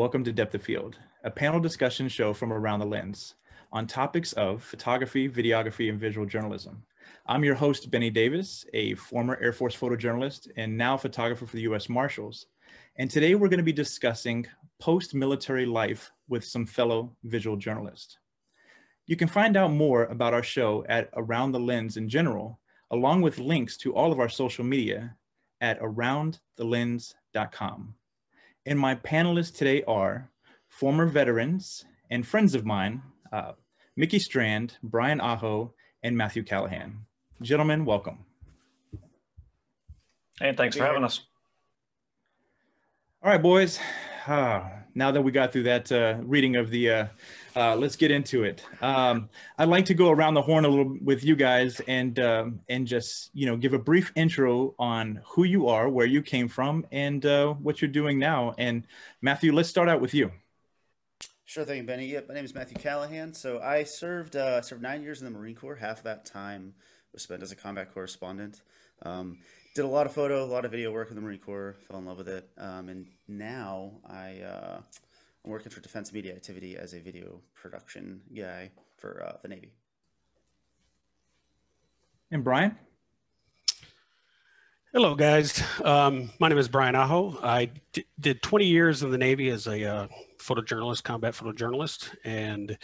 Welcome to Depth of Field, a panel discussion show from around the lens on topics of photography, videography, and visual journalism. I'm your host, Benny Davis, a former Air Force photojournalist and now photographer for the US Marshals. And today we're going to be discussing post-military life with some fellow visual journalists. You can find out more about our show at Around the Lens in general, along with links to all of our social media at aroundthelens.com. And my panelists today are former veterans and friends of mine, uh, Mickey Strand, Brian Aho, and Matthew Callahan. Gentlemen, welcome. Hey, thanks for having us. All right, boys. Uh, now that we got through that uh, reading of the, uh, let's get into it. Um, I'd like to go around the horn a little with you guys and um, and just you know give a brief intro on who you are, where you came from, and uh, what you're doing now. And Matthew, let's start out with you. Sure thing, Benny. Yep, my name is Matthew Callahan. So I served uh, served nine years in the Marine Corps. Half that time was spent as a combat correspondent. Um, did a lot of photo, a lot of video work in the Marine Corps. Fell in love with it, um, and now I uh, I'm working for Defense Media Activity as a video production guy for uh, the Navy. And Brian. Hello, guys. Um, my name is Brian Aho. I did 20 years in the Navy as a uh, photojournalist, combat photojournalist, and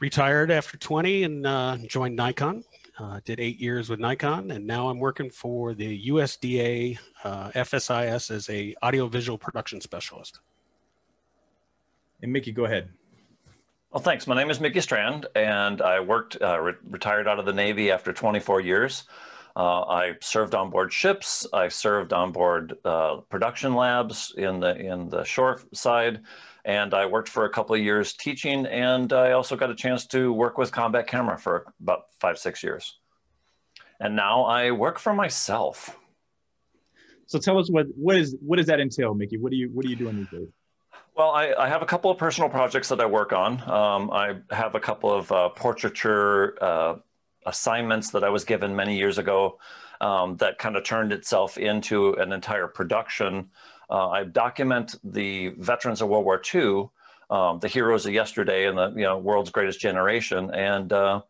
retired after 20 and uh, joined Nikon. Uh, did eight years with Nikon, and now I'm working for the USDA uh, FSIS as a audiovisual production specialist. And Mickey, go ahead. Well, thanks. My name is Mickey Strand, and I worked, uh, re retired out of the Navy after 24 years. Uh, I served on board ships. I served on board uh, production labs in the in the shore side, and I worked for a couple of years teaching. And I also got a chance to work with combat camera for about five six years. And now I work for myself. So tell us what what is what does that entail, Mickey? What do you what are you doing these days? Well, I, I, have a couple of personal projects that I work on. Um, I have a couple of uh, portraiture uh, assignments that I was given many years ago um, that kind of turned itself into an entire production. Uh, I document the veterans of World War II, um, the heroes of yesterday and the you know world's greatest generation, and uh,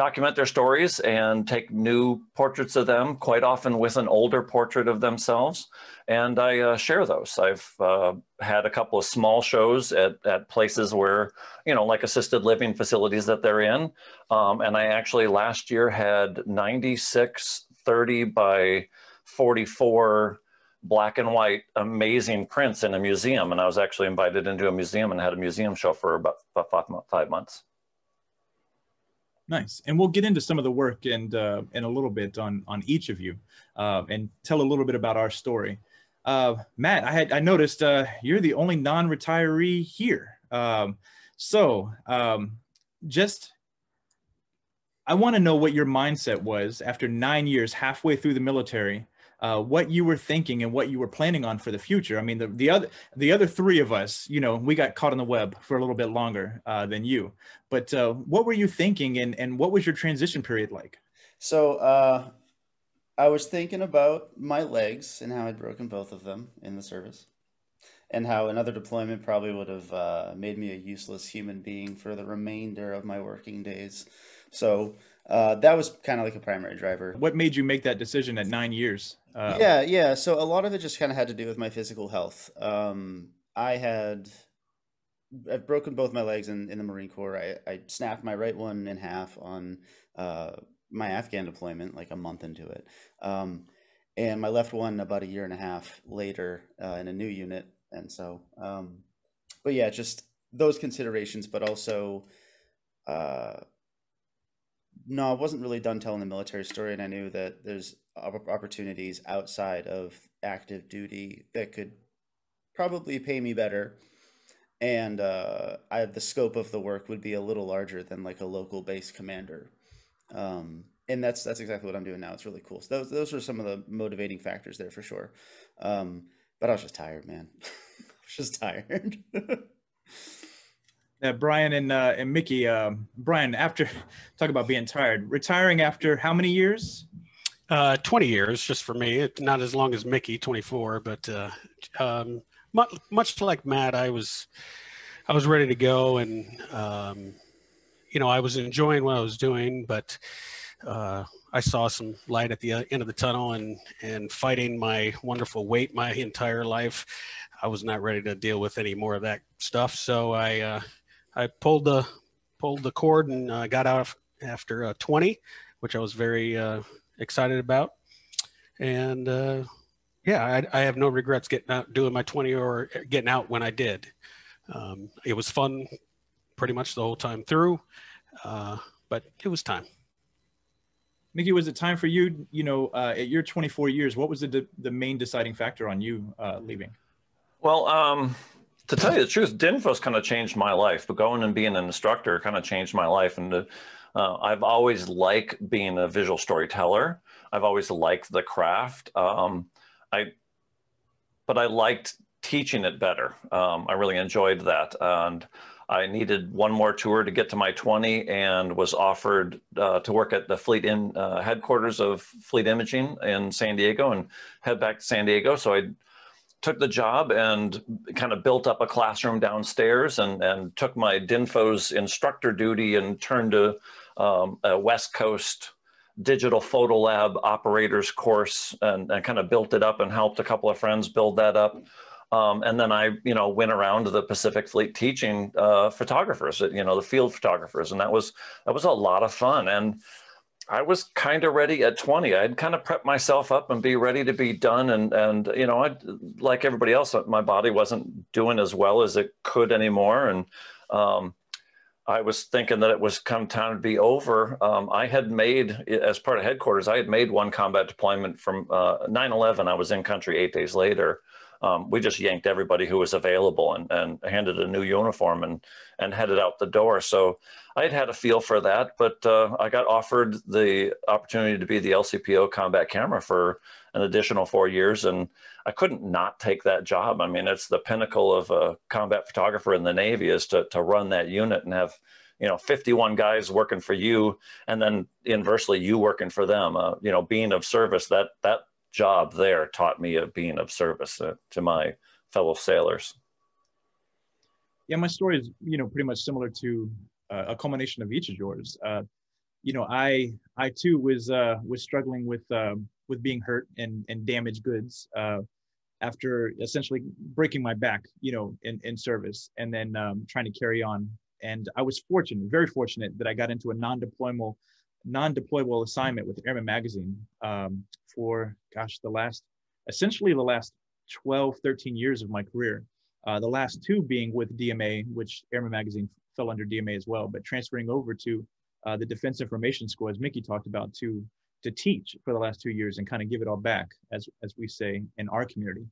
document their stories and take new portraits of them, quite often with an older portrait of themselves. And I uh, share those. I've uh, had a couple of small shows at, at places where, you know, like assisted living facilities that they're in. Um, and I actually last year had 96 30 by 44 black and white amazing prints in a museum. And I was actually invited into a museum and had a museum show for about, about five, five months. Nice, and we'll get into some of the work and uh, in a little bit on on each of you, uh, and tell a little bit about our story. Uh, Matt, I had I noticed uh, you're the only non-retiree here, um, so um, just I want to know what your mindset was after nine years, halfway through the military, uh, what you were thinking and what you were planning on for the future. I mean, the, the other the other three of us, you know, we got caught on the web for a little bit longer uh, than you. But uh, what were you thinking, and and what was your transition period like? So uh, I was thinking about my legs and how I'd broken both of them in the service, and how another deployment probably would have uh, made me a useless human being for the remainder of my working days. So uh, that was kind of like a primary driver. What made you make that decision at nine years? Uh, yeah, yeah. So a lot of it just kind of had to do with my physical health. Um, I had I've broken both my legs in, in the Marine Corps. I, I snapped my right one in half on uh, my Afghan deployment, like a month into it. Um, and my left one about a year and a half later uh, in a new unit. And so, um, but yeah, just those considerations, but also, uh, no, I wasn't really done telling the military story, and I knew that there's opportunities outside of active duty that could probably pay me better, and uh, I the scope of the work would be a little larger than like a local base commander, um, and that's that's exactly what I'm doing now. It's really cool. So those those are some of the motivating factors there for sure. Um, but I was just tired, man. I was just tired. uh, Brian and uh, and Mickey. Uh, Brian, after talk about being tired, retiring after how many years? Uh, 20 years, just for me. Not as long as Mickey, 24, but uh, um, much, much like Matt, I was, I was ready to go, and um, you know, I was enjoying what I was doing, but uh, I saw some light at the uh, end of the tunnel, and and fighting my wonderful weight my entire life, I was not ready to deal with any more of that stuff. So I, uh, I pulled the pulled the cord and uh, got out after uh, 20, which I was very uh, excited about. And uh, yeah, I, I, have no regrets getting out, doing my 20 or getting out when I did. Um, it was fun pretty much the whole time through, uh, but it was time. Mickey, was it time for you, you know, uh, at your 24 years, what was the, the main deciding factor on you uh, leaving? Well, um, to tell you the truth, DINFOS kind of changed my life, but going and being an instructor kind of changed my life. And uh, I've always liked being a visual storyteller. I've always liked the craft. Um, I, but I liked teaching it better. Um, I really enjoyed that. And I needed one more tour to get to my 20 and was offered uh, to work at the Fleet in uh, headquarters of Fleet Imaging in San Diego and head back to San Diego. So I took the job and kind of built up a classroom downstairs and, and took my DINFOS instructor duty and turned to um, a West Coast digital photo lab operators course and, and kind of built it up and helped a couple of friends build that up. Um, and then I, you know, went around to the Pacific Fleet teaching uh, photographers, you know, the field photographers, and that was that was a lot of fun. And I was kind of ready at 20. I'd kind of prep myself up and be ready to be done. And, and you know, I like everybody else, my body wasn't doing as well as it could anymore. And um, I was thinking that it was come time to be over. Um, I had made, as part of headquarters, I had made one combat deployment from 9-11. Uh, I was in country eight days later um, we just yanked everybody who was available and, and handed a new uniform and, and headed out the door. So I had had a feel for that, but uh, I got offered the opportunity to be the LCPO combat camera for an additional four years. And I couldn't not take that job. I mean, it's the pinnacle of a combat photographer in the Navy is to, to run that unit and have you know 51 guys working for you and then inversely you working for them uh, you know being of service that that job there taught me of being of service to my fellow sailors. Yeah, my story is you know pretty much similar to uh, a culmination of each of yours. Uh, you know, I I too was uh, was struggling with um, with being hurt and and damaged goods uh, after essentially breaking my back, you know, in in service, and then um, trying to carry on. And I was fortunate, very fortunate, that I got into a non-deployable non-deployable assignment with Airman Magazine um, for, gosh, the last, essentially the last 12, 13 years of my career. Uh, the last two being with DMA, which Airman Magazine fell under DMA as well, but transferring over to uh, the Defense Information School, as Mickey talked about, to to teach for the last two years and kind of give it all back, as as we say in our community,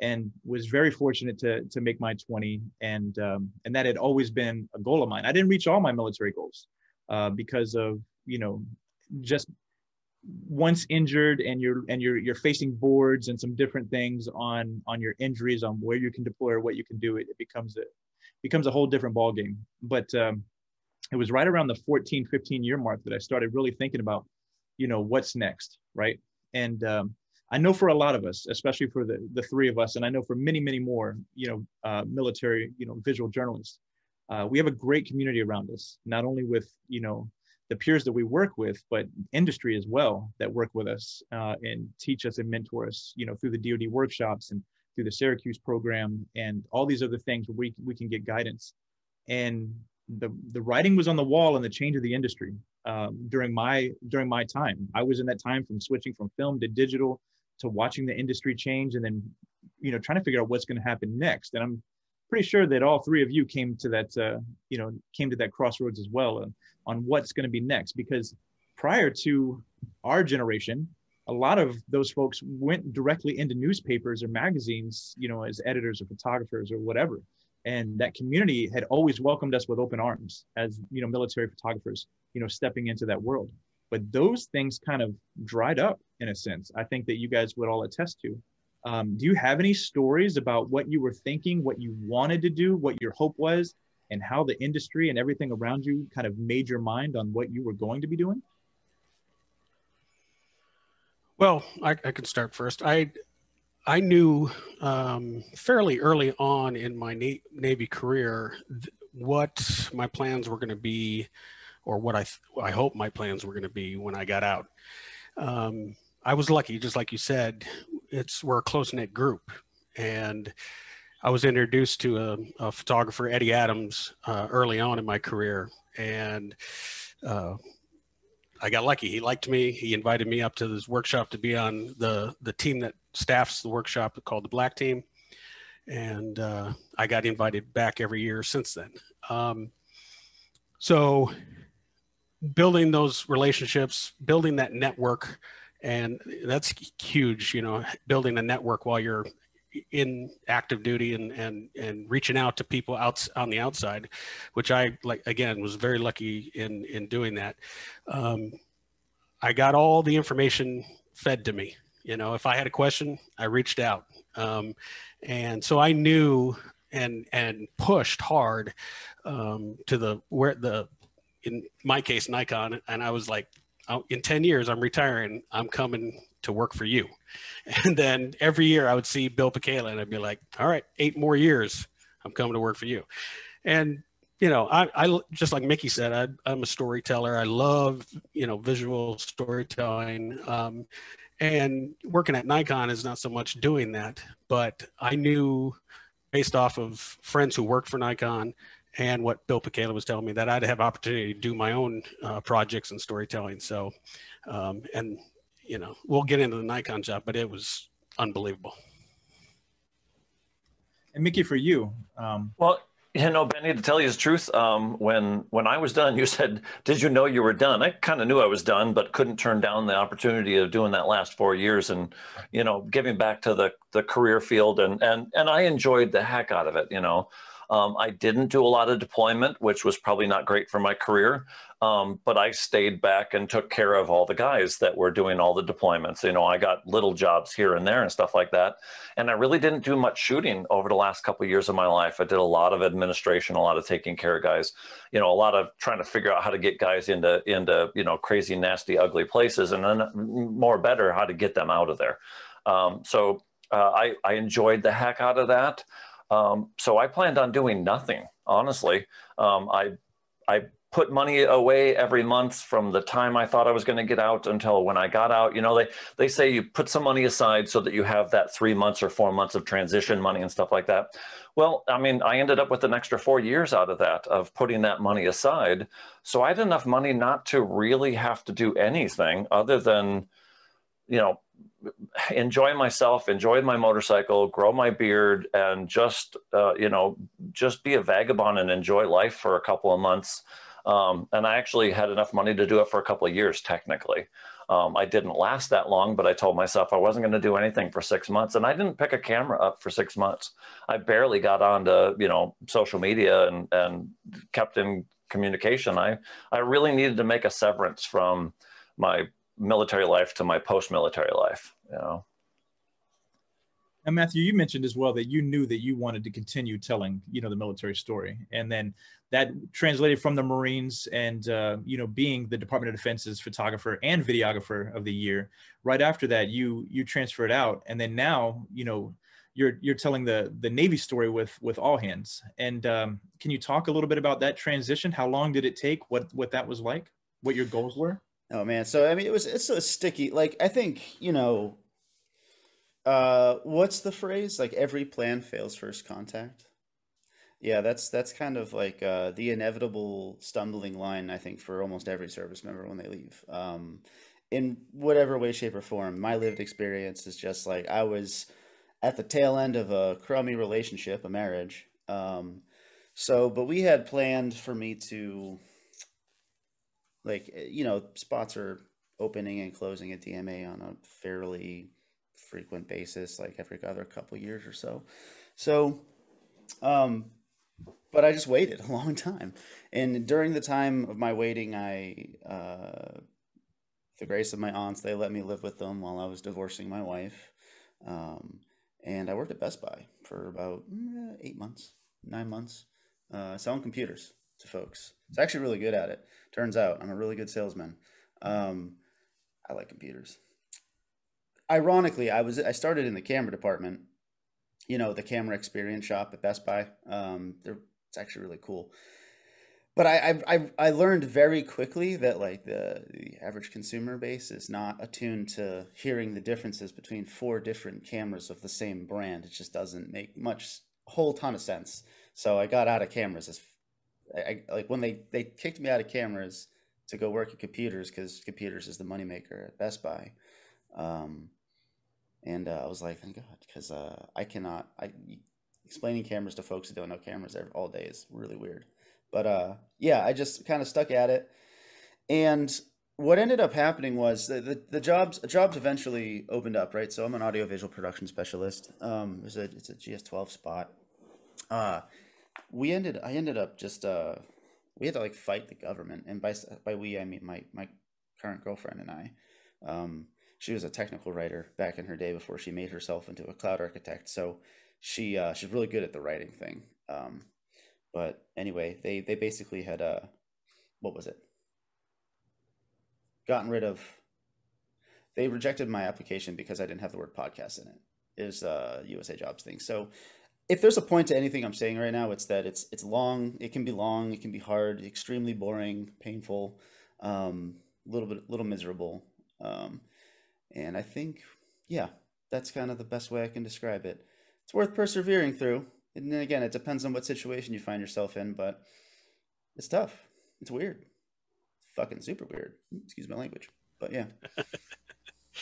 and was very fortunate to to make my 20, and um, and that had always been a goal of mine. I didn't reach all my military goals uh, because of you know just once injured and you're and you're you're facing boards and some different things on on your injuries on where you can deploy or what you can do it, it becomes a becomes a whole different ball game but um, it was right around the 14 15 year mark that i started really thinking about you know what's next right? And um, i know for a lot of us especially for the the three of us and i know for many many more you know uh, military you know visual journalists uh, we have a great community around us not only with you know the peers that we work with, but industry as well that work with us uh, and teach us and mentor us, you know, through the DoD workshops and through the Syracuse program and all these other things where we, we can get guidance. And the, the writing was on the wall and the change of the industry um, during my during my time. I was in that time from switching from film to digital to watching the industry change and then, you know, trying to figure out what's going to happen next. And I'm pretty sure that all three of you came to that, uh, you know, came to that crossroads as well uh, on what's going to be next. Because prior to our generation, a lot of those folks went directly into newspapers or magazines, you know, as editors or photographers or whatever. And that community had always welcomed us with open arms as, you know, military photographers, you know, stepping into that world. But those things kind of dried up in a sense. I think that you guys would all attest to. Um, do you have any stories about what you were thinking, what you wanted to do, what your hope was, and how the industry and everything around you kind of made your mind on what you were going to be doing? Well, I, I start first. I I knew um, fairly early on in my Na- Navy career th- what my plans were going to be, or what I th- I hope my plans were going to be when I got out. Um, I was lucky, just like you said. It's we're a close knit group, and I was introduced to a, a photographer, Eddie Adams, uh, early on in my career, and uh, I got lucky. He liked me. He invited me up to this workshop to be on the the team that staffs the workshop called the Black Team, and uh, I got invited back every year since then. Um, so, building those relationships, building that network, and that's huge. You know, building a network while you're in active duty and and and reaching out to people out on the outside which i like again was very lucky in in doing that um, i got all the information fed to me you know if i had a question i reached out um, and so i knew and and pushed hard um, to the where the in my case nikon and i was like in 10 years i'm retiring i'm coming to work for you. And then every year I would see Bill Pekala and I'd be like, all right, eight more years, I'm coming to work for you. And, you know, I, I just like Mickey said, I, am a storyteller. I love, you know, visual storytelling. Um, and working at Nikon is not so much doing that, but I knew based off of friends who worked for Nikon and what Bill Pekala was telling me that I'd have opportunity to do my own uh, projects and storytelling. So, um, and you know, we'll get into the Nikon job, but it was unbelievable. And Mickey, for you, um, well, you know, Benny, to tell you the truth, um, when when I was done, you said, "Did you know you were done?" I kind of knew I was done, but couldn't turn down the opportunity of doing that last four years and, you know, giving back to the the career field, and and and I enjoyed the heck out of it. You know, um, I didn't do a lot of deployment, which was probably not great for my career. Um, but I stayed back and took care of all the guys that were doing all the deployments. You know, I got little jobs here and there and stuff like that. And I really didn't do much shooting over the last couple of years of my life. I did a lot of administration, a lot of taking care of guys, you know, a lot of trying to figure out how to get guys into, into, you know, crazy, nasty, ugly places. And then more better, how to get them out of there. Um, so uh, I, I enjoyed the heck out of that. Um, so I planned on doing nothing, honestly. Um, I, I put money away every month from the time I thought I was going to get out until when I got out. You know, they they say you put some money aside so that you have that three months or four months of transition money and stuff like that. Well, I mean, I ended up with an extra four years out of that of putting that money aside. So I had enough money not to really have to do anything other than, you know, enjoy myself, enjoy my motorcycle, grow my beard, and just uh, you know, just be a vagabond and enjoy life for a couple of months um, and I actually had enough money to do it for a couple of years, technically. Um, I didn't last that long, but I told myself I wasn't going to do anything for six months, and I didn't pick a camera up for six months. I barely got onto you know social media and and kept in communication. I I really needed to make a severance from my military life to my post-military life. You know. And Matthew, you mentioned as well that you knew that you wanted to continue telling, you know, the military story, and then that translated from the Marines and uh, you know being the Department of Defense's photographer and videographer of the year. Right after that, you you transferred out, and then now you know you're you're telling the the Navy story with with all hands. And um, can you talk a little bit about that transition? How long did it take? What what that was like? What your goals were? Oh man, so I mean, it was it's a sticky. Like I think you know uh, what's the phrase? Like every plan fails first contact. Yeah, that's that's kind of like uh, the inevitable stumbling line, I think, for almost every service member when they leave. Um, in whatever way, shape, or form, my lived experience is just like I was at the tail end of a crummy relationship, a marriage. Um, so, but we had planned for me to, like, you know, spots are opening and closing at DMA on a fairly frequent basis, like every other couple years or so. So, um, but I just waited a long time, and during the time of my waiting, I, uh, the grace of my aunts, they let me live with them while I was divorcing my wife, um, and I worked at Best Buy for about mm, eight months, nine months, uh, selling computers to folks. It's actually really good at it. Turns out I'm a really good salesman. Um, I like computers. ironically, I was I started in the camera department. You know, the camera experience shop at Best Buy. Um, it's actually really cool. But I, I I learned very quickly that like the, the average consumer base is not attuned to hearing the differences between four different cameras of the same brand. It just doesn't make much whole ton of sense. So I got out of cameras as I, like when they they kicked me out of cameras to go work at computers because computers is the moneymaker at Best Buy. Um, and uh, I was like, thank God, because uh, I cannot. I explaining cameras to folks who don't know cameras all day is really weird. But uh, yeah, I just kind of stuck at it, and what ended up happening was the, the, the, jobs jobs eventually opened up, right? So I'm an audiovisual production specialist. Um, it's a it's a GS12 spot. Uh, we ended I ended up just uh, we had to like fight the government, and by by we I mean my my current girlfriend and I. Um, she was a technical writer back in her day before she made herself into a cloud architect. So she uh, she's really good at the writing thing. Um, but anyway, they they basically had uh, what was it? Gotten rid of. They rejected my application because I didn't have the word podcast in it. Is uh, USA Jobs thing. So if there's a point to anything I'm saying right now, it's that it's it's long. It can be long. It can be hard. Extremely boring, painful, um, a little bit, little miserable. Um, and I think, yeah, that's kind of the best way I can describe it. It's worth persevering through. And then again, it depends on what situation you find yourself in, but it's tough. It's weird. fucking super weird. Excuse my language. But yeah.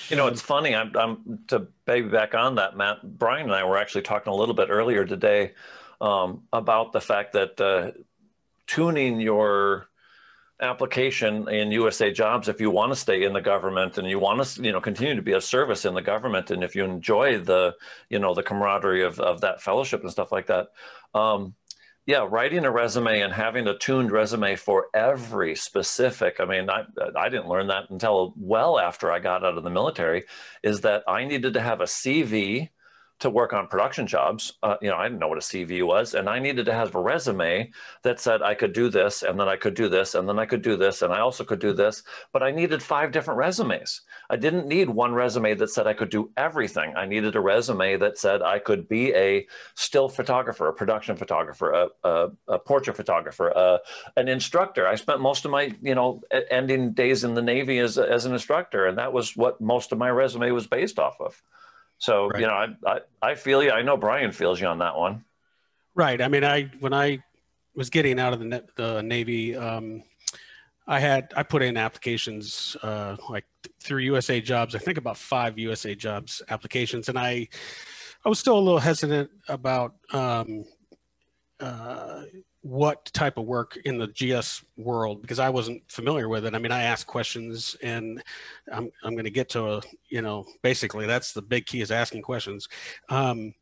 You know, it's funny. I'm, I'm to baby back on that, Matt. Brian and I were actually talking a little bit earlier today um, about the fact that uh, tuning your application in USA Jobs if you want to stay in the government and you want to you know continue to be a service in the government and if you enjoy the you know the camaraderie of, of that fellowship and stuff like that um, yeah writing a resume and having a tuned resume for every specific i mean I, I didn't learn that until well after i got out of the military is that i needed to have a cv to work on production jobs. Uh, you know, I didn't know what a CV was, and I needed to have a resume that said I could do this, and then I could do this, and then I could do this, and I also could do this. But I needed five different resumes. I didn't need one resume that said I could do everything. I needed a resume that said I could be a still photographer, a production photographer, a, a, a portrait photographer, a, an instructor. I spent most of my, you know, ending days in the Navy as, as an instructor, and that was what most of my resume was based off of. So right. you know, I, I, I feel you. I know Brian feels you on that one. Right. I mean, I when I was getting out of the the Navy, um, I had I put in applications uh, like through USA Jobs. I think about five USA Jobs applications, and I I was still a little hesitant about um, uh, what type of work in the GS world because I wasn't familiar with it. I mean, I asked questions and I'm, I'm going to get to a, you know, basically that's the big key is asking questions. Um,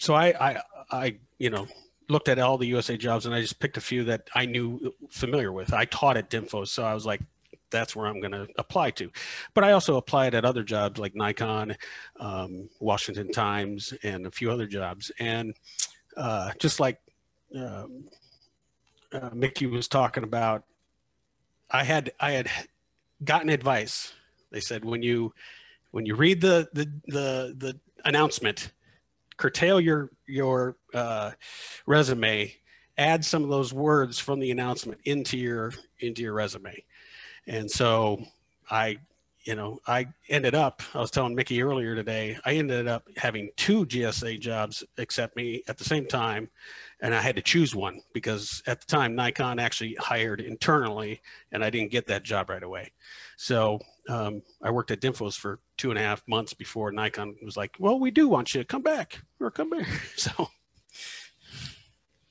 so I, I, I, you know, looked at all the USA jobs and I just picked a few that I knew familiar with. I taught at Dinfo. So I was like, that's where I'm going to apply to. But I also applied at other jobs like Nikon, um, Washington Times, and a few other jobs. And uh, just like um, uh, Mickey was talking about, I had I had gotten advice. They said when you when you read the the the, the announcement, curtail your your uh, resume, add some of those words from the announcement into your into your resume. And so I you know, I ended up, I was telling Mickey earlier today, I ended up having two GSA jobs accept me at the same time and I had to choose one because at the time Nikon actually hired internally, and I didn't get that job right away. So um, I worked at Dinfos for two and a half months before Nikon was like, "Well, we do want you to come back or come back." So,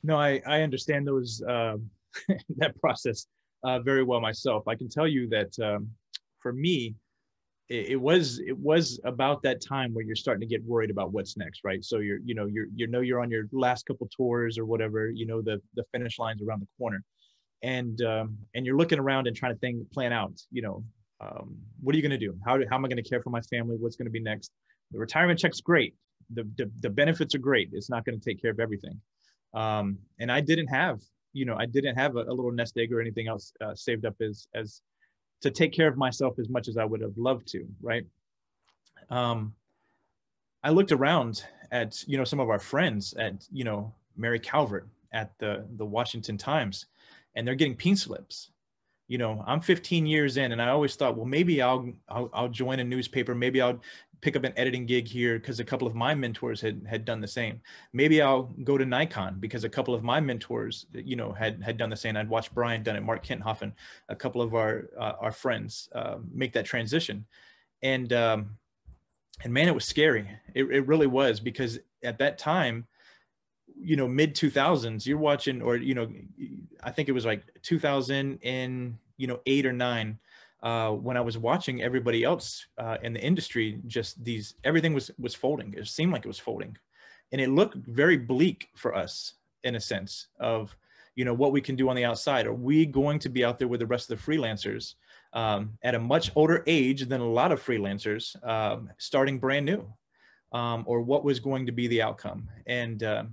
no, I I understand those um, that process uh, very well myself. I can tell you that um, for me, it, was it was about that time where you're starting to get worried about what's next, right? So you're you know you're you know you're on your last couple tours or whatever, you know the the finish line's around the corner, and um, and you're looking around and trying to think plan out, you know, um, what are you going to do? How how am I going to care for my family? What's going to be next? The retirement check's great. The, the, the benefits are great. It's not going to take care of everything. Um, and I didn't have, you know, I didn't have a, a little nest egg or anything else uh, saved up as as to take care of myself as much as I would have loved to, right? um, I looked around at you know some of our friends at you know Mary Calvert at the the Washington Times, and they're getting pink slips. You know, I'm 15 years in, and I always thought, well, maybe I'll I'll, I'll join a newspaper. Maybe I'll pick up an editing gig here because a couple of my mentors had had done the same. Maybe I'll go to Nikon because a couple of my mentors, you know, had had done the same. I'd watched Brian done it, Mark Kettenhofen, a couple of our uh, our friends uh, make that transition, and um, and man, it was scary. It, it really was because at that time, you know, mid 2000s, you're watching, or you know, I think it was like 2000 and you know eight or nine uh, when I was watching everybody else uh, in the industry, just these everything was was folding. It seemed like it was folding, and it looked very bleak for us in a sense of you know what we can do on the outside. Are we going to be out there with the rest of the freelancers um, at a much older age than a lot of freelancers um, starting brand new, um, or what was going to be the outcome? And uh,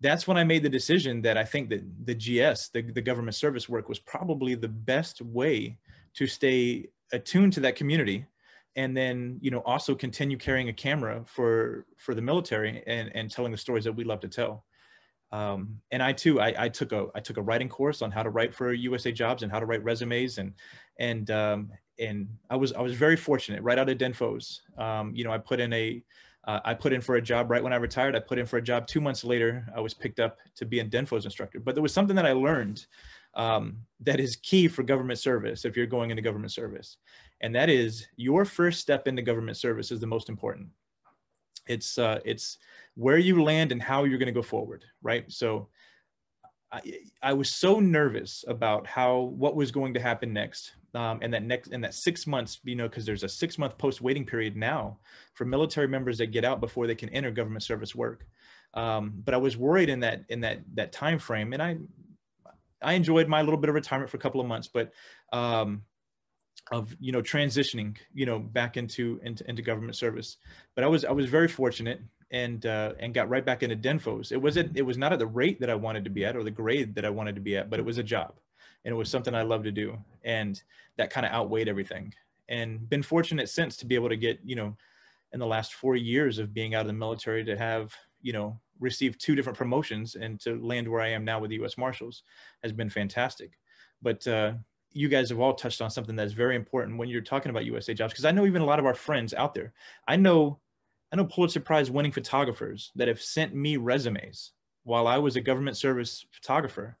that's when I made the decision that I think that the GS, the, the government service work, was probably the best way to stay attuned to that community and then you know also continue carrying a camera for for the military and and telling the stories that we love to tell um, and i too I, I took a i took a writing course on how to write for usa jobs and how to write resumes and and um, and i was i was very fortunate right out of Dinfos um, you know i put in a uh, I put in for a job right when I retired. I put in for a job two months later. I was picked up to be a Dinfos instructor. But there was something that I learned um, that is key for government service if you're going into government service. And that is your first step into government service is the most important. It's, uh, it's where you land and how you're going to go forward, right? So I, I was so nervous about how what was going to happen next um, and that next in that six months you know because there's a six month post waiting period now for military members that get out before they can enter government service work um, but i was worried in that in that that time frame and i I enjoyed my little bit of retirement for a couple of months, but um, of you know transitioning you know back into, into into government service. But I was I was very fortunate and uh, and got right back into Dinfos. It wasn't it was not at the rate that I wanted to be at or the grade that I wanted to be at, but it was a job, and it was something I loved to do, and that kind of outweighed everything. And been fortunate since to be able to get you know in the last four years of being out of the military to have you know received two different promotions and to land where I am now with the U.S. Marshals has been fantastic. But uh, you guys have all touched on something that's very important when you're talking about USA jobs because I know even a lot of our friends out there. I know, I know Pulitzer Prize winning photographers that have sent me resumes while I was a government service photographer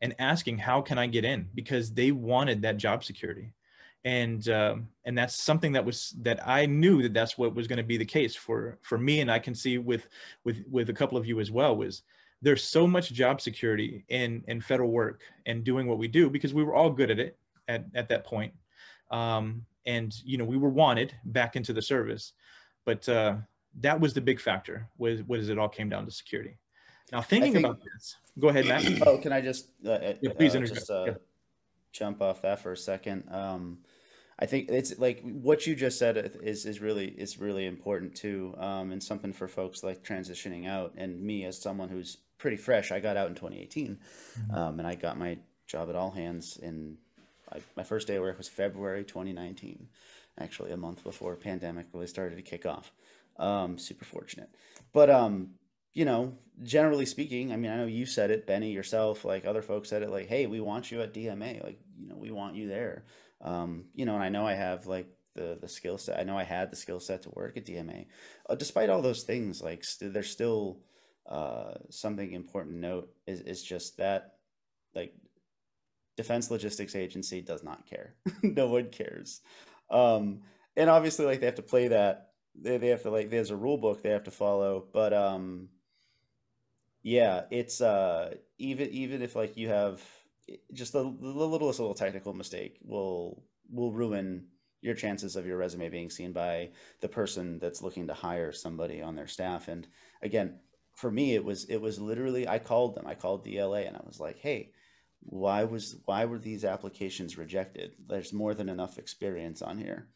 and asking how can I get in because they wanted that job security and um, and that's something that was that I knew that that's what was going to be the case for for me, and I can see with with with a couple of you as well was there's so much job security in in federal work and doing what we do because we were all good at it at at that point, um, and you know we were wanted back into the service, but uh, that was the big factor was was it all came down to security. Now thinking think, about this, go ahead, Matt. Oh, can I just uh, yeah, please uh, just, uh, yeah. jump off that for a second? Um, I think it's like what you just said is is really is really important too, um, and something for folks like transitioning out. And me as someone who's pretty fresh, I got out in 2018, mm-hmm. um, and I got my job at All Hands in I, my first day of work was February 2019, actually a month before pandemic really started to kick off. Um, super fortunate, but um, you know, generally speaking, I mean, I know you said it, Benny, yourself, like other folks said it, like, hey, we want you at DMA, like, you know, we want you there um, you know, and I know I have like the the skill set. I know I had the skill set to work at DMA. Uh, despite all those things, like st- there's still uh, something important to note is is just that like Defense Logistics Agency does not care. no one cares. Um, and obviously, like they have to play that. They, they have to like there's a rule book they have to follow, but um, yeah, it's uh even even if like you have just the, the littlest little technical mistake will will ruin your chances of your resume being seen by the person that's looking to hire somebody on their staff. And again, for me, it was it was literally I called them. I called DLA and I was like, "Hey, why was why were these applications rejected? There's more than enough experience on here.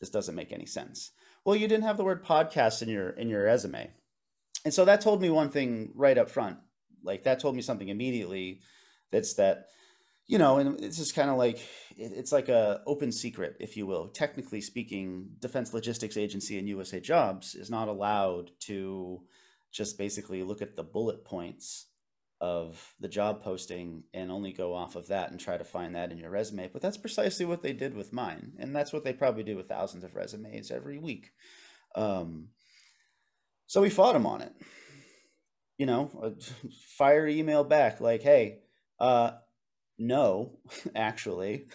This doesn't make any sense." Well, you didn't have the word podcast in your in your resume, and so that told me one thing right up front. Like that told me something immediately. That's that you know, and it's just kind of like it's like a open secret, if you will. Technically speaking, Defense Logistics Agency and USA Jobs is not allowed to just basically look at the bullet points of the job posting and only go off of that and try to find that in your resume. But that's precisely what they did with mine, and that's what they probably do with thousands of resumes every week. Um, so we fought them on it. You know, fire email back like, "Hey, uh, no, actually."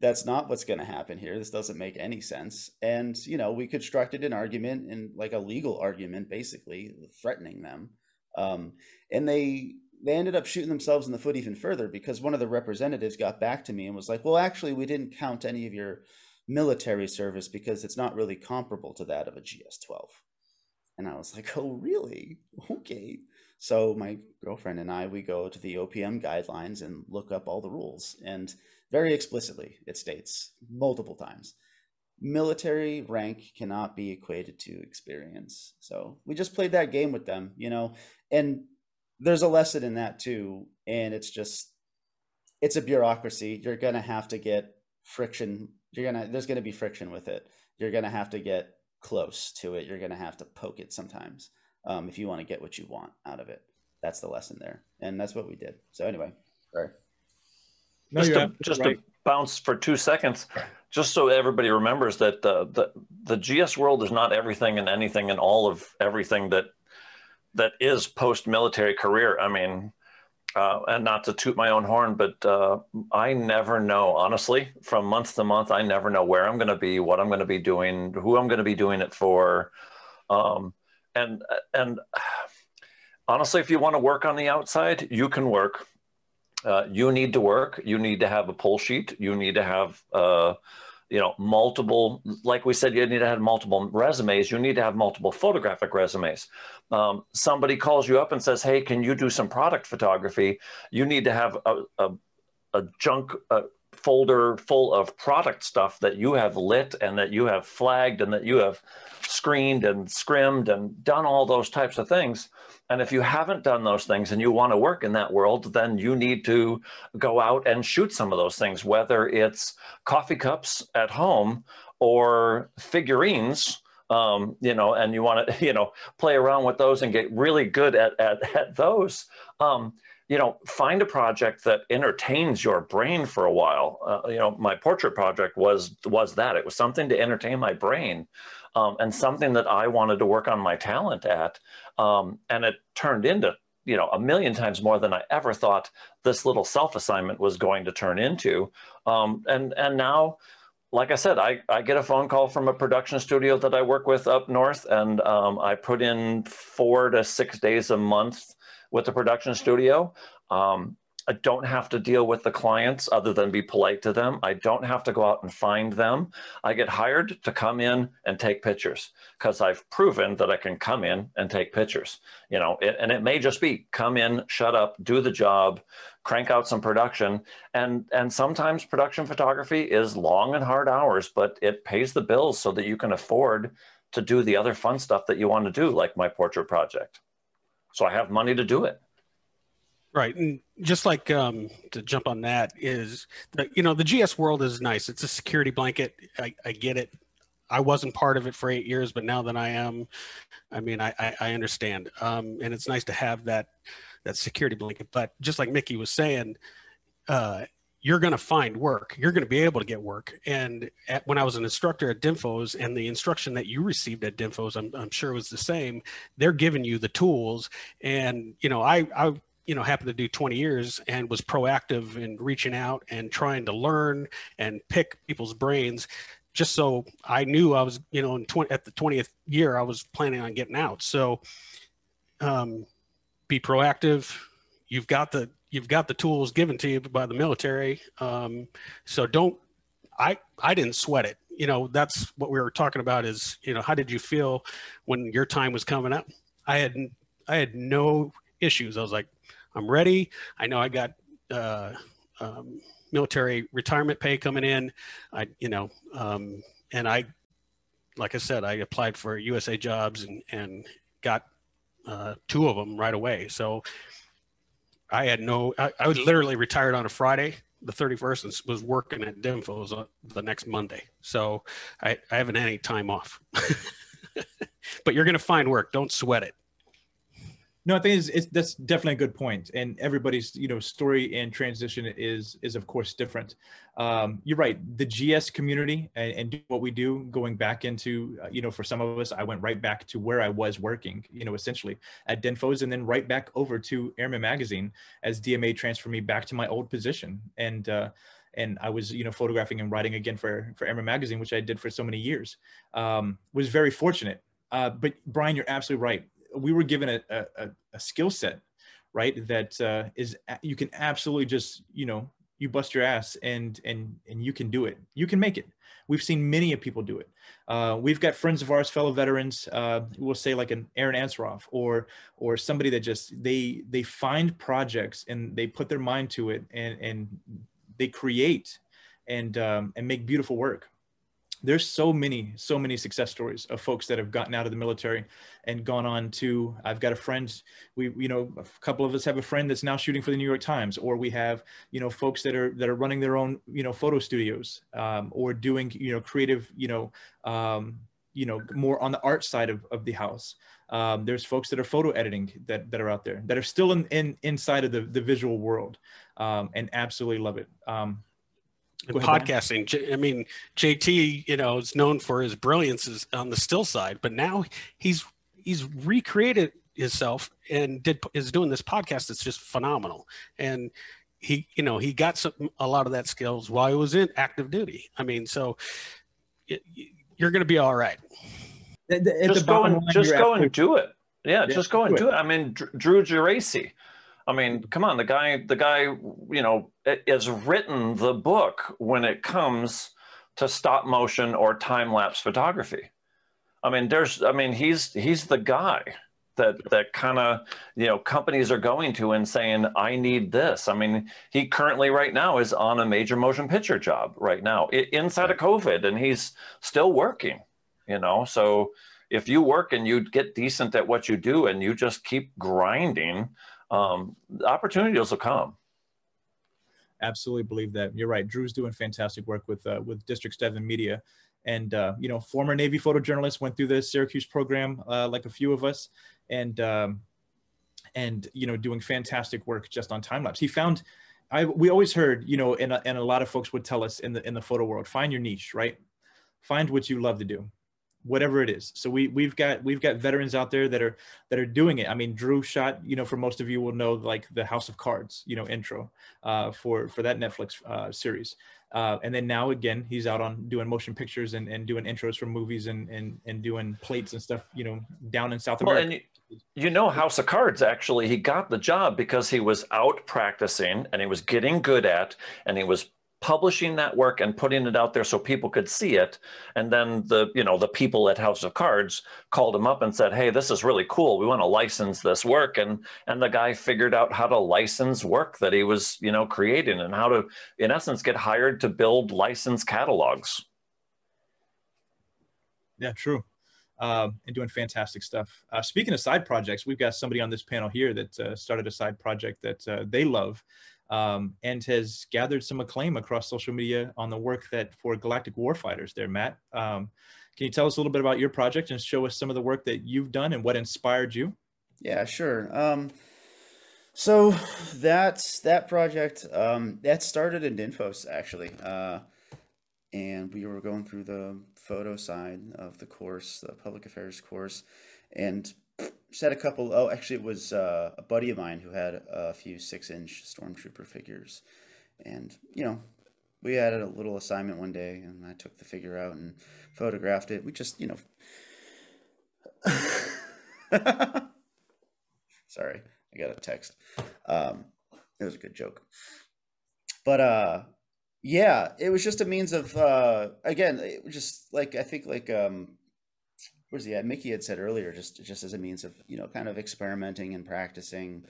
that's not what's going to happen here. This doesn't make any sense. And, you know, we constructed an argument and like a legal argument, basically threatening them. Um, and they they ended up shooting themselves in the foot even further because one of the representatives got back to me and was like, well, actually, we didn't count any of your military service because it's not really comparable to that of a GS 12. And I was like, oh, really? Okay. So my girlfriend and I, we go to the OPM guidelines and look up all the rules. And very explicitly, it states multiple times military rank cannot be equated to experience. So we just played that game with them, you know, and there's a lesson in that too and it's just it's a bureaucracy you're going to have to get friction you're going to there's going to be friction with it you're going to have to get close to it you're going to have to poke it sometimes um, if you want to get what you want out of it that's the lesson there and that's what we did so anyway sorry no, just to, just right. to bounce for two seconds just so everybody remembers that the, the the gs world is not everything and anything and all of everything that that is post military career. I mean, uh, and not to toot my own horn, but uh, I never know, honestly, from month to month, I never know where I'm going to be, what I'm going to be doing, who I'm going to be doing it for. Um, and, and honestly, if you want to work on the outside, you can work. Uh, you need to work. You need to have a pull sheet. You need to have, uh, you know multiple like we said you need to have multiple resumes you need to have multiple photographic resumes um, somebody calls you up and says hey can you do some product photography you need to have a, a, a junk a folder full of product stuff that you have lit and that you have flagged and that you have screened and scrimmed and done all those types of things and if you haven't done those things and you want to work in that world, then you need to go out and shoot some of those things, whether it's coffee cups at home or figurines. Um, you know, and you want to, you know, play around with those and get really good at, at, at those. Um, you know, find a project that entertains your brain for a while. Uh, you know, my portrait project was was that. It was something to entertain my brain, um, and something that I wanted to work on my talent at. Um, and it turned into you know a million times more than I ever thought this little self assignment was going to turn into. Um, and and now like I said, I, I get a phone call from a production studio that I work with up north, and um, I put in four to six days a month with the production studio. Um, I don't have to deal with the clients other than be polite to them. I don't have to go out and find them. I get hired to come in and take pictures because I've proven that I can come in and take pictures. You know, it, and it may just be come in, shut up, do the job, crank out some production. And and sometimes production photography is long and hard hours, but it pays the bills so that you can afford to do the other fun stuff that you want to do, like my portrait project. So I have money to do it. Right, and just like um, to jump on that is, the, you know, the GS world is nice. It's a security blanket. I, I get it. I wasn't part of it for eight years, but now that I am, I mean, I, I, I understand. Um, and it's nice to have that that security blanket. But just like Mickey was saying, uh, you're going to find work. You're going to be able to get work. And at, when I was an instructor at Dinfos, and the instruction that you received at Dinfos, I'm, I'm sure was the same. They're giving you the tools, and you know, I I you know happened to do 20 years and was proactive in reaching out and trying to learn and pick people's brains just so i knew i was you know in 20, at the 20th year i was planning on getting out so um, be proactive you've got the you've got the tools given to you by the military um, so don't i i didn't sweat it you know that's what we were talking about is you know how did you feel when your time was coming up i had i had no issues i was like I'm ready. I know I got uh, um, military retirement pay coming in. I, you know, um, and I, like I said, I applied for USA jobs and, and got uh, two of them right away. So I had no, I, I literally retired on a Friday, the 31st and was working at Dinfos uh, the next Monday. So I, I haven't had any time off. but you're going to find work. Don't sweat it. No, I think it's, it's, that's definitely a good point. and everybody's you know story and transition is is of course different. Um, you're right. The GS community and, and what we do, going back into uh, you know for some of us, I went right back to where I was working, you know, essentially at Dinfos, and then right back over to Airman Magazine as DMA transferred me back to my old position, and uh, and I was you know photographing and writing again for for Airman Magazine, which I did for so many years. Um, was very fortunate. Uh, but Brian, you're absolutely right we were given a, a, a skill set, right? That uh, is you can absolutely just you know you bust your ass and and and you can do it. You can make it. We've seen many of people do it. Uh, we've got friends of ours, fellow veterans. Uh, we'll say like an Aaron Ansarov or or somebody that just they they find projects and they put their mind to it and and they create and um, and make beautiful work there's so many so many success stories of folks that have gotten out of the military and gone on to i've got a friend we you know a couple of us have a friend that's now shooting for the new york times or we have you know folks that are that are running their own you know photo studios um, or doing you know creative you know um, you know more on the art side of, of the house. Um, there's folks that are photo editing that, that are out there that are still in, in inside of the, the visual world um, and absolutely love it. Um, and podcasting. I mean, JT, you know, is known for his brilliance on the still side, but now he's he's recreated himself and did is doing this podcast that's just phenomenal. And he, you know, he got some a lot of that skills while he was in active duty. I mean, so it, you're going to be all right. just go and just go and do it. Yeah, yeah, just go and do it. it. I mean, Drew Geraci I mean, come on, the guy, the guy, you know, has written the book when it comes to stop motion or time lapse photography. I mean, there's, I mean, he's he's the guy that that kind of you know companies are going to and saying, I need this. I mean, he currently right now is on a major motion picture job right now inside of COVID, and he's still working. You know, so if you work and you get decent at what you do and you just keep grinding um, opportunities will come. Absolutely believe that. You're right. Drew's doing fantastic work with uh, with District Seven Media, and uh, you know, former Navy photojournalist went through the Syracuse program, uh, like a few of us, and um, and you know, doing fantastic work just on time lapse. He found. I, we always heard, you know, and, and a lot of folks would tell us in the in the photo world, find your niche, right? Find what you love to do whatever it is. So we we've got we've got veterans out there that are that are doing it. I mean, Drew shot, you know, for most of you will know like the House of Cards, you know, intro uh, for for that Netflix uh, series. Uh, and then now again, he's out on doing motion pictures and, and doing intros for movies and, and and doing plates and stuff, you know, down in South America. Well, and you, you know, House of Cards actually, he got the job because he was out practicing and he was getting good at, and he was publishing that work and putting it out there so people could see it. And then the you know the people at house of cards called him up and said hey this is really cool. We want to license this work. And and the guy figured out how to license work that he was you know creating and how to in essence get hired to build license catalogs. Yeah true. Um, and doing fantastic stuff. Uh, speaking of side projects, we've got somebody on this panel here that uh, started a side project that uh, they love um, and has gathered some acclaim across social media on the work that for Galactic Warfighters there, Matt. Um, can you tell us a little bit about your project and show us some of the work that you've done and what inspired you? Yeah, sure. Um, so that's that project um, that started in Dinfos actually, uh, and we were going through the photo side of the course, the public affairs course, and had a couple. Oh, actually, it was uh, a buddy of mine who had a few six-inch stormtrooper figures, and you know, we had a little assignment one day, and I took the figure out and photographed it. We just, you know, sorry, I got a text. Um, it was a good joke, but uh, yeah, it was just a means of uh, again, it was just like I think like um where's he at? Mickey had said earlier, just just as a means of you know kind of experimenting and practicing,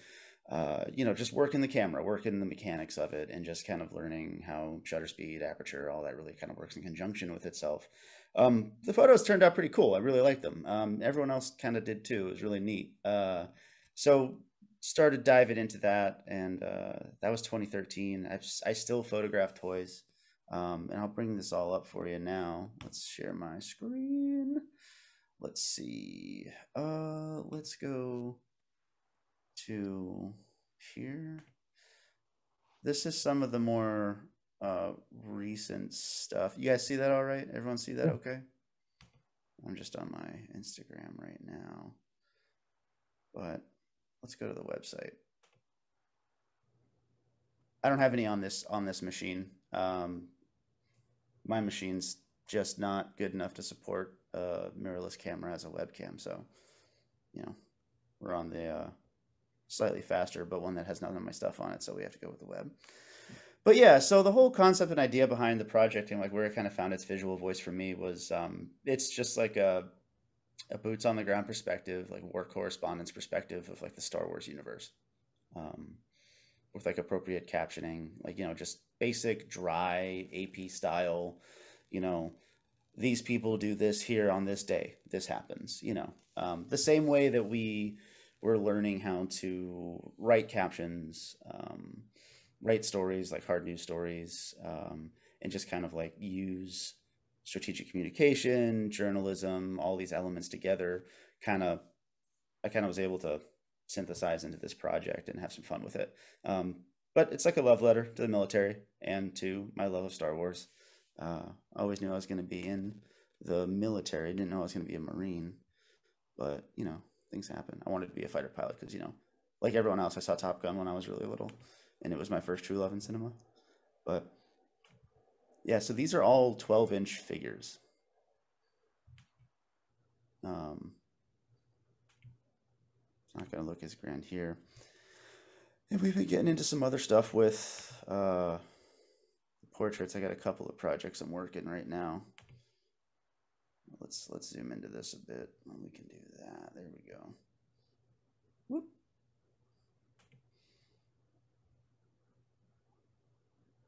uh, you know, just working the camera, working the mechanics of it, and just kind of learning how shutter speed, aperture, all that really kind of works in conjunction with itself. Um, the photos turned out pretty cool. I really liked them. Um, everyone else kind of did too. It was really neat. Uh, so started diving into that, and uh, that was 2013. I, I still photograph toys, um, and I'll bring this all up for you now. Let's share my screen. Let's see. Uh, let's go to here. This is some of the more uh, recent stuff. You guys see that all right? Everyone see that okay? I'm just on my Instagram right now. But let's go to the website. I don't have any on this on this machine. Um, my machine's just not good enough to support a mirrorless camera as a webcam. So, you know, we're on the uh, slightly faster, but one that has none of my stuff on it. So we have to go with the web. But yeah, so the whole concept and idea behind the project and like where it kind of found its visual voice for me was um, it's just like a a boots on the ground perspective, like war correspondence perspective of like the Star Wars universe, um, with like appropriate captioning, like you know just basic dry AP style, you know, these people do this here on this day, this happens, you know, um, the same way that we were learning how to write captions, um, write stories like hard news stories, um, and just kind of like use strategic communication, journalism, all these elements together, kind of, I kind of was able to synthesize into this project and have some fun with it. Um, but it's like a love letter to the military and to my love of Star Wars. Uh, I always knew I was going to be in the military. I didn't know I was going to be a Marine, but you know, things happen. I wanted to be a fighter pilot because, you know, like everyone else, I saw Top Gun when I was really little, and it was my first true love in cinema. But yeah, so these are all 12 inch figures. Um, it's not going to look as grand here. And we've been getting into some other stuff with uh, portraits. I got a couple of projects I'm working right now. Let's let's zoom into this a bit. We can do that. There we go. Whoop.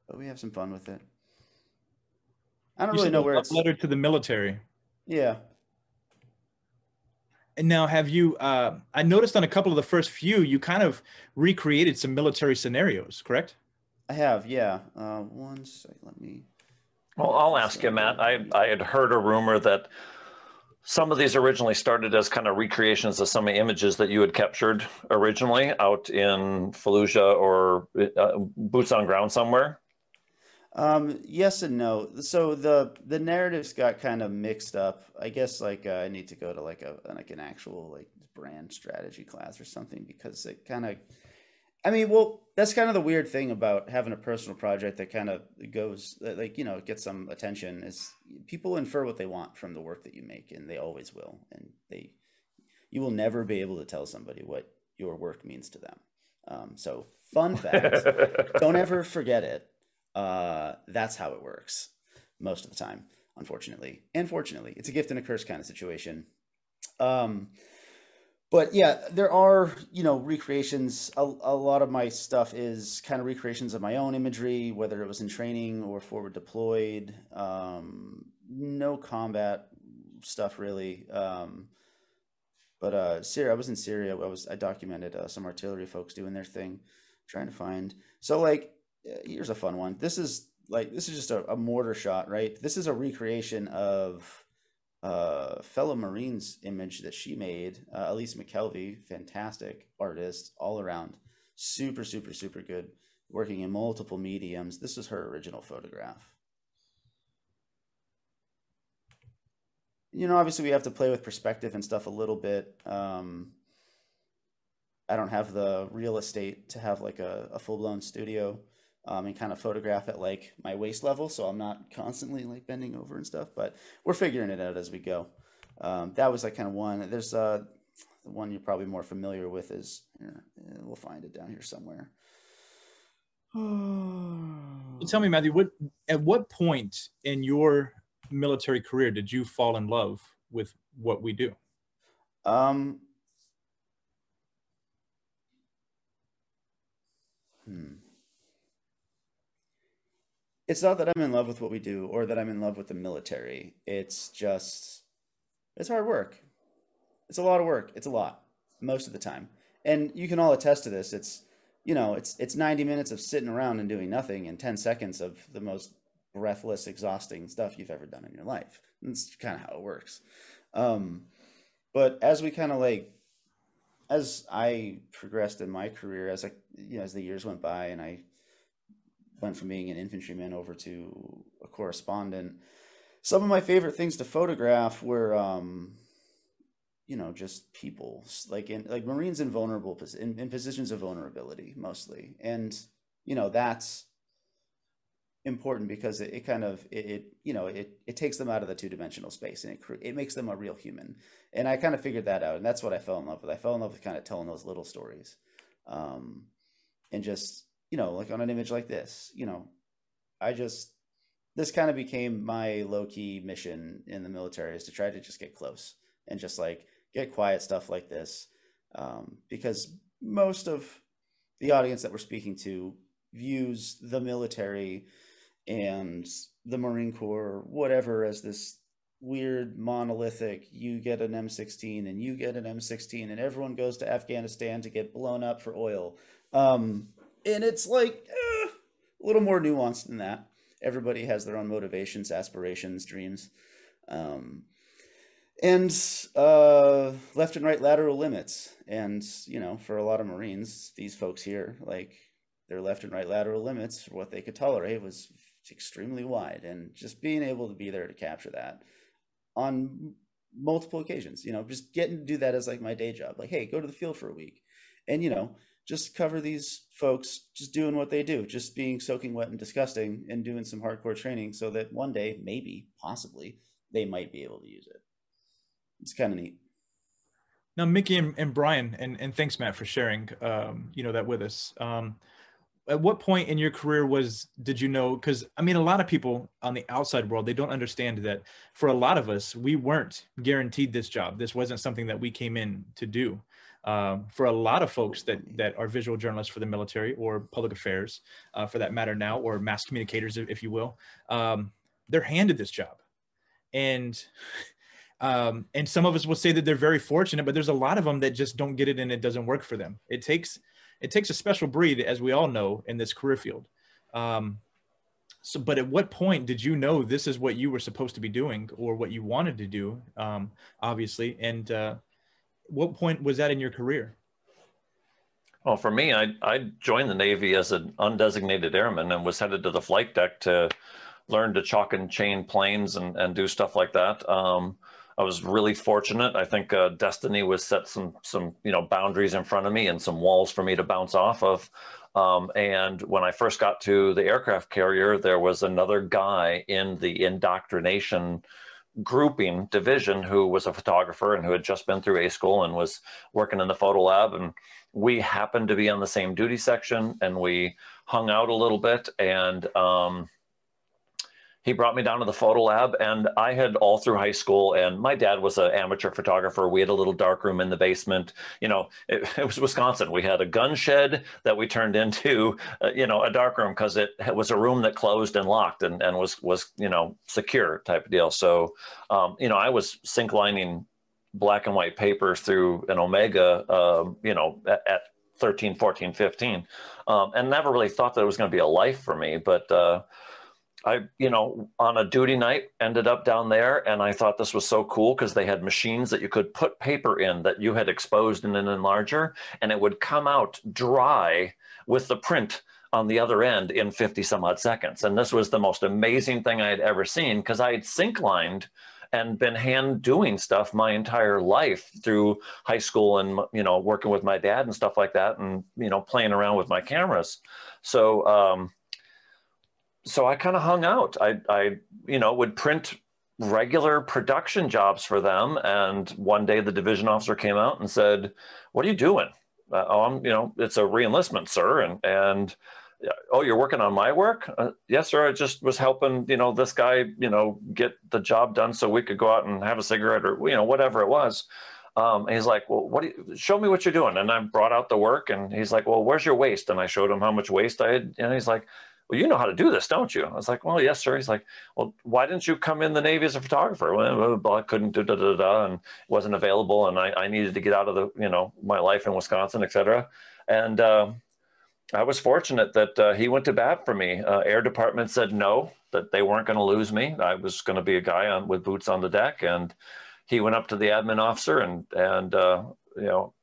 But we have some fun with it. I don't You really know where it's. letter to the military. Yeah. And now, have you? Uh, I noticed on a couple of the first few, you kind of recreated some military scenarios, correct? I have, yeah. Uh, one sec, let me. Well, I'll ask you, Matt. I, I had heard a rumor that some of these originally started as kind of recreations of some of the images that you had captured originally out in Fallujah or uh, boots on ground somewhere. Um, yes and no. So the the narratives got kind of mixed up. I guess like uh, I need to go to like a like an actual like brand strategy class or something because it kind of. I mean, well, that's kind of the weird thing about having a personal project that kind of goes like you know gets some attention is people infer what they want from the work that you make, and they always will, and they you will never be able to tell somebody what your work means to them. Um, so, fun fact: don't ever forget it. Uh, that's how it works most of the time, unfortunately. And fortunately, it's a gift and a curse kind of situation. Um, but yeah, there are, you know, recreations. A, a lot of my stuff is kind of recreations of my own imagery, whether it was in training or forward deployed. Um, no combat stuff really. Um, but uh, Syria, I was in Syria. I was I documented uh, some artillery folks doing their thing, trying to find. So like here's a fun one. This is like this is just a, a mortar shot, right? This is a recreation of uh, fellow Marines image that she made. Uh, Elise McKelvey, fantastic artist all around, super super super good, working in multiple mediums. This is her original photograph. You know, obviously we have to play with perspective and stuff a little bit. Um, I don't have the real estate to have like a, a full blown studio um, and kind of photograph at like my waist level, so I'm not constantly like bending over and stuff. But we're figuring it out as we go. Um, that was like kind of one. There's uh, the one you're probably more familiar with is here, we'll find it down here somewhere. Tell me, Matthew, what at what point in your military career did you fall in love with what we do? Um. Hmm. It's not that I'm in love with what we do or that I'm in love with the military. It's just, it's hard work. It's a lot of work. It's a lot most of the time. and you can all attest to this. It's you know, it's it's 90 minutes of sitting around and doing nothing and 10 seconds of the most breathless, exhausting stuff you've ever done in your life. That's kind of how it works. Um, but as we kind of like, as I progressed in my career, as I, you know, as the years went by and I went from being an infantryman over to a correspondent, some of my favorite things to photograph were, um, you know, just people like in like Marines in vulnerable in, in positions of vulnerability mostly, and you know that's important because it, it kind of it, it, you know it it takes them out of the two dimensional space and it it makes them a real human. And I kind of figured that out, and that's what I fell in love with. I fell in love with kind of telling those little stories, um, and just you know like on an image like this, you know, I just this kind of became my low key mission in the military is to try to just get close and just like get quiet stuff like this um, because most of the audience that we're speaking to views the military and the Marine Corps, whatever, as this weird monolithic. You get an M16 and you get an M16, and everyone goes to Afghanistan to get blown up for oil. Um, and it's like eh, a little more nuanced than that. Everybody has their own motivations, aspirations, dreams. Um, and uh, left and right lateral limits. And you know, for a lot of Marines, these folks here, like their left and right lateral limits what they could tolerate was extremely wide. And just being able to be there to capture that on multiple occasions, you know, just getting to do that as like my day job. Like, hey, go to the field for a week, and you know, just cover these folks just doing what they do, just being soaking wet and disgusting, and doing some hardcore training, so that one day, maybe, possibly, they might be able to use it it's kind of neat. Now, Mickey and, and Brian, and, and thanks, Matt, for sharing, um, you know, that with us. Um, at what point in your career was did you know because i mean a lot of people on the outside world they don't understand that for a lot of us we weren't guaranteed this job this wasn't something that we came in to do um, for a lot of folks that that are visual journalists for the military or public affairs uh, for that matter now or mass communicators if, you will um, they're handed this job and um, and some of us will say that they're very fortunate, but there's a lot of them that just don't get it and it doesn't work for them. It takes it takes a special breed, as we all know, in this career field. Um, so, but at what point did you know this is what you were supposed to be doing or what you wanted to do? Um, obviously, and uh, what point was that in your career? Well, for me, I, I joined the Navy as an undesignated airman and was headed to the flight deck to learn to chalk and chain planes and, and do stuff like that. Um, I was really fortunate. I think uh, destiny was set some some you know boundaries in front of me and some walls for me to bounce off of. Um, and when I first got to the aircraft carrier, there was another guy in the indoctrination grouping division who was a photographer and who had just been through A school and was working in the photo lab. And we happened to be on the same duty section and we hung out a little bit. And um, he brought me down to the photo lab and i had all through high school and my dad was an amateur photographer. We had a little dark room in the basement. You know it, it was wisconsin. We had a gun shed that we turned into uh, you know a dark room because it was a room that closed and locked and, and was was you know secure type of deal. So um, you know i was sync lining black and white papers through an omega um, you know at, at 13 14 15 um, and never really thought that it was going to be a life for me but uh, I, you know, on a duty night ended up down there and I thought this was so cool because they had machines that you could put paper in that you had exposed in an enlarger and it would come out dry with the print on the other end in 50 some odd seconds. And this was the most amazing thing I had ever seen because I had sync lined and been hand doing stuff my entire life through high school and, you know, working with my dad and stuff like that and, you know, playing around with my cameras. So, um, so I kind of hung out. I, I, you know, would print regular production jobs for them. And one day the division officer came out and said, "What are you doing?" Uh, oh, I'm, you know, it's a reenlistment, sir. And and oh, you're working on my work? Uh, yes, sir. I just was helping, you know, this guy, you know, get the job done so we could go out and have a cigarette or you know whatever it was. Um, and he's like, well, what you, show me what you're doing. And I brought out the work and he's like, well, where's your waist? And I showed him how much waste I had. And he's like, well, you know how to do this, don't you? I was like, well, yes, sir. He's like, well, why didn't you come in the Navy as a photographer? Well, I couldn't do da, da, da, and wasn't available. And I, I needed to get out of the, you know, my life in Wisconsin, et cetera. And uh, I was fortunate that uh, he went to bat for me. Uh, Air Department said no, that they weren't going to lose me. I was going to be a guy on, with boots on the deck. And he went up to the admin officer and, and uh, you know,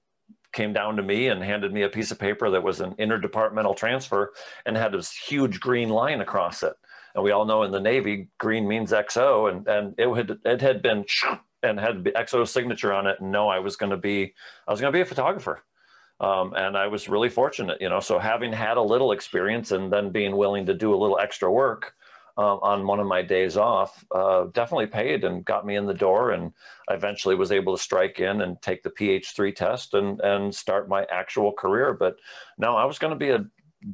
came down to me and handed me a piece of paper that was an interdepartmental transfer and had this huge green line across it. And we all know in the Navy, green means XO, and and it had it had been and had XO signature on it. And no, I was going to be I was going to be a photographer. Um, and I was really fortunate, you know. So having had a little experience and then being willing to do a little extra work, uh, on one of my days off uh, definitely paid and got me in the door. And I eventually was able to strike in and take the PH3 test and, and start my actual career. But no, I was going to be a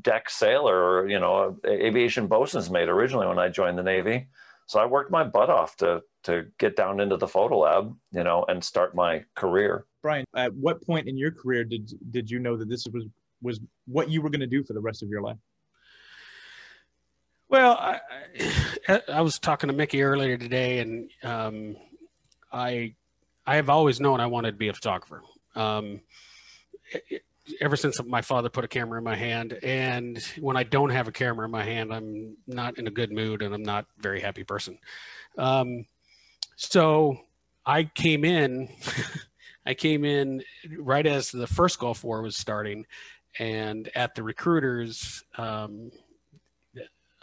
deck sailor or, you know, aviation bosun's mate originally when I joined the Navy. So I worked my butt off to, to get down into the photo lab, you know, and start my career. Brian, at what point in your career did, did you know that this was, was what you were going to do for the rest of your life? Well, I, I, was talking to Mickey earlier today, and um, I I have always known I wanted to be a photographer. Um, it, ever since my father put a camera in my hand, and when I don't have a camera in my hand, I'm not in a good mood, and I'm not a very happy person. Um, so I came in. I came in right as the first Gulf War was starting, and at the recruiters, um,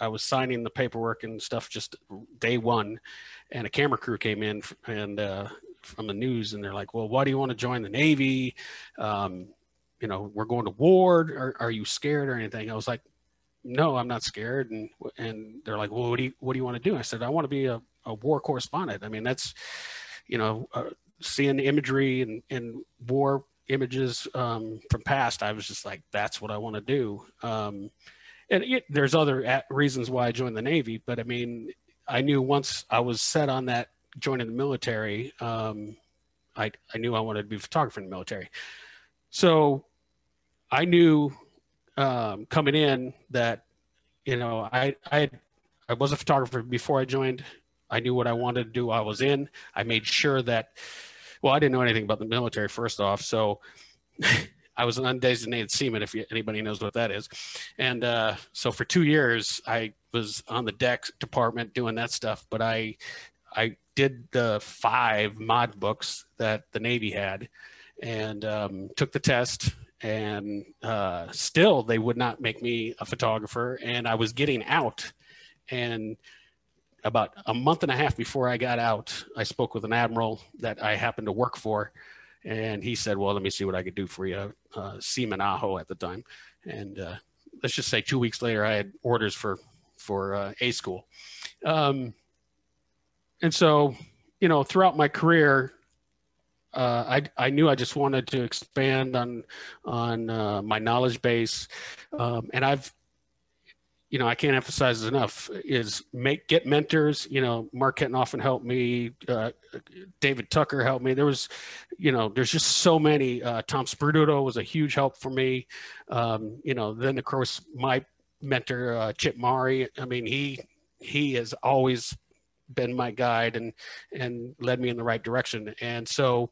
I was signing the paperwork and stuff just day one, and a camera crew came in and uh, from the news, and they're like, "Well, why do you want to join the Navy? Um, you know, we're going to war. Are, are you scared or anything?" I was like, "No, I'm not scared." And and they're like, "Well, what do you what do you want to do?" I said, "I want to be a, a war correspondent. I mean, that's you know, uh, seeing imagery and and war images um, from past. I was just like, that's what I want to do." Um, and it, there's other reasons why I joined the Navy, but I mean, I knew once I was set on that joining the military, um, I, I knew I wanted to be a photographer in the military. So I knew um, coming in that, you know, I, I, I was a photographer before I joined. I knew what I wanted to do. I was in. I made sure that, well, I didn't know anything about the military first off. So I was an undesignated seaman, if you, anybody knows what that is. And uh, so for two years, I was on the deck department doing that stuff. But I, I did the five mod books that the Navy had, and um, took the test. And uh, still, they would not make me a photographer. And I was getting out, and about a month and a half before I got out, I spoke with an admiral that I happened to work for and he said, well, let me see what I could do for you. Uh, Seaman Aho at the time. And uh, let's just say two weeks later, I had orders for, for uh, A school. Um, and so, you know, throughout my career, uh, I, I knew I just wanted to expand on on uh, my knowledge base, um, and I've you know, I can't emphasize enough is make get mentors. You know, Mark Kettenhofen helped me. Uh, David Tucker helped me. There was, you know, there's just so many. Uh, Tom Sperduto was a huge help for me. Um, you know, then of course my mentor uh, Chip Maury. I mean, he he has always been my guide and and led me in the right direction. And so,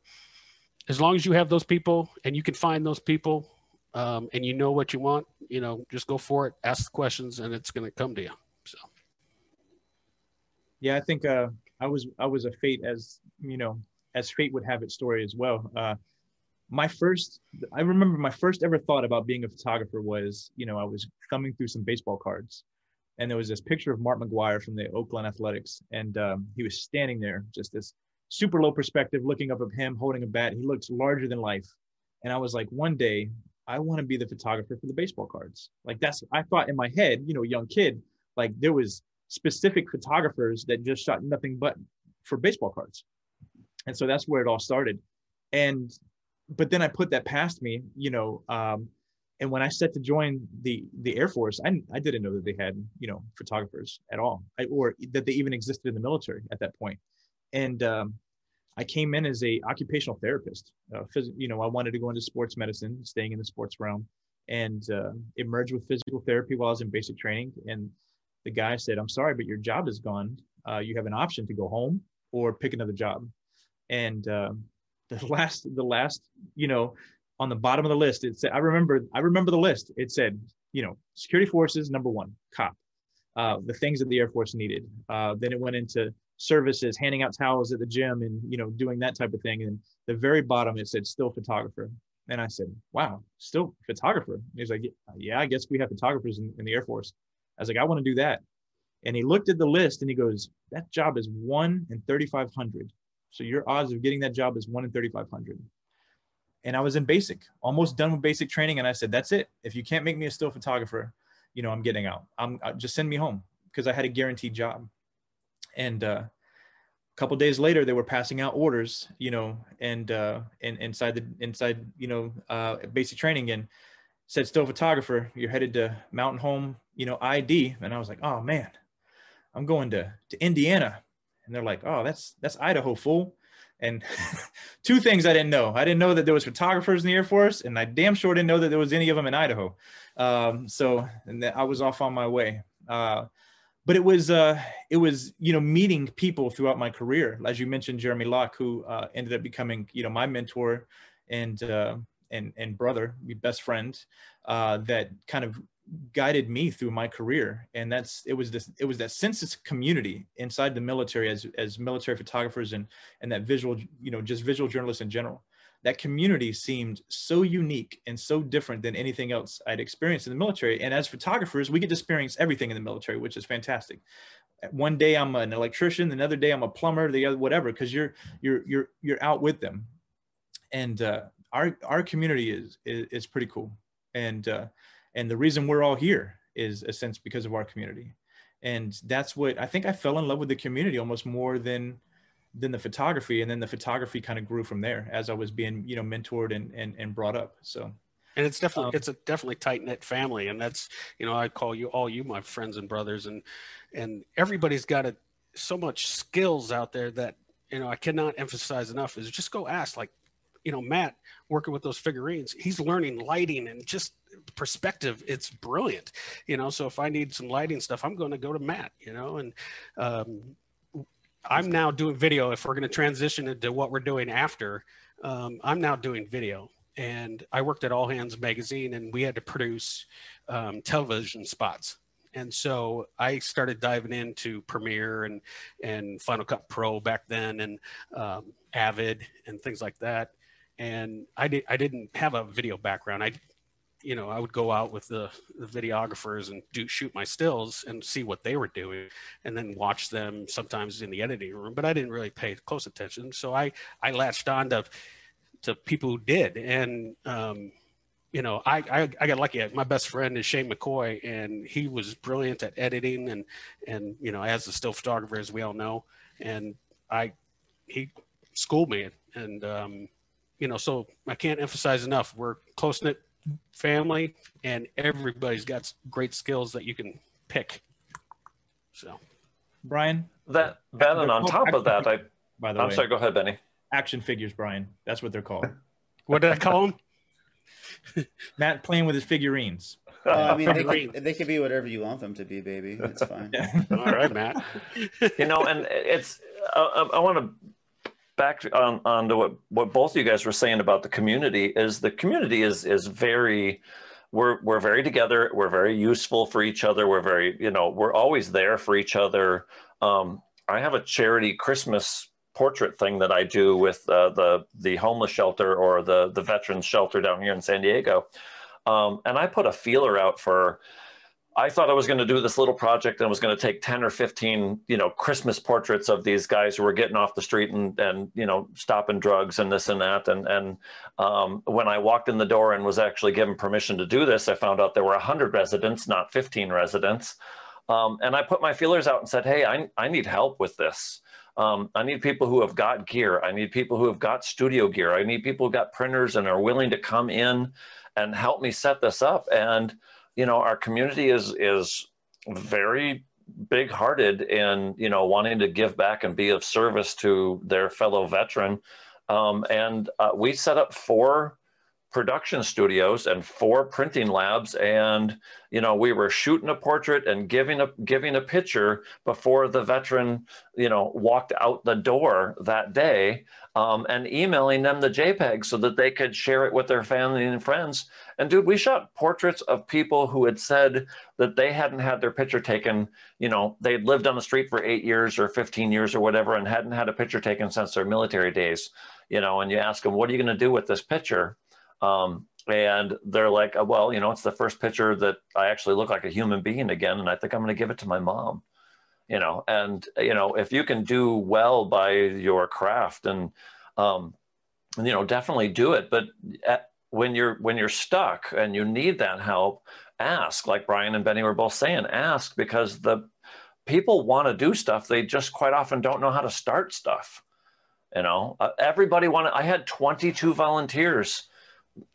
as long as you have those people and you can find those people, um, and you know what you want, you know, just go for it, ask the questions, and it's going to come to you. So, yeah, I think uh, I was I was a fate as you know as fate would have it story as well. Uh, my first, I remember my first ever thought about being a photographer was, you know, I was thumbing through some baseball cards, and there was this picture of Mark McGwire from the Oakland Athletics, and um, he was standing there, just this super low perspective, looking up at him holding a bat. He looked larger than life, and I was like, one day I want to be the photographer for the baseball cards. Like that's I thought in my head, you know, young kid, like there was specific photographers that just shot nothing but for baseball cards. And so that's where it all started. And but then I put that past me, you know, um, and when I set to join the the Air Force, I, I didn't know that they had you know photographers at all, I, or that they even existed in the military at that point. And um, I came in as a occupational therapist. Uh, phys- you know, I wanted to go into sports medicine, staying in the sports realm, and uh, it merged with physical therapy while I was in basic training. And the guy said, "I'm sorry, but your job is gone. Uh, you have an option to go home or pick another job." And uh, the last, the last, you know, on the bottom of the list, it said, "I remember, I remember the list. It said, you know, security forces number one, cop, uh, the things that the Air Force needed. Uh, then it went into services, handing out towels at the gym, and you know, doing that type of thing. And the very bottom, it said still photographer. And I said, wow, still photographer. He's like, yeah, I guess we have photographers in, in the Air Force. I was like, I want to do that. And he looked at the list and he goes, that job is one in 3,500. So your odds of getting that job is one in 3,500. And I was in basic, almost done with basic training. And I said, that's it. If you can't make me a still photographer, you know, I'm getting out. I'm uh, just send me home because I had a guaranteed job. And uh, a couple days later they were passing out orders you know and uh and inside the inside you know uh basic training. And said still photographer. You're headed to mountain home you know id and i was like oh man i'm going to to indiana. And they're like oh that's that's idaho fool. And two things i didn't know. I didn't know that there was photographers in the air force and i damn sure didn't know that there was any of them in idaho. Um so and i was off on my way. Uh but it was uh, it was you know meeting people throughout my career, as you mentioned, Jeremy Lock, who uh, ended up becoming you know my mentor and uh, and and brother, my best friend, uh, that kind of guided me through my career. And that's it was this it was that sense of community inside the military as as military photographers and and that visual you know just visual journalists in general that community seemed so unique and so different than anything else I'd experienced in the military. And as photographers, we get to experience everything in the military, which is fantastic. One day I'm an electrician, another day I'm a plumber, the other whatever, because you're you're you're you're out with them. And uh, our our community is, is is pretty cool. And uh, and the reason we're all here is a sense because of our community. And that's what I think I fell in love with the community almost more than than the photography and then the photography kind of grew from there as i was being you know mentored and and, and brought up so. And it's definitely um, it's a definitely tight knit family and that's you know i call you all you my friends and brothers and and everybody's got a, so much skills out there that you know i cannot emphasize enough is just go ask like you know matt working with those figurines he's learning lighting and just perspective it's brilliant. You know so if i need some lighting stuff i'm going to go to matt you know and um, I'm now doing video. If we're going to transition into what we're doing after, um, I'm now doing video. And I worked at All Hands Magazine, and we had to produce um, television spots. And so I started diving into Premiere and and Final Cut Pro back then, and um, Avid and things like that. And I did I didn't have a video background. I you know, I would go out with the, the, videographers and do shoot my stills and see what they were doing, and then watch them sometimes in the editing room. But I didn't really pay close attention, so I I latched on to to people who did, and um, you know, I, I I got lucky. My best friend is Shane McCoy, and he was brilliant at editing and and you know, as a still photographer, as we all know, and I he schooled me, and um, you know, so I can't emphasize enough. We're close knit family, and everybody's got great skills that you can pick. So, Brian, that that and on top of that, I by the I'm way, sorry. Go ahead, Benny. Action figures, Brian. That's what they're called. what did I call them? Matt playing with his figurines. Uh, I mean, they can, they can be whatever you want them to be, baby. It's fine. All right, Matt. you know, and it's I, I want to back on, on to what, what both of you guys were saying about the community is the community is is very we're we're very together. We're very useful for each other. We're very you know we're always there for each other. Um, i have a charity christmas portrait thing that i do with uh, the the homeless shelter or the the veterans shelter down here in san diego. Um, and i put a feeler out for I thought I was going to do this little project and I was going to take 10 or 15, you know, Christmas portraits of these guys who were getting off the street and, and you know, stopping drugs and this and that. And, and um, when I walked in the door and was actually given permission to do this, I found out there were 100 residents, not 15 residents. Um, and I put my feelers out and said, hey, I, I need help with this. Um, I need people who have got gear. I need people who have got studio gear. I need people who got printers and are willing to come in and help me set this up. And you know our community is is very big hearted in you know wanting to give back and be of service to their fellow veteran. Um, and uh, we set up four production studios and four printing labs and you know we were shooting a portrait and giving a giving a picture before the veteran you know walked out the door that day um, and emailing them the jpeg so that they could share it with their family and friends and dude we shot portraits of people who had said that they hadn't had their picture taken you know they'd lived on the street for eight years or 15 years or whatever and hadn't had a picture taken since their military days you know and you ask them what are you going to do with this picture um, and they're like, well, you know, it's the first picture that I actually look like a human being again, and I think I'm going to give it to my mom. You know, and you know, if you can do well by your craft, and um, you know, definitely do it. But at, when you're when you're stuck and you need that help, ask. Like Brian and Benny were both saying, ask because the people want to do stuff. They just quite often don't know how to start stuff. You know, uh, everybody wanted. I had 22 volunteers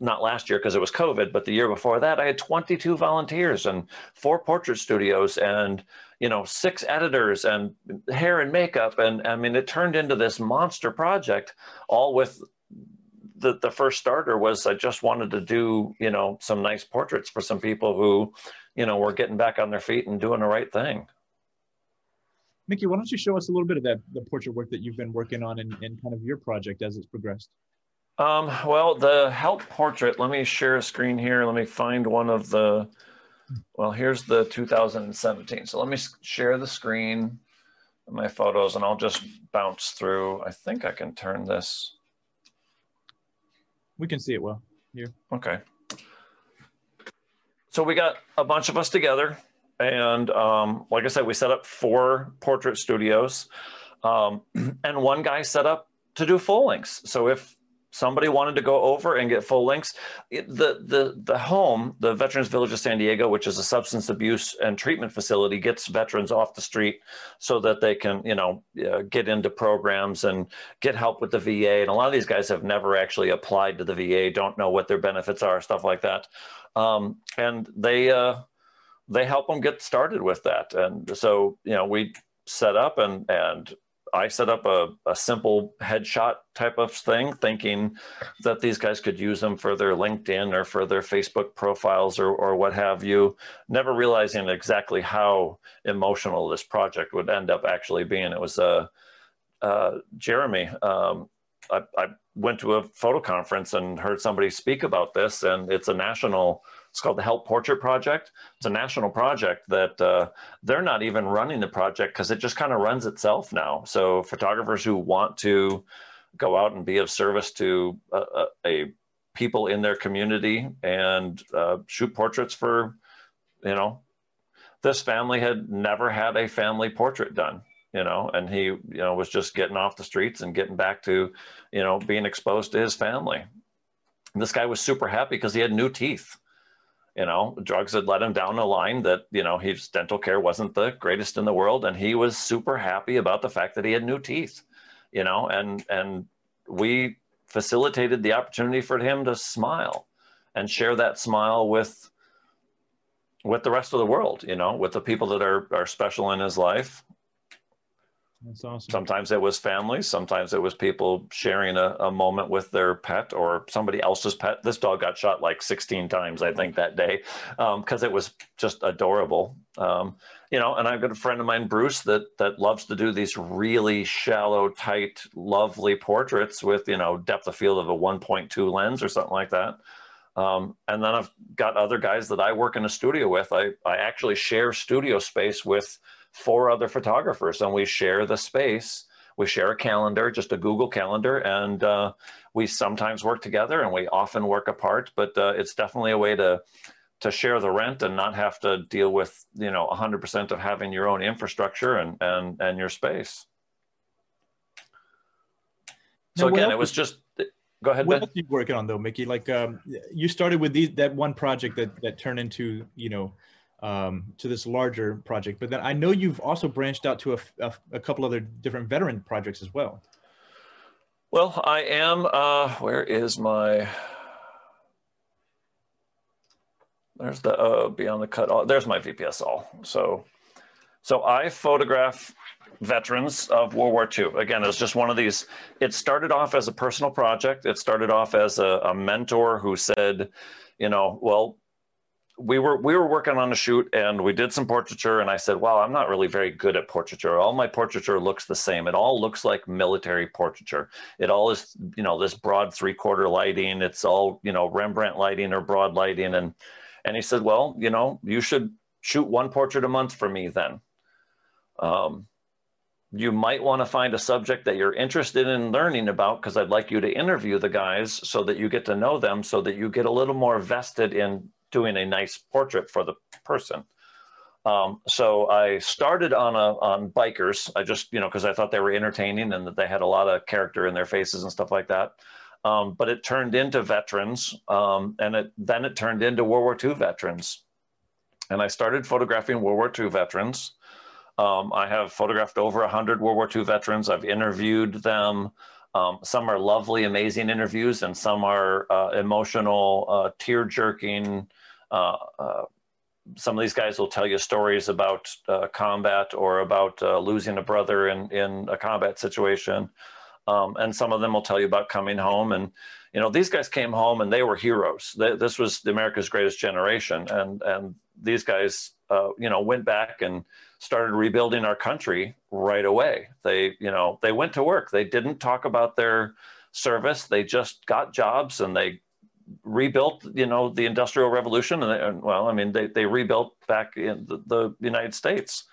not last year because it was COVID, but the year before that, I had 22 volunteers and four portrait studios and, you know, six editors and hair and makeup. And I mean, it turned into this monster project all with the, the first starter was I just wanted to do, you know, some nice portraits for some people who, you know, were getting back on their feet and doing the right thing. Mickey, why don't you show us a little bit of that, the portrait work that you've been working on and, and kind of your project as it's progressed? Um, well, the help portrait, let me share a screen here. Let me find one of the, well, here's the 2017. So let me share the screen, my photos, and I'll just bounce through. I think I can turn this. We can see it well here. Okay. So we got a bunch of us together. And um, like I said, we set up four portrait studios. Um, and one guy set up to do full lengths. So if somebody wanted to go over and get full links, the the the home, the Veterans Village of San Diego, which is a substance abuse and treatment facility, gets veterans off the street so that they can, you know, uh, get into programs and get help with the VA. And a lot of these guys have never actually applied to the VA, don't know what their benefits are, stuff like that. Um, and they uh, they help them get started with that. And so, you know, we set up and and I set up a, a simple headshot type of thing, thinking that these guys could use them for their LinkedIn or for their Facebook profiles or, or what have you, never realizing exactly how emotional this project would end up actually being. It was uh, uh, Jeremy. Um, I, I went to a photo conference and heard somebody speak about this, and it's a national it's called the Help Portrait Project. It's a national project that uh, they're not even running the project because it just kind of runs itself now. So photographers who want to go out and be of service to a, a, a people in their community and uh, shoot portraits for, you know, this family had never had a family portrait done you know, and he, you know, was just getting off the streets and getting back to, you know, being exposed to his family. And this guy was super happy because he had new teeth you know drugs had led him down a line that you know his dental care wasn't the greatest in the world and he was super happy about the fact that he had new teeth you know and and we facilitated the opportunity for him to smile and share that smile with with the rest of the world you know with the people that are are special in his life that's awesome. Sometimes it was families. Sometimes it was people sharing a, a moment with their pet or somebody else's pet. This dog got shot like 16 times, I think, that day because um, it was just adorable. Um, you know, and I've got a friend of mine, Bruce, that that loves to do these really shallow, tight, lovely portraits with you know depth of field of a 1.2 lens or something like that. Um, and then I've got other guys that I work in a studio with. I I actually share studio space with four other photographers and we share the space. We share a calendar, just a Google calendar, and uh, we sometimes work together and we often work apart, but uh, it's definitely a way to to share the rent and not have to deal with you know 100% of having your own infrastructure and and and your space. So now, again, it was just go ahead. What ben. else are you working on though, Mickey? Like um, you started with these that one project that that turned into you know um, to this larger project. But then I know you've also branched out to a, a, a couple other different veteran projects as well. Well, I am. Uh, where is my? There's the uh, beyond the cut. Oh, there's my VPS all. So, so I photograph veterans of World War II. Again, it's just one of these. It started off as a personal project. It started off as a, a mentor who said, you know, well, we were we were working on a shoot and we did some portraiture and I said, "Well, I'm not really very good at portraiture. All my portraiture looks the same. It all looks like military portraiture. It all is, you know, this broad three-quarter lighting. It's all, you know, Rembrandt lighting or broad lighting." And and he said, "Well, you know, you should shoot one portrait a month for me then." Um, you might want to find a subject that you're interested in learning about because I'd like you to interview the guys so that you get to know them so that you get a little more vested in doing a nice portrait for the person. Um, so I started on a, on bikers. I just, you know, because I thought they were entertaining and that they had a lot of character in their faces and stuff like that. Um, but it turned into veterans, um, and it then it turned into World War II veterans. And I started photographing World War II veterans. Um, I have photographed over 100 World War II veterans. I've interviewed them. Um, some are lovely, amazing interviews, and some are uh, emotional, uh, tear jerking. Uh, uh, some of these guys will tell you stories about uh, combat or about uh, losing a brother in, in a combat situation. Um, and some of them will tell you about coming home. And, you know, these guys came home and they were heroes. They, this was the America's greatest generation. And, and these guys, you know, went back and started rebuilding our country right away. They, you know, they went to work. They didn't talk about their service. They just got jobs and they rebuilt, you know, the industrial revolution. And, they, and well, I mean, they, they rebuilt back in the, the United States.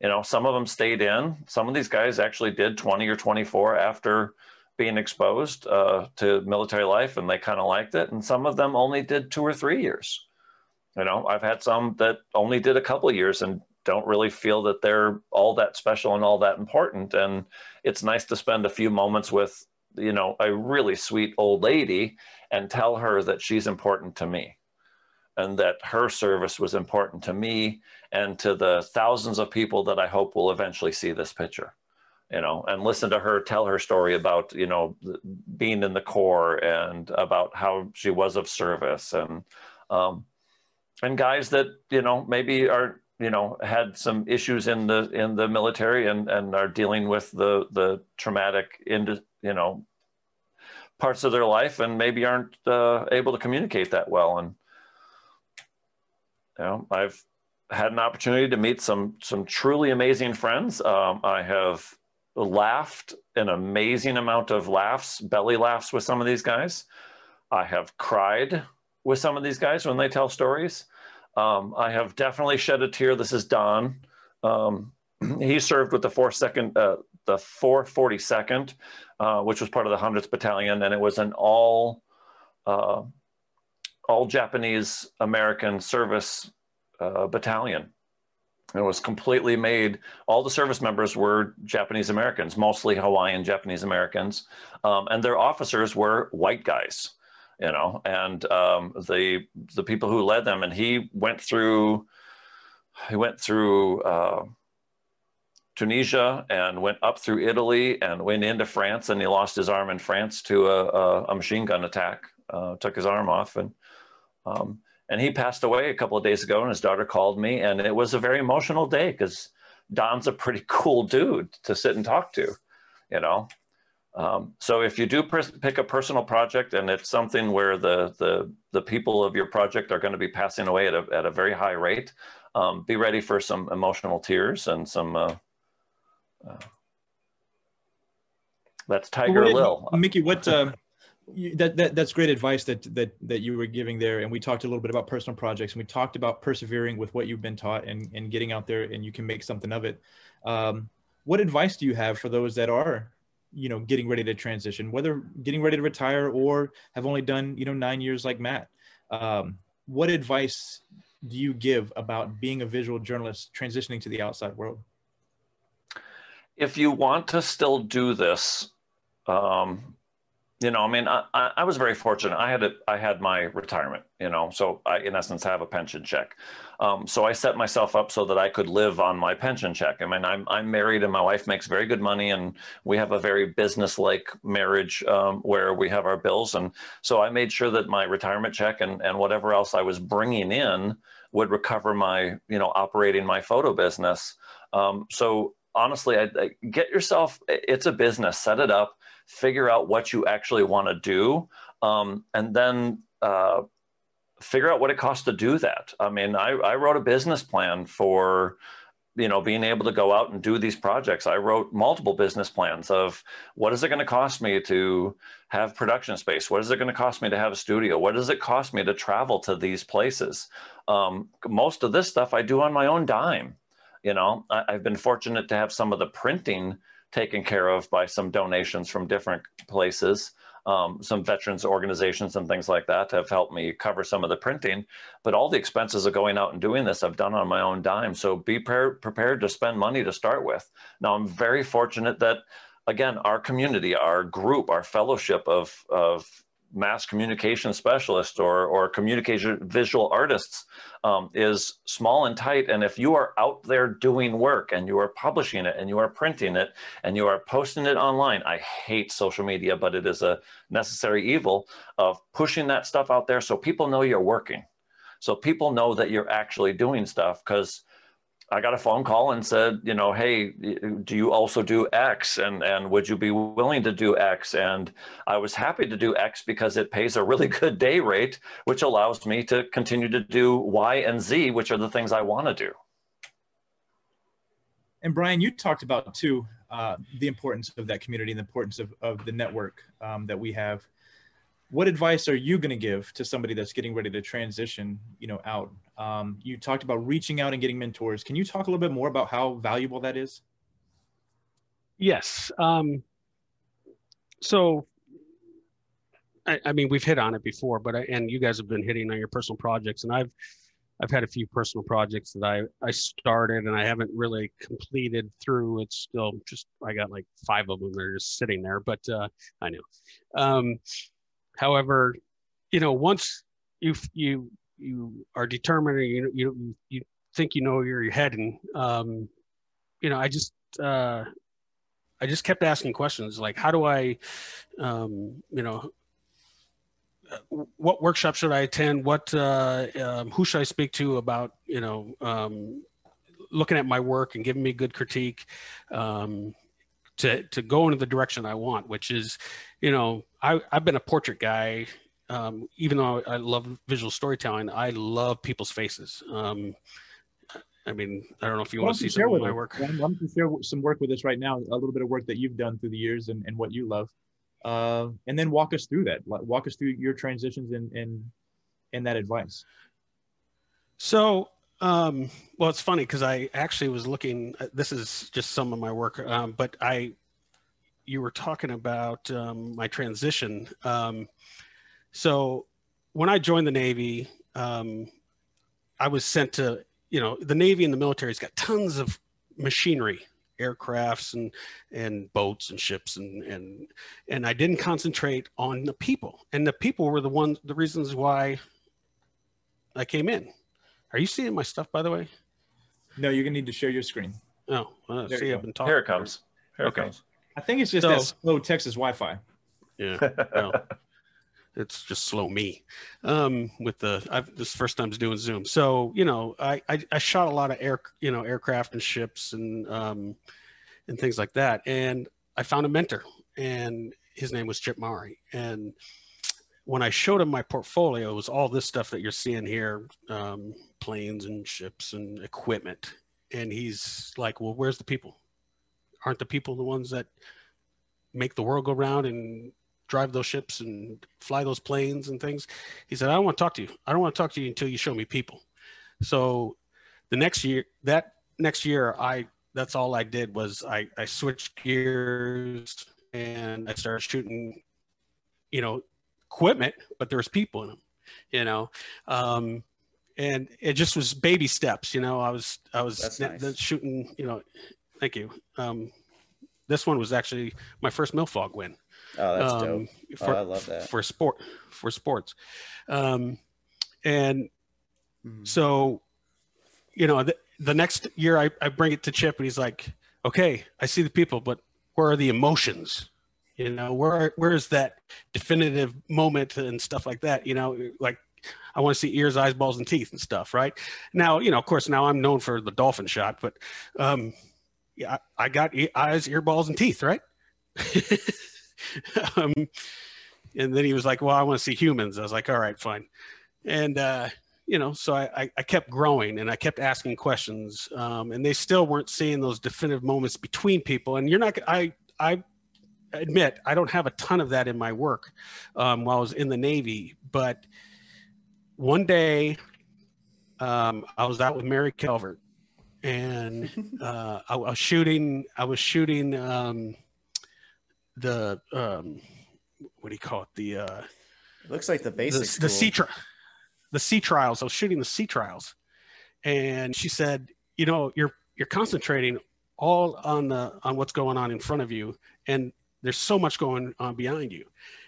You know, some of them stayed in. Some of these guys actually did 20 or 24 after being exposed uh, to military life and they kind of liked it. And some of them only did two or three years. You know, I've had some that only did a couple years and don't really feel that they're all that special and all that important. And it's nice to spend a few moments with, you know, a really sweet old lady and tell her that she's important to me and that her service was important to me and to the thousands of people that I hope will eventually see this picture you know, and listen to her tell her story about, you know, being in the Corps and about how she was of service and, um, and guys that, you know, maybe are you know had some issues in the in the military and and are dealing with the the traumatic in you know parts of their life and maybe aren't uh, able to communicate that well. And you know i've had an opportunity to meet some some truly amazing friends. Um, i have laughed an amazing amount of laughs belly laughs with some of these guys. I have cried with some of these guys when they tell stories um, I have definitely shed a tear. This is Don. Um, he served with the four second, uh, the 442nd, uh, which was part of the 100th Battalion, and it was an all, uh, all Japanese American service uh, battalion. It was completely made. All the service members were Japanese Americans, mostly Hawaiian Japanese Americans, um, and their officers were white guys you know, and um, the the people who led them, and he went through he went through uh, Tunisia and went up through Italy and went into France, and he lost his arm in France to a, a, machine gun attack, uh, took his arm off, and um, and he passed away a couple of days ago. And his daughter called me, and it was a very emotional day because Don's a pretty cool dude to sit and talk to, you know. Um, so if you do pick a personal project and it's something where the, the, the people of your project are going to be passing away at a, at a very high rate, um, be ready for some emotional tears and some, uh, uh, that's Tiger well, Lil. Mickey, what, uh, you, that, that, that's great advice that, that, that you were giving there. And we talked a little bit about personal projects and we talked about persevering with what you've been taught and, and getting out there and you can make something of it. Um, what advice do you have for those that are you know getting ready to transition whether getting ready to retire or have only done you know nine years like matt. Um, what advice do you give about being a visual journalist transitioning to the outside world? If you want to still do this um, you know, I mean, I, I was very fortunate. I had a, I had my retirement, you know, so I, in essence, have a pension check. Um, so I set myself up so that I could live on my pension check. I mean, I'm, I'm married and my wife makes very good money and we have a very business-like marriage um, where we have our bills. And so I made sure that my retirement check and, and whatever else I was bringing in would recover my, you know, operating my photo business. Um, so honestly, I, I get yourself. It's a business. Set it up. Figure out what you actually want to do, um, and then uh, figure out what it costs to do that. I mean, I, I wrote a business plan for you know being able to go out and do these projects. I wrote multiple business plans of what is it going to cost me to have production space? What is it going to cost me to have a studio? What does it cost me to travel to these places? Um, most of this stuff i do on my own dime you know? I, i've been fortunate to have some of the printing taken care of by some donations from different places um, some veterans organizations and things like that have helped me cover some of the printing. But all the expenses of going out and doing this I've done on my own dime. So be pre- prepared to spend money to start with. Now I'm very fortunate that again our community, our group, our fellowship of of mass communication specialist or, or communication visual artists um, is small and tight. And if you are out there doing work and you are publishing it and you are printing it and you are posting it online, I hate social media, but it is a necessary evil of pushing that stuff out there so people know you're working. So people know that you're actually doing stuff because I got a phone call and said, you know, hey, do you also do X? And and would you be willing to do X? And I was happy to do X because it pays a really good day rate, which allows me to continue to do Y and Z, which are the things I want to do. And Brian, you talked about too uh, the importance of that community and the importance of, of the network um, that we have what advice are you going to give to somebody that's getting ready to transition you know out um, you talked about reaching out and getting mentors. Can you talk a little bit more about how valuable that is? Yes. Um, so I, I, mean we've hit on it before but I, and you guys have been hitting on your personal projects and i've i've had a few personal projects that i i started and i haven't really completed through. It's still just i got like five of them that are just sitting there but uh, i know. Um, However, you know, once you you you are determined, or you you you think you know where you're heading, um, you know, I just uh, I just kept asking questions like, how do I, um, you know, what workshop should I attend? What uh, um, who should I speak to about you know um, looking at my work and giving me good critique um, to to go into the direction I want, which is you know, I, I've been a portrait guy. Um, even though I love visual storytelling, I love people's faces. Um, I mean, I don't know if you want to see some of my us? work. Why don't you share some work with us right now? A little bit of work that you've done through the years and, and what you love, uh, and then walk us through that. Walk us through your transitions and and and that advice. So, um, well, it's funny because I actually was looking. Uh, this is just some of my work, um, but I you were talking about um, my transition. Um, so when I joined the Navy, um, I was sent to, you know, the Navy and the military's got tons of machinery, aircrafts and and boats and ships and and and I didn't concentrate on the people. And the people were the ones, the reasons why I came in. Are you seeing my stuff, by the way? No, you're gonna need to share your screen. Oh, uh, see, I've been talking. Here it comes. Here okay. It comes. I think it's just so, that slow Texas Wi-Fi. Yeah, well, it's just slow me. Um, with the I've, this first time's doing Zoom, so you know I, I, I shot a lot of air you know aircraft and ships and um, and things like that, and I found a mentor, and his name was Chip Maury, and when I showed him my portfolio, it was all this stuff that you're seeing here, um, planes and ships and equipment, and he's like, "Well, where's the people? aren't the people the ones that make the world go round and drive those ships and fly those planes and things? He said, I don't want to talk to you. I don't want to talk to you until you show me people. So the next year, that next year, I that's all I did was I, I switched gears and I started shooting, you know, equipment, but there was people in them, you know. Um, and it just was baby steps, you know. I was I was nice. shooting, you know, Thank you. Um, this one was actually my first MILPHOTOG win. Oh, that's um, dope. Oh, I love that. For sport, for sports. Um, and mm. so, you know, the, the next year I, I bring it to Chip and he's like, okay, I see the people, but where are the emotions? You know, where where is that definitive moment and stuff like that? You know, like I want to see ears, eyes, balls, and teeth and stuff, right? Now, you know, of course, now I'm known for the dolphin shot, but um, yeah, I got eyes, ear, balls, and teeth, right? um, and then he was like, well, I want to see humans. I was like, all right, fine. And, uh, you know, so I, I kept growing and I kept asking questions, um, and they still weren't seeing those definitive moments between people. And you're not, I, I admit I don't have a ton of that in my work um, while I was in the Navy, but one day um, I was out with Mary Calvert and uh, I, I, was shooting, I was shooting um, the, um, what do you call it? The, uh, it looks like the basic the, the sea tri- the sea trials. I was shooting the sea trials, and she said, "You know, you're you're concentrating all on the on what's going on in front of you, and there's so much going on behind you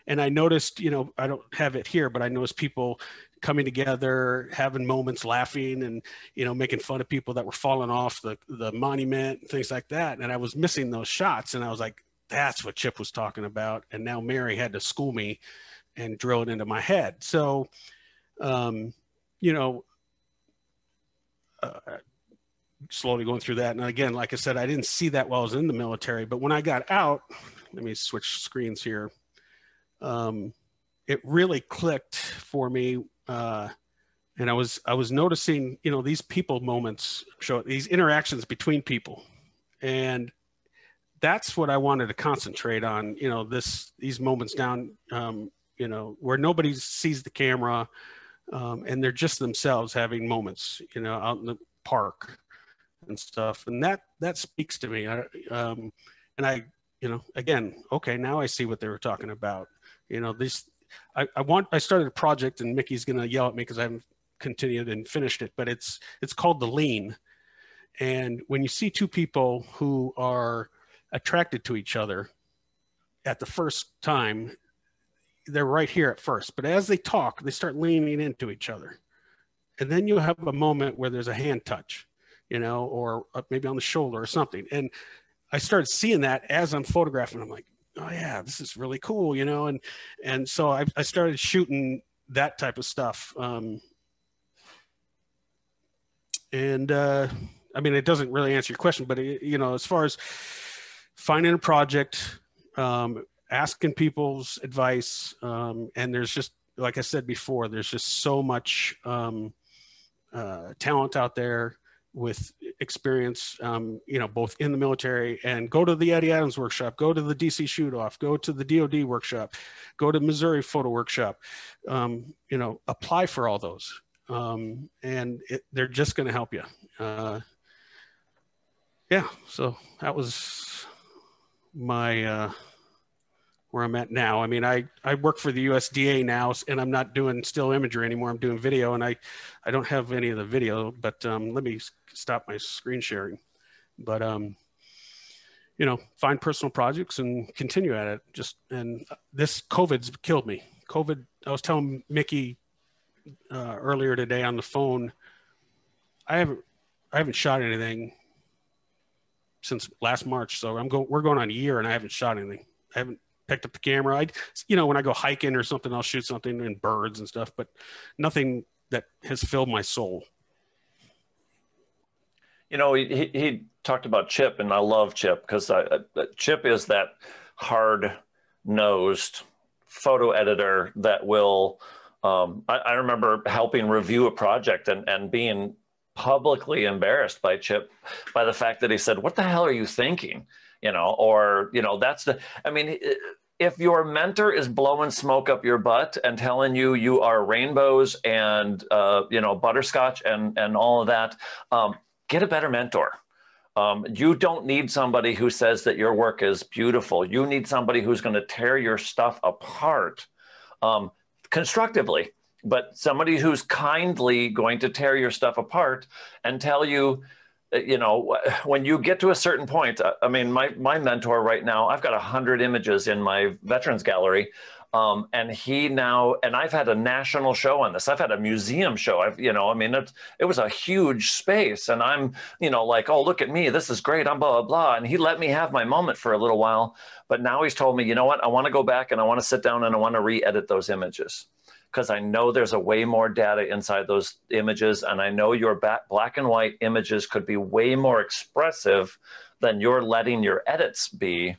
and i noticed you know i don't have it here but i noticed people coming together having moments laughing and you know making fun of people that were falling off the the monument things like that and i was missing those shots and i was like that's what chip was talking about and now mary had to school me and drill it into my head so um you know uh, slowly going through that and again like i said i didn't see that while i was in the military but when i got out let me switch screens here. Um, it really clicked for me. Uh, and I was, I was noticing, you know, these people moments show these interactions between people. And that's what I wanted to concentrate on, you know, this, these moments down, um, you know, where nobody sees the camera um, and they're just themselves having moments, you know, out in the park and stuff. And that, that speaks to me. I, um, and I you know, again, okay, now I see what they were talking about. You know, this, I, I want, I started a project and Mickey's to yell at me because I haven't continued and finished it, but it's, it's called the lean. And when you see two people who are attracted to each other at the first time, they're right here at first, but as they talk, they start leaning into each other. And then you have a moment where there's a hand touch, you know, or maybe on the shoulder or something. And I started seeing that as I'm photographing. I'm like, oh yeah, this is really cool, you know, and and so I, I started shooting that type of stuff. Um, and uh, I mean, it doesn't really answer your question, but it, you know, as far as finding a project, um, asking people's advice, um, and there's just like I said before, there's just so much um, uh, talent out there with experience, um, you know, both in the military and go to the Eddie Adams workshop, go to the DC shoot off, go to the DOD workshop, go to Missouri photo workshop, um, you know, apply for all those. Um, and it, they're just going to help you. Uh, yeah. So that was my, uh, where I'm at now. I mean, I, I work for the USDA now and I'm not doing still imagery anymore. I'm doing video and I, I don't have any of the video, but um, let me stop my screen sharing. But, um, you know, find personal projects and continue at it. Just, and this COVID's killed me. COVID, I was telling Mickey uh, earlier today on the phone, I haven't, I haven't shot anything since last March. So I'm going, we're going on a year and I haven't shot anything. I haven't picked up the camera. I, you know, when I go hiking or something, I'll shoot something and birds and stuff, but nothing that has filled my soul. You know, he, he talked about Chip, and I love Chip because Chip is that hard nosed photo editor that will. Um, I, I remember helping review a project and, and being publicly embarrassed by Chip by the fact that he said, What the hell are you thinking? you know, or, you know, that's the, I mean, if your mentor is blowing smoke up your butt and telling you you are rainbows and, uh, you know, butterscotch and, and all of that, um, get a better mentor. Um, you don't need somebody who says that your work is beautiful. You need somebody who's going to tear your stuff apart um, constructively, but somebody who's kindly going to tear your stuff apart and tell you, uh, you know, when you get to a certain point, uh, I mean, my, my mentor right now, I've got a hundred images in my veterans gallery. Um, and he now, and I've had a national show on this. I've had a museum show. I've, you know, I mean, it, it was a huge space and I'm, you know, like, oh, look at me. This is great. I'm blah, blah, blah. And he let me have my moment for a little while, but now he's told me, you know what? I want to go back and I want to sit down and I want to re-edit those images because I know there's a way more data inside those images. And I know your black and white images could be way more expressive than you're letting your edits be.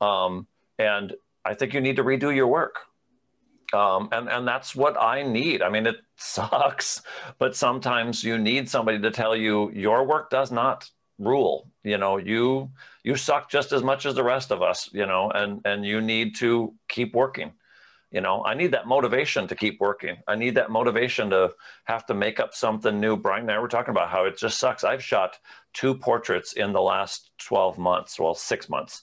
Um, and I think you need to redo your work. Um, and and that's what I need. I mean, it sucks, but sometimes you need somebody to tell you your work does not rule. You know, you you suck just as much as the rest of us. You know, and and you need to keep working. You know, I need that motivation to keep working. I need that motivation to have to make up something new. Brian and I were talking about how it just sucks. I've shot two portraits in the last 12 months, well, six months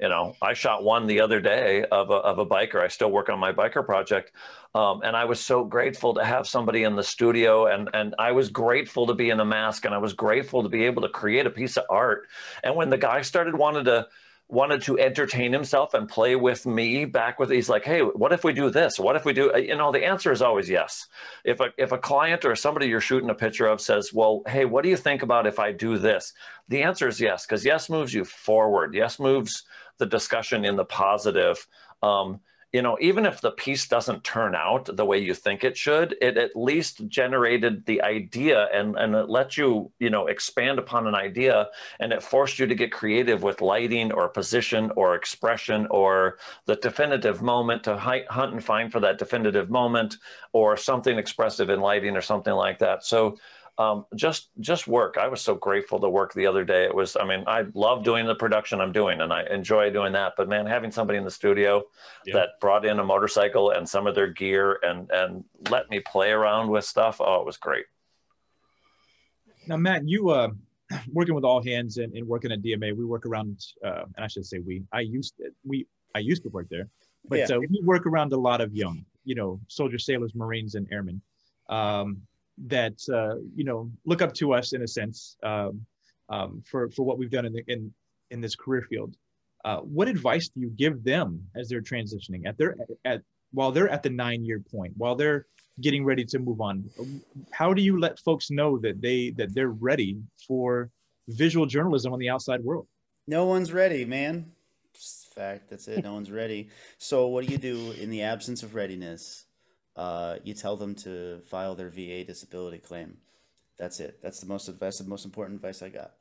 you know i shot one the other day of a, of a biker i still work on my biker project um, and i was so grateful to have somebody in the studio and and i was grateful to be in a mask and i was grateful to be able to create a piece of art and when the guy started wanted to wanted to entertain himself and play with me back with he's like hey what if we do this? What if we do you know the answer is always yes. If a if a client or somebody you're shooting a picture of says well hey what do you think about if i do this? The answer is yes because yes moves you forward. Yes moves the discussion in the positive. Um, you know, even if the piece doesn't turn out the way you think it should, it at least generated the idea and, and it let you, you know, expand upon an idea and it forced you to get creative with lighting or position or expression or the definitive moment to hunt and find for that definitive moment or something expressive in lighting or something like that. So um, just just work. I was so grateful to work the other day. It was, I mean, I love doing the production I'm doing, and I enjoy doing that. But man, having somebody in the studio yeah. that brought in a motorcycle and some of their gear and and let me play around with stuff, oh, it was great. Now, Matt, you uh, working with all hands and, and working at DMA, we work around, uh, and I should say we. I used to, we I used to work there, but yeah. uh, we work around a lot of young, you know, soldiers, sailors, Marines, and airmen. Um, that uh, you know look up to us in a sense um, um, for for what we've done in the, in in this career field. Uh, what advice do you give them as they're transitioning at their at while they're at the nine year point while they're getting ready to move on? How do you let folks know that they that they're ready for visual journalism on the outside world? No one's ready, man. Fact. That's it. No one's ready. So what do you do in the absence of readiness? Uh, you tell them to file their VA disability claim. That's it. That's the most advice. The most important advice I got.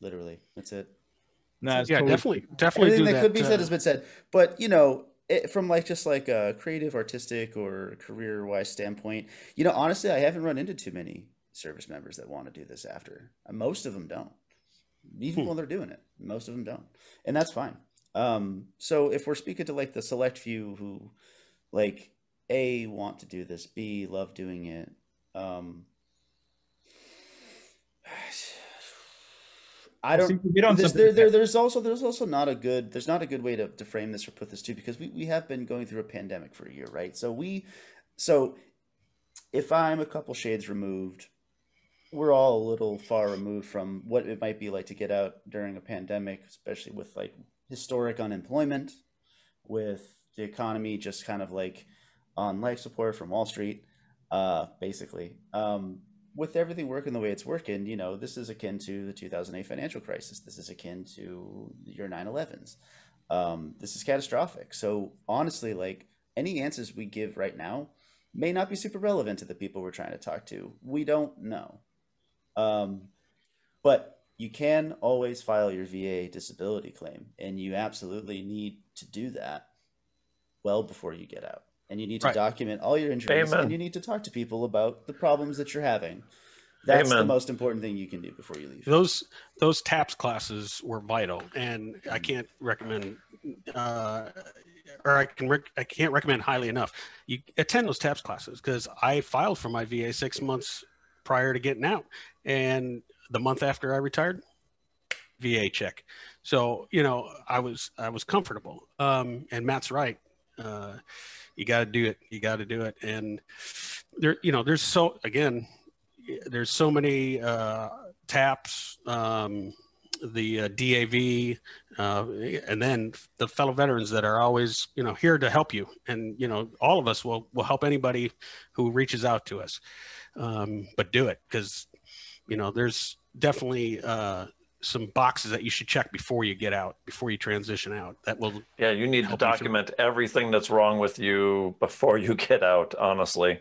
Literally, that's it. No, yeah, totally, definitely, definitely. Everything that, that, could be uh, said has been said, but you know, it, from like just like a creative, artistic, or career-wise standpoint, you know, honestly, I haven't run into too many service members that want to do this after. Most of them don't, even hmm. while they're doing it. Most of them don't, and that's fine. Um, so if we're speaking to like the select few who, like, a want to do this, B love doing it. Um, I don't. There's, there, there, there's also there's also not a good there's not a good way to, to frame this or put this too because we, we have been going through a pandemic for a year, right? So we so if I'm a couple shades removed, we're all a little far removed from what it might be like to get out during a pandemic, especially with like historic unemployment, with the economy just kind of like on life support from Wall Street, uh, basically. Um, with everything working the way it's working, you know, this is akin to the 2008 financial crisis. This is akin to your 9 11s. Um, this is catastrophic. So, honestly, like any answers we give right now may not be super relevant to the people we're trying to talk to. We don't know. Um, but you can always file your VA disability claim, and you absolutely need to do that well before you get out and you need to right. document all your injuries Amen. and you need to talk to people about the problems that you're having that's Amen. the most important thing you can do before you leave those those taps classes were vital and i mm-hmm. can't recommend uh, or i can rec- i can't recommend highly enough you attend those taps classes because i filed for my va six months prior to getting out and the month after i retired va check so you know i was i was comfortable um, and matt's right uh, you got to do it. You got to do it. And there, you know, there's so again, there's so many uh, taps, um, the uh, DAV, uh, and then the fellow veterans that are always, you know, here to help you. And you know, all of us will will help anybody who reaches out to us. Um, but do it because, you know, there's definitely uh, some boxes that you should check before you get out, before you transition out. That will. Yeah, you need to document everything that's wrong with you before you get out. Honestly,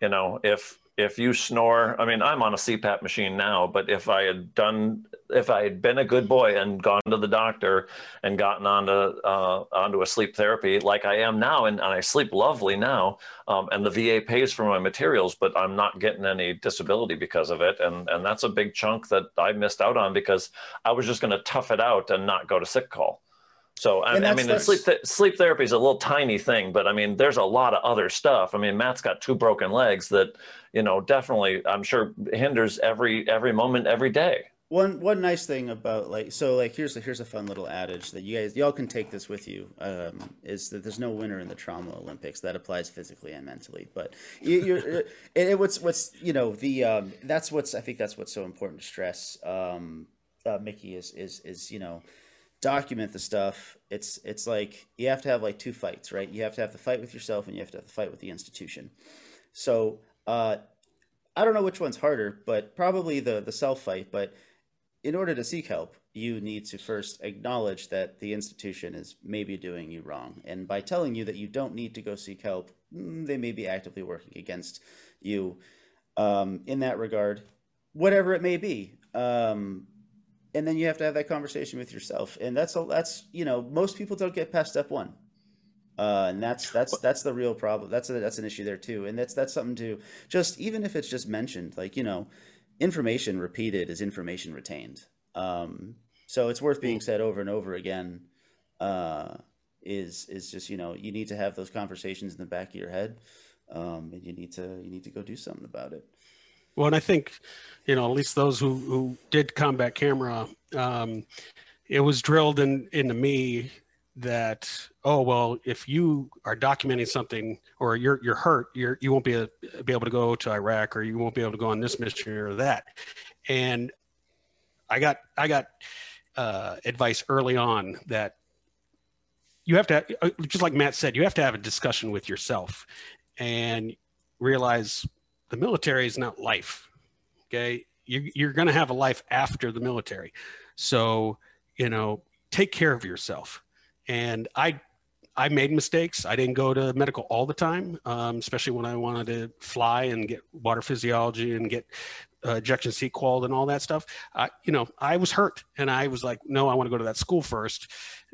you know, if if you snore, I mean, I'm on a CPAP machine now, but if I had done, if I had been a good boy and gone to the doctor and gotten onto uh, onto a sleep therapy like I am now, and, and I sleep lovely now, um, and the VA pays for my materials, but I'm not getting any disability because of it, and and that's a big chunk that I missed out on because I was just going to tough it out and not go to sick call. So I, I mean, sleep th- sleep therapy is a little tiny thing, but I mean, there's a lot of other stuff. I mean, Matt's got two broken legs that, you know, definitely I'm sure hinders every every moment every day. One one nice thing about like so like here's a, here's a fun little adage that you guys y'all can take this with you um, is that there's no winner in the trauma Olympics that applies physically and mentally. But you, are it, it, what's what's you know the um, that's what's I think that's what's so important to stress. Um, uh, Mickey is is is you know document the stuff it's it's like you have to have like two fights right? You have to have the fight with yourself and you have to have the fight with the institution. So uh i don't know which one's harder but probably the the self fight but in order to seek help you need to first acknowledge that the institution is maybe doing you wrong. And by telling you that you don't need to go seek help mm, they may be actively working against you. Um, in that regard whatever it may be um, and then you have to have that conversation with yourself. And that's a, that's you know most people don't get past step one. Uh, and that's that's that's the real problem. That's a, that's an issue there too. And that's that's something to just even if it's just mentioned like you know information repeated is information retained. Um, so it's worth being said over and over again uh, is is just you know you need to have those conversations in the back of your head um, and you need to you need to go do something about it well, and I think, you know, at least those who, who did combat camera, um, it was drilled in, into me that, oh, well, if you are documenting something or you're, you're hurt, you're, you won't be, a, be able to go to Iraq or you won't be able to go on this mission or that. And I got, I got uh, advice early on that you have to, uh, just like Matt said, you have to have a discussion with yourself and realize the military is not life. Okay. You, you're going to have a life after the military. So, you know, take care of yourself. And I, I made mistakes. I didn't go to medical all the time, um, especially when I wanted to fly and get water physiology and get uh, ejection seat qual and all that stuff. I, you know, I was hurt and I was like, no, I want to go to that school first,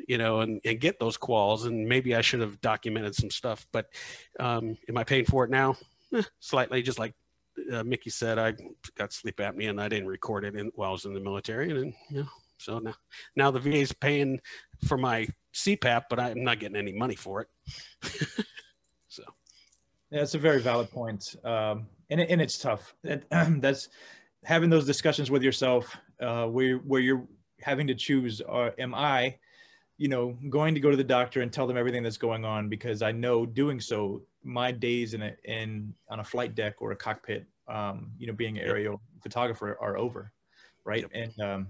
you know, and, and get those quals. And maybe I should have documented some stuff, but um, am I paying for it now? Eh, slightly, just like uh, Mickey said, I got sleep apnea and I didn't record it in, while I was in the military. And, you know, so now, now the VA is paying for my CPAP, but I'm not getting any money for it. so. Yeah, that's a very valid point. Um, and, and it's tough. that's having those discussions with yourself uh, where, where you're having to choose, uh, am I, you know, going to go to the doctor and tell them everything that's going on because I know doing so my days in a in on a flight deck or a cockpit, um, you know, being an aerial photographer are over, right? Yep. And um,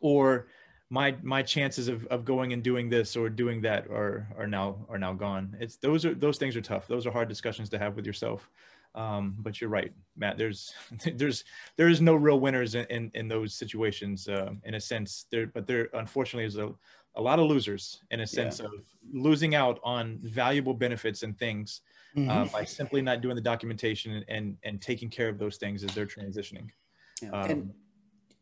or my my chances of, of going and doing this or doing that are are now are now gone. It's those are those things are tough. Those are hard discussions to have with yourself. Um, but you're right, Matt. There's there's there is no real winners in in, in those situations uh, in a sense. There, but there unfortunately is a a lot of losers in a sense yeah. of losing out on valuable benefits and things uh, mm-hmm. uh, by simply not doing the documentation and, and, and taking care of those things as they're transitioning. Yeah. Um, and,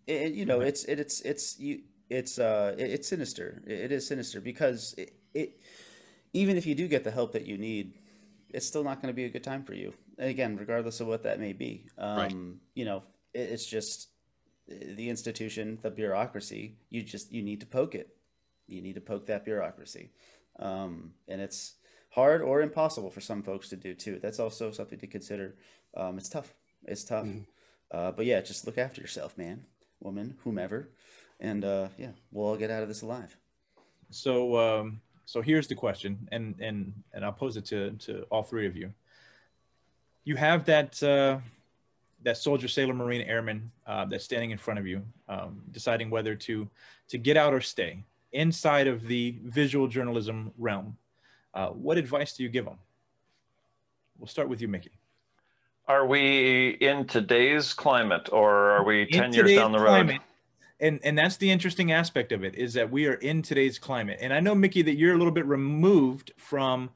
and, you know, it's it, it's it's you it's uh it's sinister. It is sinister because it, it even if you do get the help that you need, it's still not going to be a good time for you. Again, regardless of what that may be. Um, right. You know, it, it's just the institution, the bureaucracy. You just you need to poke it you need to poke that bureaucracy. Um, and it's hard or impossible for some folks to do too. That's also something to consider. Um, it's tough. It's tough. Mm-hmm. Uh, but yeah, just look after yourself, man, woman, whomever. And uh, yeah, we'll all get out of this alive. So, um, so here's the question, and and and I'll pose it to to all three of you. You have that uh, that soldier, sailor, marine, airman uh, that's standing in front of you, um, deciding whether to to get out or stay inside of the visual journalism realm. Uh, what advice do you give them? We'll start with you, Mickey. Are we in today's climate or are we 10 years down the road? and, and that's the interesting aspect of it is that we are in today's climate. And I know, Mickey, that you're a little bit removed from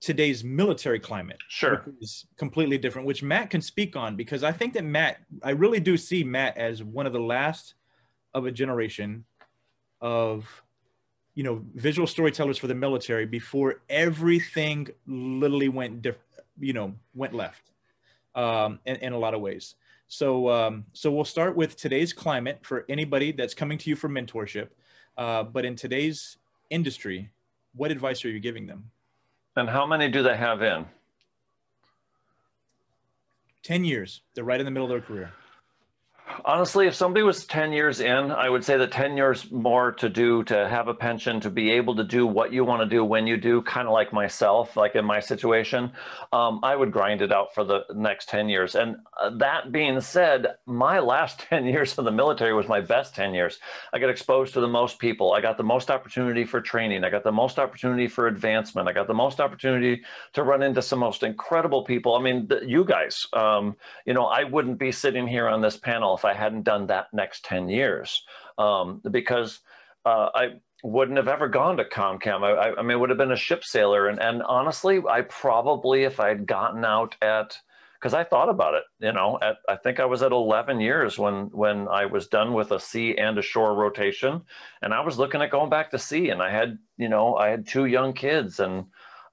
today's military climate. Sure. Which is completely different, which Matt can speak on because I think that Matt, I really do see Matt as one of the last of a generation of, you know, visual storytellers for the military before everything literally went different, you know, went left um, in, in a lot of ways. So, um, so we'll start with today's climate for anybody that's coming to you for mentorship. Uh, but in today's industry, what advice are you giving them? And how many do they have in? 10 years. They're right in the middle of their career. Honestly, if somebody was 10 years in, I would say that 10 years more to do to have a pension, to be able to do what you want to do when you do, kind of like myself, like in my situation, um, I would grind it out for the next 10 years. And uh, that being said, my last 10 years in the military was my best 10 years. I got exposed to the most people. I got the most opportunity for training. I got the most opportunity for advancement. I got the most opportunity to run into some most incredible people. I mean, you guys, um, you know, I wouldn't be sitting here on this panel if I hadn't done that next 10 years um, because uh, I wouldn't have ever gone to ComCam. I, I, mean, would have been a ship sailor. And, and honestly, I probably, if I had gotten out at, because I thought about it, you know, at, I think I was at 11 years when, when I was done with a sea and a shore rotation. And I was looking at going back to sea and I had, you know, I had two young kids and,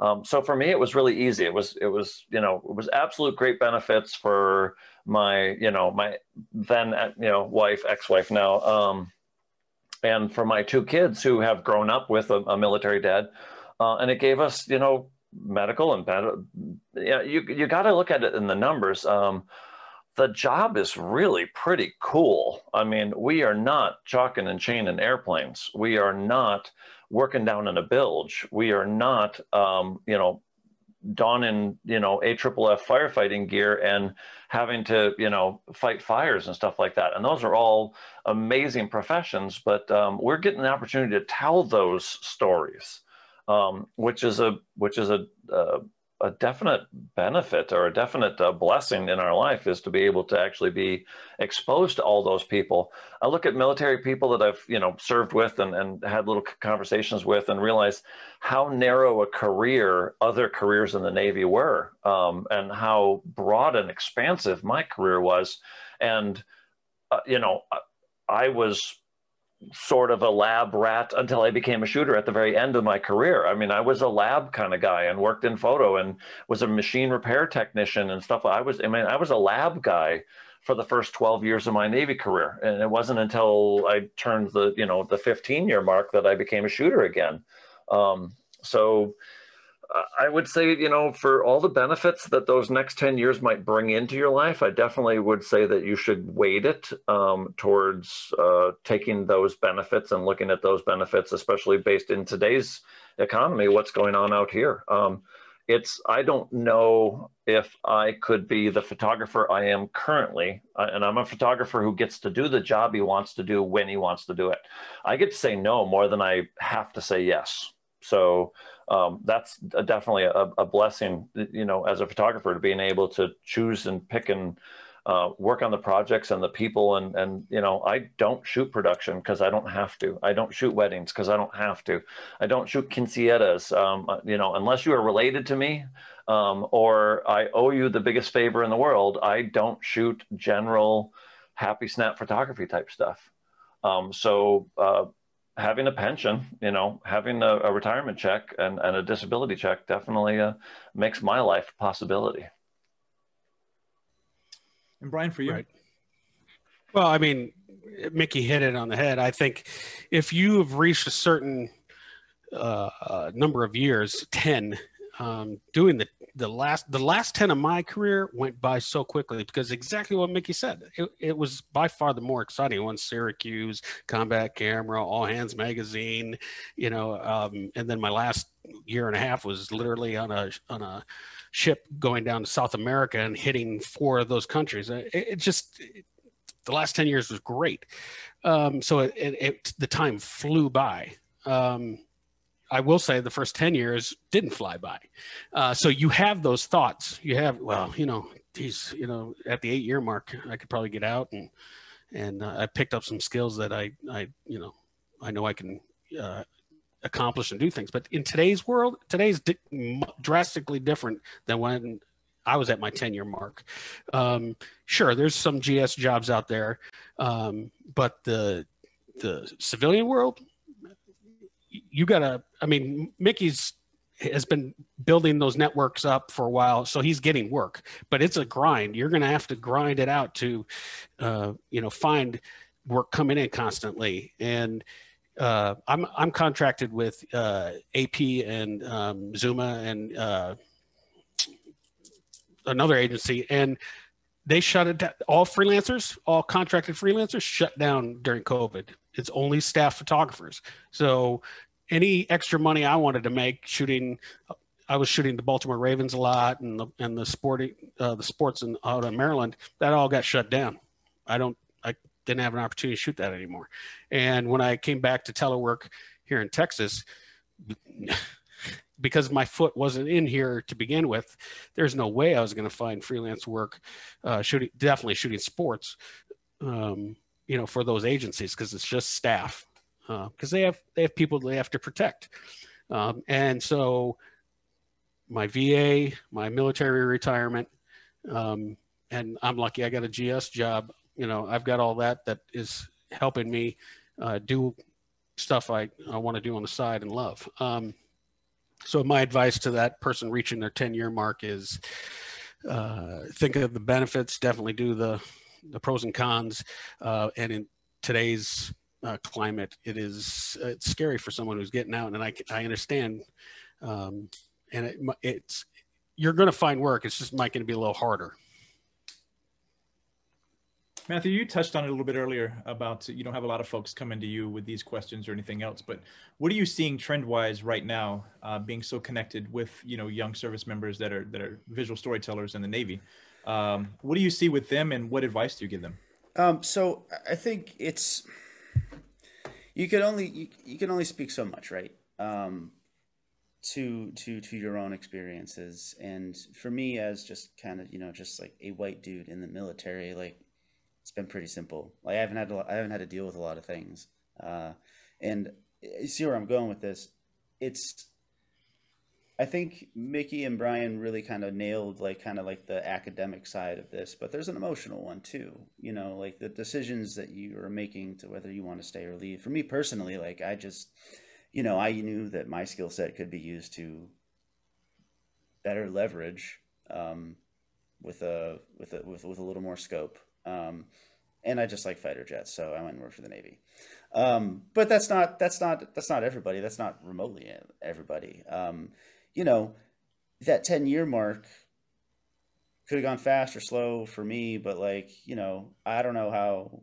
um, so for me, it was really easy. It was, it was, you know, it was absolute great benefits for my, you know, my then, uh, you know, wife, ex-wife now, um, and for my two kids who have grown up with a, a military dad, uh, and it gave us, you know, medical and better. Yeah, you you got to look at it in the numbers. Um, the job is really pretty cool. I mean, we are not chocking and chaining airplanes. We are not working down in a bilge. We are not, um, you know, donning, you know, AFFF firefighting gear and having to, you know, fight fires and stuff like that. And those are all amazing professions, but um, we're getting the opportunity to tell those stories, um, which is a, which is a, a a definite benefit or a definite uh, blessing in our life is to be able to actually be exposed to all those people. I look at military people that I've you know served with and, and had little conversations with and realize how narrow a career other careers in the Navy were um, and how broad and expansive my career was. And uh, you know, I was sort of a lab rat until I became a shooter at the very end of my career. I mean, I was a lab kind of guy and worked in photo and was a machine repair technician and stuff. I was, I mean, I was a lab guy for the first 12 years of my Navy career. And it wasn't until I turned the, you know, the 15 year mark that I became a shooter again. Um, so I would say, you know, for all the benefits that those next 10 years might bring into your life, I definitely would say that you should weight it um, towards uh, taking those benefits and looking at those benefits, especially based in today's economy, what's going on out here. Um, it's, I don't know if I could be the photographer I am currently, uh, and I'm a photographer who gets to do the job he wants to do when he wants to do it. I get to say no more than I have to say yes. So, um, that's definitely a, a, blessing, you know, as a photographer to being able to choose and pick and uh, work on the projects and the people. And, and, you know, I don't shoot production because I don't have to. I don't shoot weddings because I don't have to. I don't shoot quinceañeras, um, uh, you know, unless you are related to me um, or I owe you the biggest favor in the world. I don't shoot general happy snap photography type stuff. Um, so, uh, having a pension, you know, having a, a retirement check and, and, a disability check definitely uh, makes my life a possibility. And Brian, for you? Right. Well, I mean, Mickey hit it on the head. I think if you have reached a certain uh, uh, number of years, 10, um, doing the the last the last 10 of my career went by so quickly because exactly what mickey said. It, it was by far the more exciting one syracuse combat camera all hands magazine you know um, and then my last year and a half was literally on a on a ship going down to south america and hitting four of those countries. It, it just it, the last 10 years was great. Um, so it, the time flew by. Um, I will say the first 10 years didn't fly by. Uh, so you have those thoughts. You have, well, you know, geez, you know, at the eight year mark, I could probably get out and, and uh, I picked up some skills that I, I, you know, I know I can uh, accomplish and do things. But in today's world, today's di- drastically different than when I was at my 10 year mark. Um, sure, there's some GS jobs out there, um, but the the civilian world, you gotta. I mean, Mickey's has been building those networks up for a while, so he's getting work. But it's a grind. You're to have to grind it out to, uh, you know, find work coming in constantly. And uh, I'm I'm contracted with uh, AP and um, Zuma and uh, another agency, and they shut it down. All freelancers, all contracted freelancers, shut down during COVID. It's only staff photographers. So any extra money I wanted to make shooting, I was shooting the Baltimore Ravens a lot and the and the sporting uh, the sports in out of Maryland. That all got shut down. I don't I didn't have an opportunity to shoot that anymore. And when I came back to telework here in Texas. Because my foot wasn't in here to begin with, there's no way I was going to find freelance work, uh, shooting definitely shooting sports, um, you know, for those agencies because it's just staff because uh, they have they have people they have to protect, um, and so my VA, my military retirement, um, and I'm lucky I got a GS job. You know, I've got all that that is helping me uh, do stuff I, I want to do on the side and love. Um, so my advice to that person reaching their 10 year mark is uh, think of the benefits, definitely do the, the pros and cons. Uh, and in today's uh, climate, it is it's scary for someone who's getting out. And I, I understand. Um, and it, it's, you're going to find work. It's just might going to be a little harder. Matthew, you touched on it a little bit earlier about you don't have a lot of folks coming to you with these questions or anything else, but what are you seeing trend-wise right now, uh, being so connected with you know young service members that are that are visual storytellers in the Navy? Um, what do you see with them, and what advice do you give them? Um, so I think it's you can only you, you can only speak so much, right? Um, to to to your own experiences, and for me, as just kind of you know just like a white dude in the military, like it's been pretty simple. Like I haven't had to, I haven't had to deal with a lot of things. Uh, and you see where I'm going with this. It's I think Mickey and Brian really kind of nailed like kind of like the academic side of this, but there's an emotional one too. You know, like the decisions that you are making to whether you want to stay or leave. For me personally, like I just, you know, I knew that my skill set could be used to better leverage um, with a with a with, with a little more scope. Um, and I just like fighter jets, so I went and worked for the Navy. Um, but that's not that's not that's not everybody. That's not remotely everybody. Um, you know, that ten year mark could have gone fast or slow for me, but like you know, I don't know how.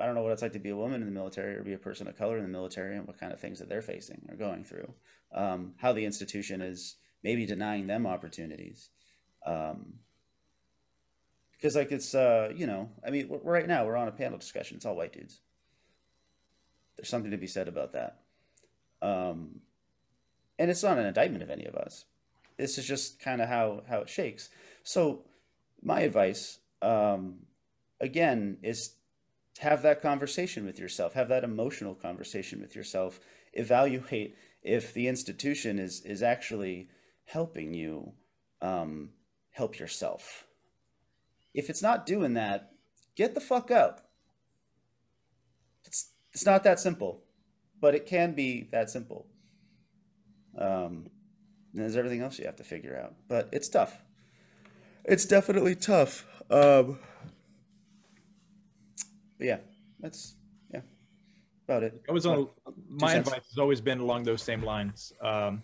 I don't know what it's like to be a woman in the military or be a person of color in the military and what kind of things that they're facing or going through. Um, how the institution is maybe denying them opportunities. Um, because like it's uh you know i mean right now we're on a panel discussion. It's all white dudes. There's something to be said about that. Um and it's not an indictment of any of us. This is just kind of how how it shakes. So my advice um again is have that conversation with yourself. Have that emotional conversation with yourself. Evaluate if the institution is is actually helping you um help yourself if it's not doing that, get the fuck out. It's it's not that simple, but it can be that simple. Um, and there's everything else you have to figure out, but it's tough. It's definitely tough. Um, yeah, that's yeah, about it. It was on my advice has always been along those same lines. Um,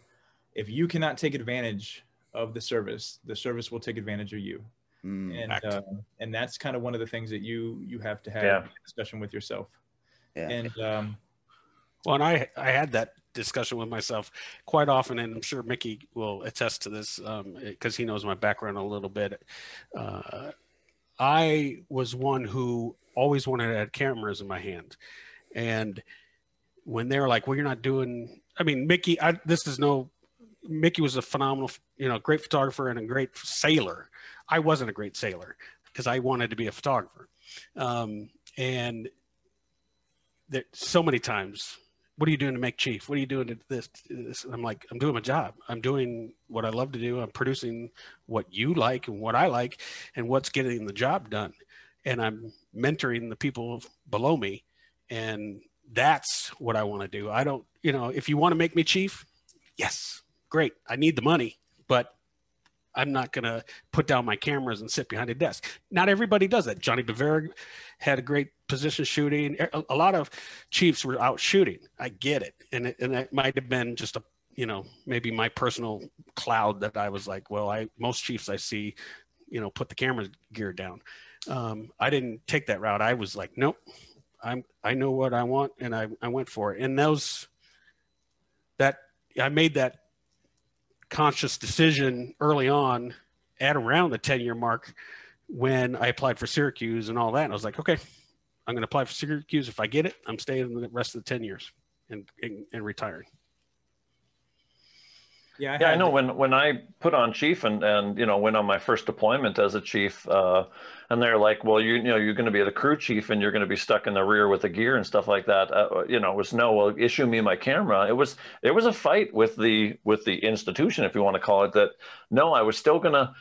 if you cannot take advantage of the service, the service will take advantage of you. Mm, and uh, and that's kind of one of the things that you you have to have yeah. discussion with yourself. Yeah. And um, well, and I I had that discussion with myself quite often, and I'm sure Mickey will attest to this because um, he knows my background a little bit. Uh, I was one who always wanted to have cameras in my hand, and when they're like, "Well, you're not doing," I mean, Mickey, I, this is no. Mickey was a phenomenal, you know, great photographer and a great sailor I wasn't a great sailor because I wanted to be a photographer. Um, and so many times what are you doing to make chief? What are you doing to this? this? I'm like, I'm doing my job. I'm doing what I love to do. I'm producing what you like and what I like and what's getting the job done. And I'm mentoring the people below me. And that's what I want to do. I don't, you know, if you want to make me chief, yes, great. I need the money, but I'm not going to put down my cameras and sit behind a desk. Not everybody does that. Johnny Bivera had a great position shooting. A, lot of chiefs were out shooting. I get it, and it, and it might have been just a you know maybe my personal cloud that I was like, well, I most chiefs I see, you know, put the camera gear down. Um, I didn't take that route. I was like, nope, I'm I know what I want, and I I went for it. And those that I made that conscious decision early on at around the 10 year mark when I applied for Syracuse and all that. And I was like, okay, I'm going to apply for Syracuse. If I get it, I'm staying the rest of the 10 years and, and, and retiring. Yeah, I yeah, I know. When when I put on chief and and you know went on my first deployment as a chief, uh, and they're like, "Well, you you know you're going to be the crew chief and you're going to be stuck in the rear with the gear and stuff like that." Uh, you know, it was no, well, issue me my camera. It was it was a fight with the with the institution, if you want to call it that. No, I was still going to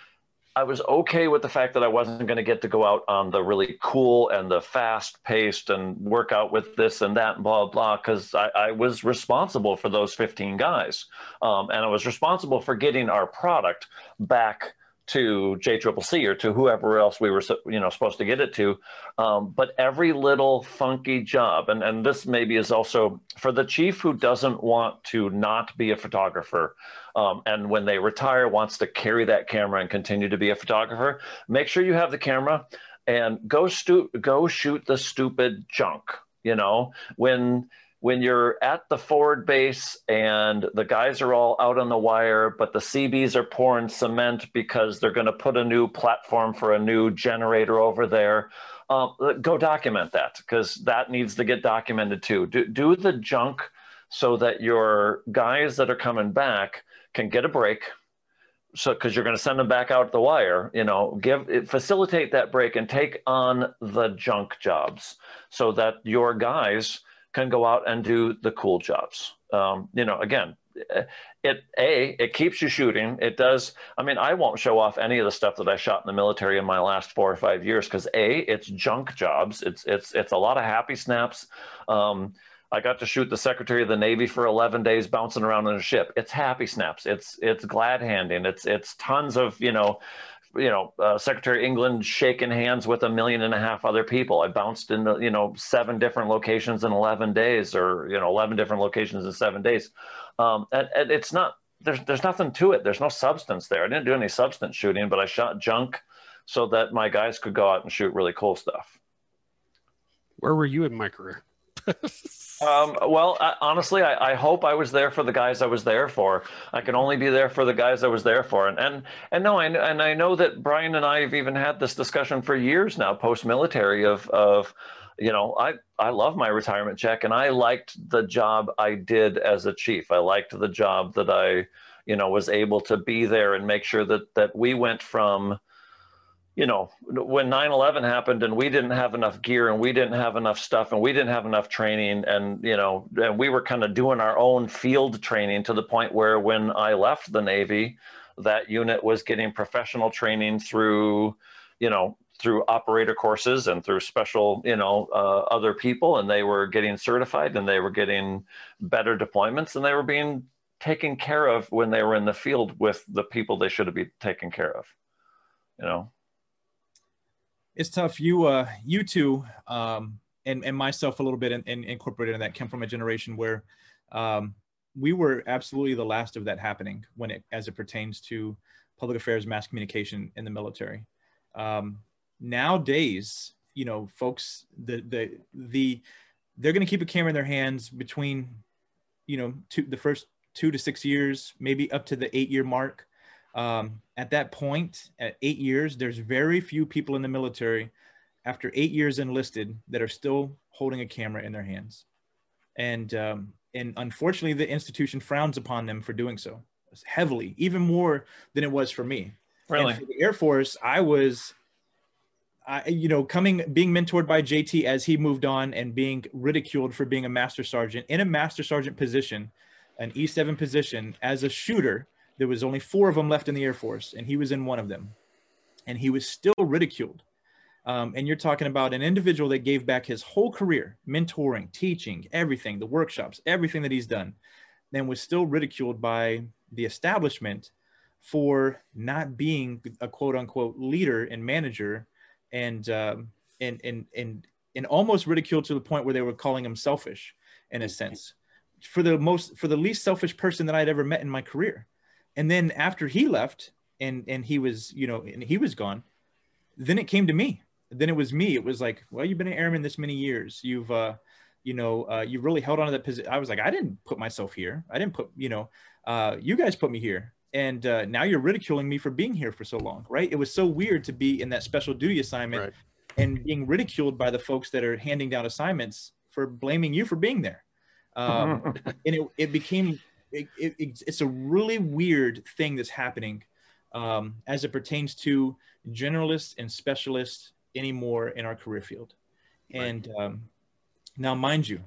I was okay with the fact that I wasn't going to get to go out on the really cool and the fast paced and work out with this and that and blah, blah, because I, I, was responsible for those 15 guys. Um, and I was responsible for getting our product back to JCCC or to whoever else we were, you know, supposed to get it to. Um, but every little funky job, and, and this maybe is also for the chief who doesn't want to not be a photographer, um, and when they retire wants to carry that camera and continue to be a photographer, make sure you have the camera and go stu- go shoot the stupid junk. You know, when when you're at the forward base and the guys are all out on the wire, but the Seabees are pouring cement because they're going to put a new platform for a new generator over there, um, go document that because that needs to get documented too. Do, do the junk so that your guys that are coming back can get a break. So, because you're going to send them back out the wire, you know, give facilitate that break and take on the junk jobs so that your guys can go out and do the cool jobs. Um, you know, again, it a it keeps you shooting. It does. I mean, I won't show off any of the stuff that I shot in the military in my last four or five years because a it's junk jobs. It's it's it's a lot of happy snaps. Um, I got to shoot the Secretary of the Navy for 11 days bouncing around in a ship. It's happy snaps. It's it's glad handing. It's it's tons of you know you know, uh, Secretary England shaking hands with a million and a half other people. I bounced in, you know, seven different locations in 11 days or, you know, 11 different locations in seven days. Um, and, and it's not, there's, there's nothing to it. There's no substance there. I didn't do any substance shooting, but I shot junk so that my guys could go out and shoot really cool stuff. Where were you in my career? Um, well, I, honestly, I, I, hope I was there for the guys I was there for. I can only be there for the guys I was there for, and and and no, I, and I know that Brian and I have even had this discussion for years now, post military, of of you know, I I love my retirement check, and I liked the job I did as a chief. I liked the job that I, you know, was able to be there and make sure that that we went from you know, when 9 11 happened and we didn't have enough gear and we didn't have enough stuff and we didn't have enough training, and, you know, and we were kind of doing our own field training to the point where when I left the Navy, that unit was getting professional training through, you know, through operator courses and through special, you know, uh, other people, and they were getting certified and they were getting better deployments and they were being taken care of when they were in the field with the people they should have been taken care of, you know it's tough. You, uh, you two, um, and and myself a little bit, and, and incorporated in that, came from a generation where um, we were absolutely the last of that happening when it, as it pertains to public affairs, mass communication in the military. Um, nowadays, you know, folks, the the the they're going to keep a camera in their hands between, you know, two, the first two to six years, maybe up to the eight year mark. Um, at that point, at eight years, there's very few people in the military after eight years enlisted that are still holding a camera in their hands. And, um, and unfortunately, the institution frowns upon them for doing so heavily, even more than it was for me. Really? for the Air Force, I was, I, you know, coming being mentored by JT as he moved on and being ridiculed for being a master sergeant in a master sergeant position, an E7 position as a shooter. There was only four of them left in the Air Force, and he was in one of them, and he was still ridiculed. Um, and you're talking about an individual that gave back his whole career, mentoring, teaching, everything, the workshops, everything that he's done, then was still ridiculed by the establishment for not being a quote unquote leader and manager and um, and and and and almost ridiculed to the point where they were calling him selfish in a sense for the most for the least selfish person that I'd ever met in my career. And then after he left and and he was you know and he was gone, then it came to me. Then it was me. It was like, well, you've been an airman this many years. You've uh, you know, uh, you really held on to that position. I was like, I didn't put myself here. I didn't put, you know, uh, you guys put me here and uh, now you're ridiculing me for being here for so long right it was so weird to be in that special duty assignment right. and being ridiculed by the folks that are handing down assignments for blaming you for being there um, and it, it became it, it, it's a really weird thing that's happening um, as it pertains to generalists and specialists anymore in our career field right. and um, now mind you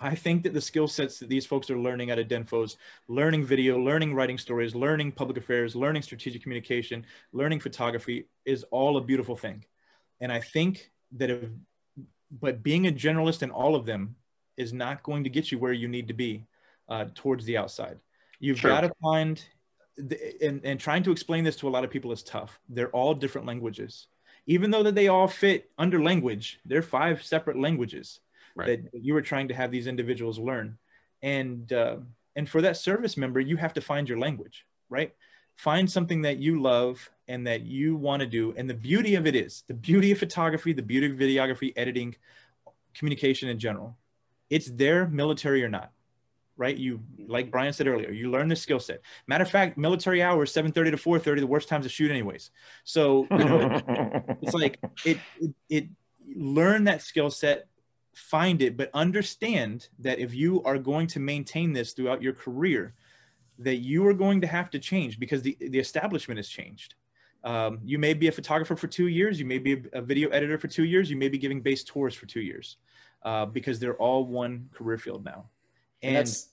I think that the skill sets that these folks are learning at Dinfos, learning video, learning writing stories, learning public affairs, learning strategic communication, learning photography is all a beautiful thing. And I think that if, but being a generalist in all of them is not going to get you where you need to be uh, towards the outside. You've sure. got to find, the, and, and trying to explain this to a lot of people is tough. They're all different languages. Even though that they all fit under language, they're five separate languages right. that you were trying to have these individuals learn and uh, and for that service member you have to find your language right find something that you love and that you want to do and the beauty of it is the beauty of photography the beauty of videography editing communication in general it's there military or not right you like brian said earlier you learn the skill set matter of fact military hours 7.30 to 4.30 the worst times to shoot anyways so you know it's like it, it, it learn that skill set find it, but understand that if you are going to maintain this throughout your career, that you are going to have to change because the, the establishment has changed. Um, you may be a photographer for two years, you may be a, a, video editor for two years, you may be giving base tours for two years uh, because they're all one career field now. And, and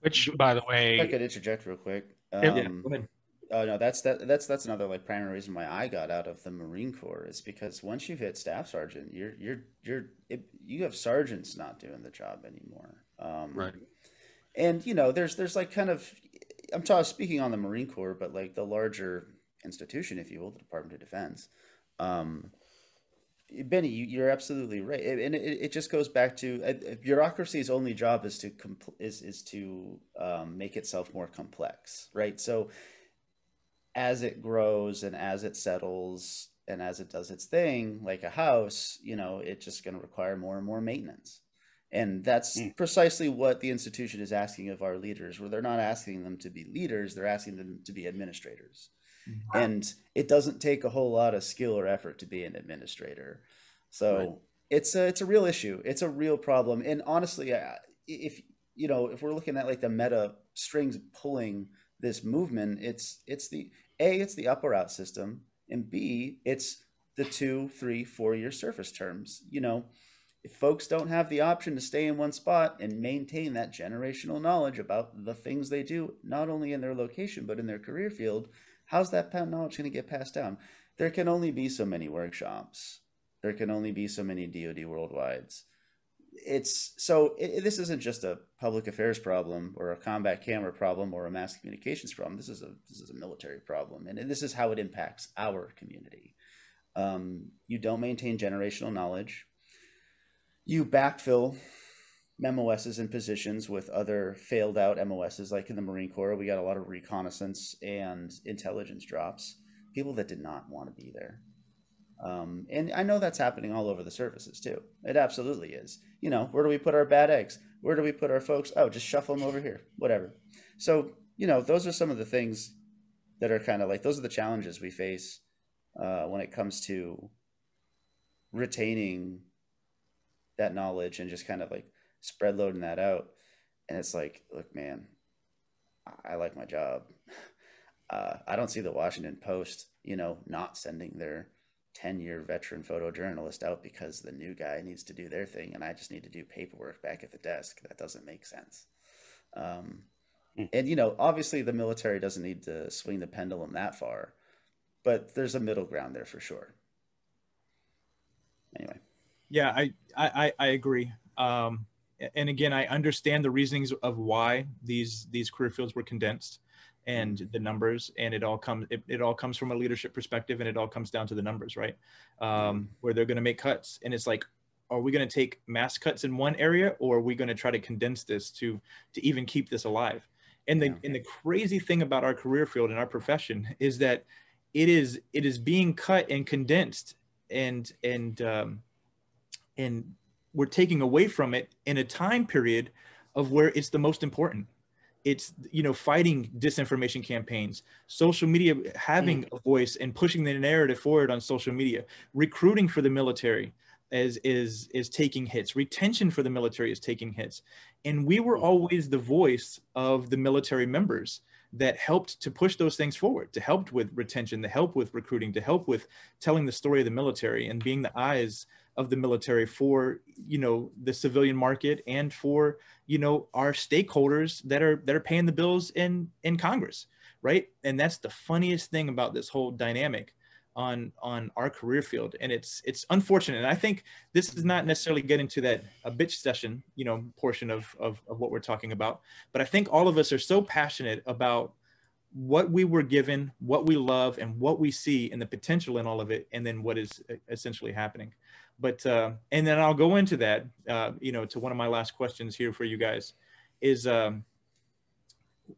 which, by the way, I could interject real quick. Um, yeah. Oh no, that's that that's that's another like primary reason why I got out of the Marine Corps is because once you've hit staff sergeant, you're you're you're it, you have sergeants not doing the job anymore. Um, right. And you know, there's there's like kind of I'm talking speaking on the Marine Corps, but like the larger institution, if you will, the Department of Defense. Um, Benny, you, are absolutely right, and it, it, just goes back to uh, bureaucracy's only job is to compl- is is to um, make itself more complex, right? So as it grows and as it settles and as it does its thing, like a house, you know, it's just going to require more and more maintenance. And that's mm. precisely what the institution is asking of our leaders, where they're not asking them to be leaders, they're asking them to be administrators. Mm-hmm. And it doesn't take a whole lot of skill or effort to be an administrator. So right. it's a, it's a real issue. It's a real problem. And honestly, if, you know, if we're looking at like the meta strings pulling this movement, it's, it's the, a, it's the up or out system, and B, it's the two, three, four year surface terms. You know, if folks don't have the option to stay in one spot and maintain that generational knowledge about the things they do, not only in their location, but in their career field, how's that knowledge going to get passed down? There can only be so many workshops. There can only be so many DoD worldwides it's so it, this isn't just a public affairs problem or a combat camera problem or a mass communications problem. This is a this is a military problem, and this is how it impacts our community. Um, you don't maintain generational knowledge. You backfill MOSs and positions with other failed out MOSs, like in the Marine Corps. We got a lot of reconnaissance and intelligence drops. People that did not want to be there. Um, and I know that's happening all over the services too. It absolutely is. You know, where do we put our bad eggs? Where do we put our folks? Oh, just shuffle them over here, whatever. So, you know, those are some of the things that are kind of like those are the challenges we face uh, when it comes to retaining that knowledge and just kind of like spread loading that out. And it's like, look, man, I like my job. Uh, I don't see the Washington Post, you know, not sending their 10 year veteran photojournalist out because the new guy needs to do their thing and I just need to do paperwork back at the desk. That doesn't make sense. Um, mm. And, you know, obviously the military doesn't need to swing the pendulum that far, but there's a middle ground there for sure. Anyway. Yeah, I, I, I agree. Um, and again, I understand the reasonings of why these, these career fields were condensed and the numbers and it all comes it, it all comes from a leadership perspective and it all comes down to the numbers right? Um, where they're going to make cuts and it's like are we going to take mass cuts in one area or are we going to try to condense this to to even keep this alive? And the yeah. and the crazy thing about our career field and our profession is that it is it is being cut and condensed and and um, and we're taking away from it in a time period of where it's the most important it's you know fighting disinformation campaigns social media having mm. a voice and pushing the narrative forward on social media recruiting for the military is is is taking hits retention for the military is taking hits and we were mm. always the voice of the military members that helped to push those things forward to help with retention to help with recruiting to help with telling the story of the military and being the eyes of the military for you know the civilian market and for you know our stakeholders that are that are paying the bills in in congress right? And that's the funniest thing about this whole dynamic on on our career field. And it's it's unfortunate. And i think this is not necessarily getting to that a bitch session you know portion of, of of what we're talking about. But i think all of us are so passionate about what we were given what we love and what we see and the potential in all of it and then what is uh, essentially happening but uh, and then I'll go into that. Uh, you know, to one of my last questions here for you guys is um,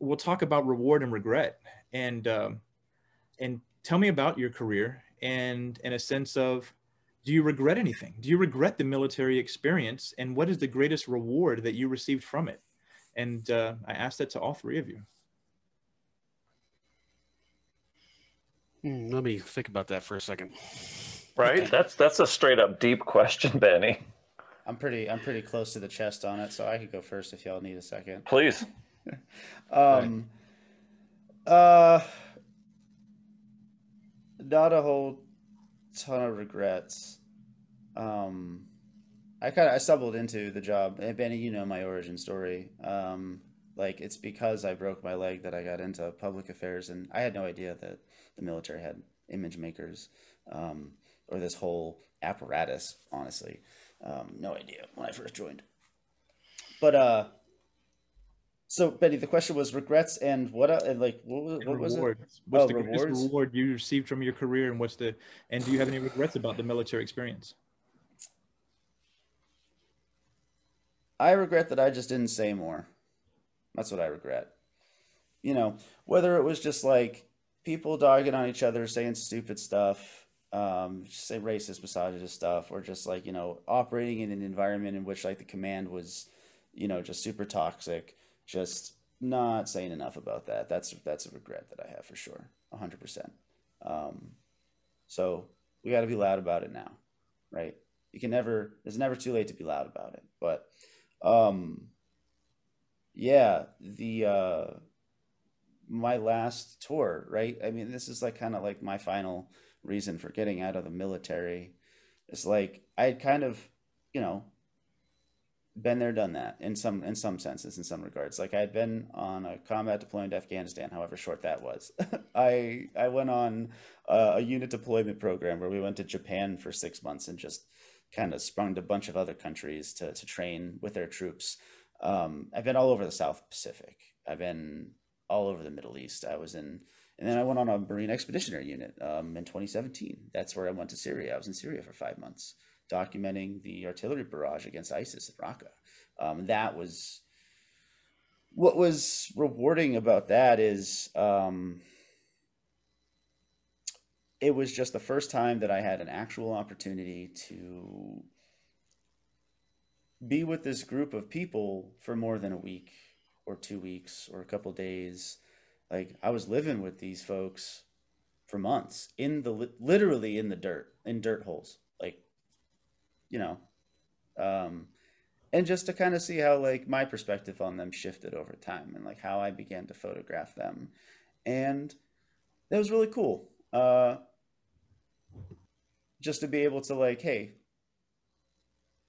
we'll talk about reward and regret, and um, and tell me about your career and in a sense of do you regret anything? Do you regret the military experience, and what is the greatest reward that you received from it? And uh, I ask that to all three of you. Hmm, let me think about that for a second. Right? That's that's a straight up deep question, Benny. I'm pretty I'm pretty close to the chest on it, so I could go first if y'all need a second. Please. um uh not a whole ton of regrets. Um I kind of I stumbled into the job. And Benny, you know my origin story. Um like it's because I broke my leg that I got into public affairs and I had no idea that the military had image makers. Um or this whole apparatus. Honestly, um, no idea when I first joined. But uh, so Betty, the question was regrets and what? Uh, like what, what was it? What's oh, the rewards? reward you received from your career, and what's the and do you have any regrets about the military experience? I regret that I just didn't say more. That's what I regret. You know, whether it was just like people dogging on each other, saying stupid stuff, um, say racist, misogynist stuff, or just like you know operating in an environment in which like the command was, you know, just super toxic. Just not saying enough about that. That's that's a regret that I have for sure, hundred um, percent. So we got to be loud about it now, right? You can never. It's never too late to be loud about it. But, um, yeah, the uh, my last tour, right? I mean, this is like kind of like my final reason for getting out of the military. It's like I had kind of, you know, been there, done that in some in some senses, in some regards. Like I had been on a combat deployment to Afghanistan, however short that was. I I went on a, a unit deployment program where we went to Japan for six months and just kind of sprung to a bunch of other countries to to train with their troops. Um, I've been all over the South Pacific. I've been all over the Middle East. I was in and then I went on a Marine Expeditionary Unit um, in 2017. That's where I went to Syria. I was in Syria for five months, documenting the artillery barrage against ISIS at Raqqa. Um, that was what was rewarding about that is um, it was just the first time that I had an actual opportunity to be with this group of people for more than a week or two weeks or a couple days like I was living with these folks for months in the literally in the dirt, in dirt holes. Like you know, um and just to kind of see how like my perspective on them shifted over time and like how I began to photograph them. And that was really cool. Uh just to be able to like, hey,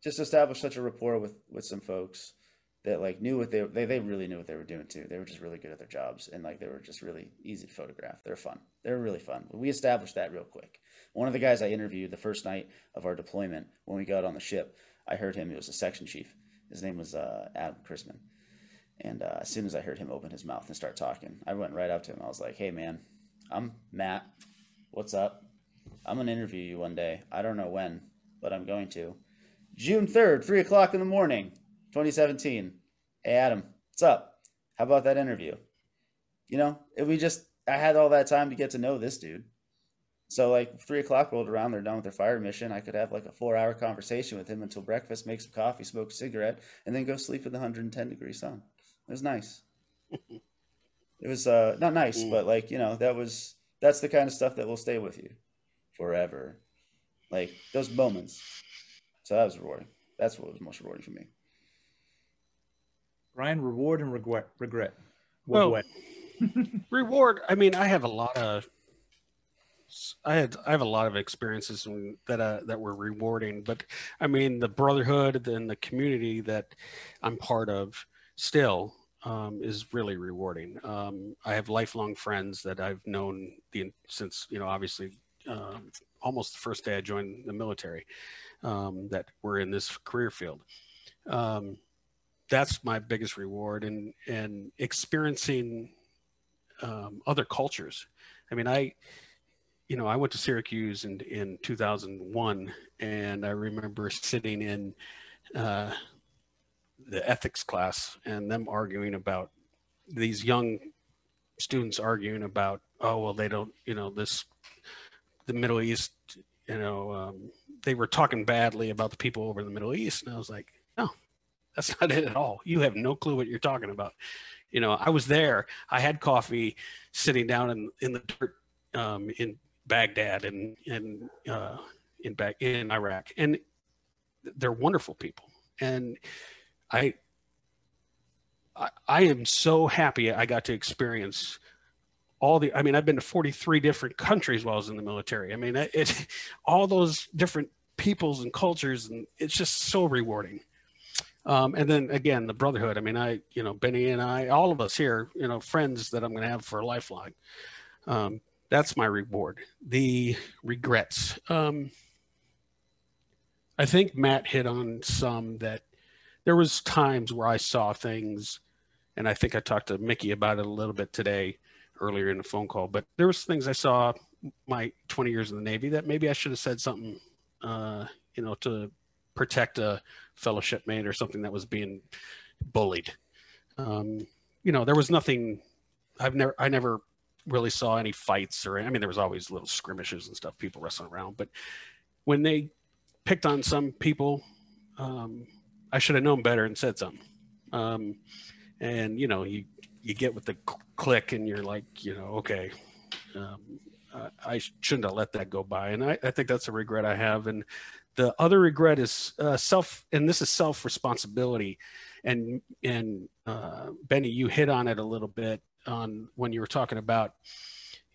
just establish such a rapport with with some folks that like knew what they they they really knew what they were doing too. They were just really good at their jobs and like they were just really easy to photograph. They're fun. They're really fun. We established that real quick. One of the guys I interviewed the first night of our deployment when we got on the ship, I heard him. He was a section chief. His name was uh, Adam Chrisman. And uh, as soon as I heard him open his mouth and start talking, I went right up to him. I was like, "Hey, man, I'm Matt. What's up? I'm gonna interview you one day. I don't know when, but I'm going to. June third, three o'clock in the morning, 2017. Hey, Adam, what's up? How about that interview? You know, if we just, I had all that time to get to know this dude. So like three o'clock rolled around, they're done with their fire mission. I could have like a four hour conversation with him until breakfast, make some coffee, smoke a cigarette, and then go sleep in the 110 degree sun. It was nice. it was uh, not nice, mm. but like you know that was that's the kind of stuff that will stay with you forever. Like those moments. So that was rewarding. That's what was most rewarding for me. Ryan, reward and regret. Regret. What well, reward. I mean, I have a lot of. I had I have a lot of experiences that uh, that were rewarding, but I mean the brotherhood and the community that I'm part of still um, is really rewarding. Um, I have lifelong friends that I've known the, since, you know, obviously uh, almost the first day I joined the military um, that were in this career field. Um, that's my biggest reward and, and experiencing um, other cultures. I mean, I, you know, I went to Syracuse in, in 2001 and I remember sitting in, uh, the ethics class and them arguing about these young students arguing about oh well they don't you know this the middle east you know um, they were talking badly about the people over in the middle east and i was like that's not it at all you have no clue what you're talking about you know i was there i had coffee sitting down in, in the dirt um, in baghdad and and uh, in in iraq and they're wonderful people and I, I, I am so happy I got to experience all the. I mean, I've been to 43 different countries while I was in the military. I mean, it all those different peoples and cultures, and it's just so rewarding. Um, and then again, the brotherhood. I mean, I, you know, Benny and I, all of us here, you know, friends that I'm going to have for a lifelong. Um, that's my reward. The regrets. Um, I think Matt hit on some that there was times where I saw things, and I think I talked to Mickey about it a little bit today, earlier in the phone call. But there was things I saw my 20 years in the Navy that maybe I should have said something, uh, you know, to protect a fellow shipmate or something that was being bullied. Um, you know, there was nothing. I've never, I never really saw any fights or I mean, there was always little skirmishes and stuff, people wrestling around. But when they picked on some people, um, I should have known better and said something. Um, and you know, you you get with the clique, and you're like, you know, okay, um, I, I shouldn't have let that go by, and I, I think that's a regret I have. And the other regret is uh, self, and this is self responsibility. And and uh, Benny, you hit on it a little bit on when you were talking about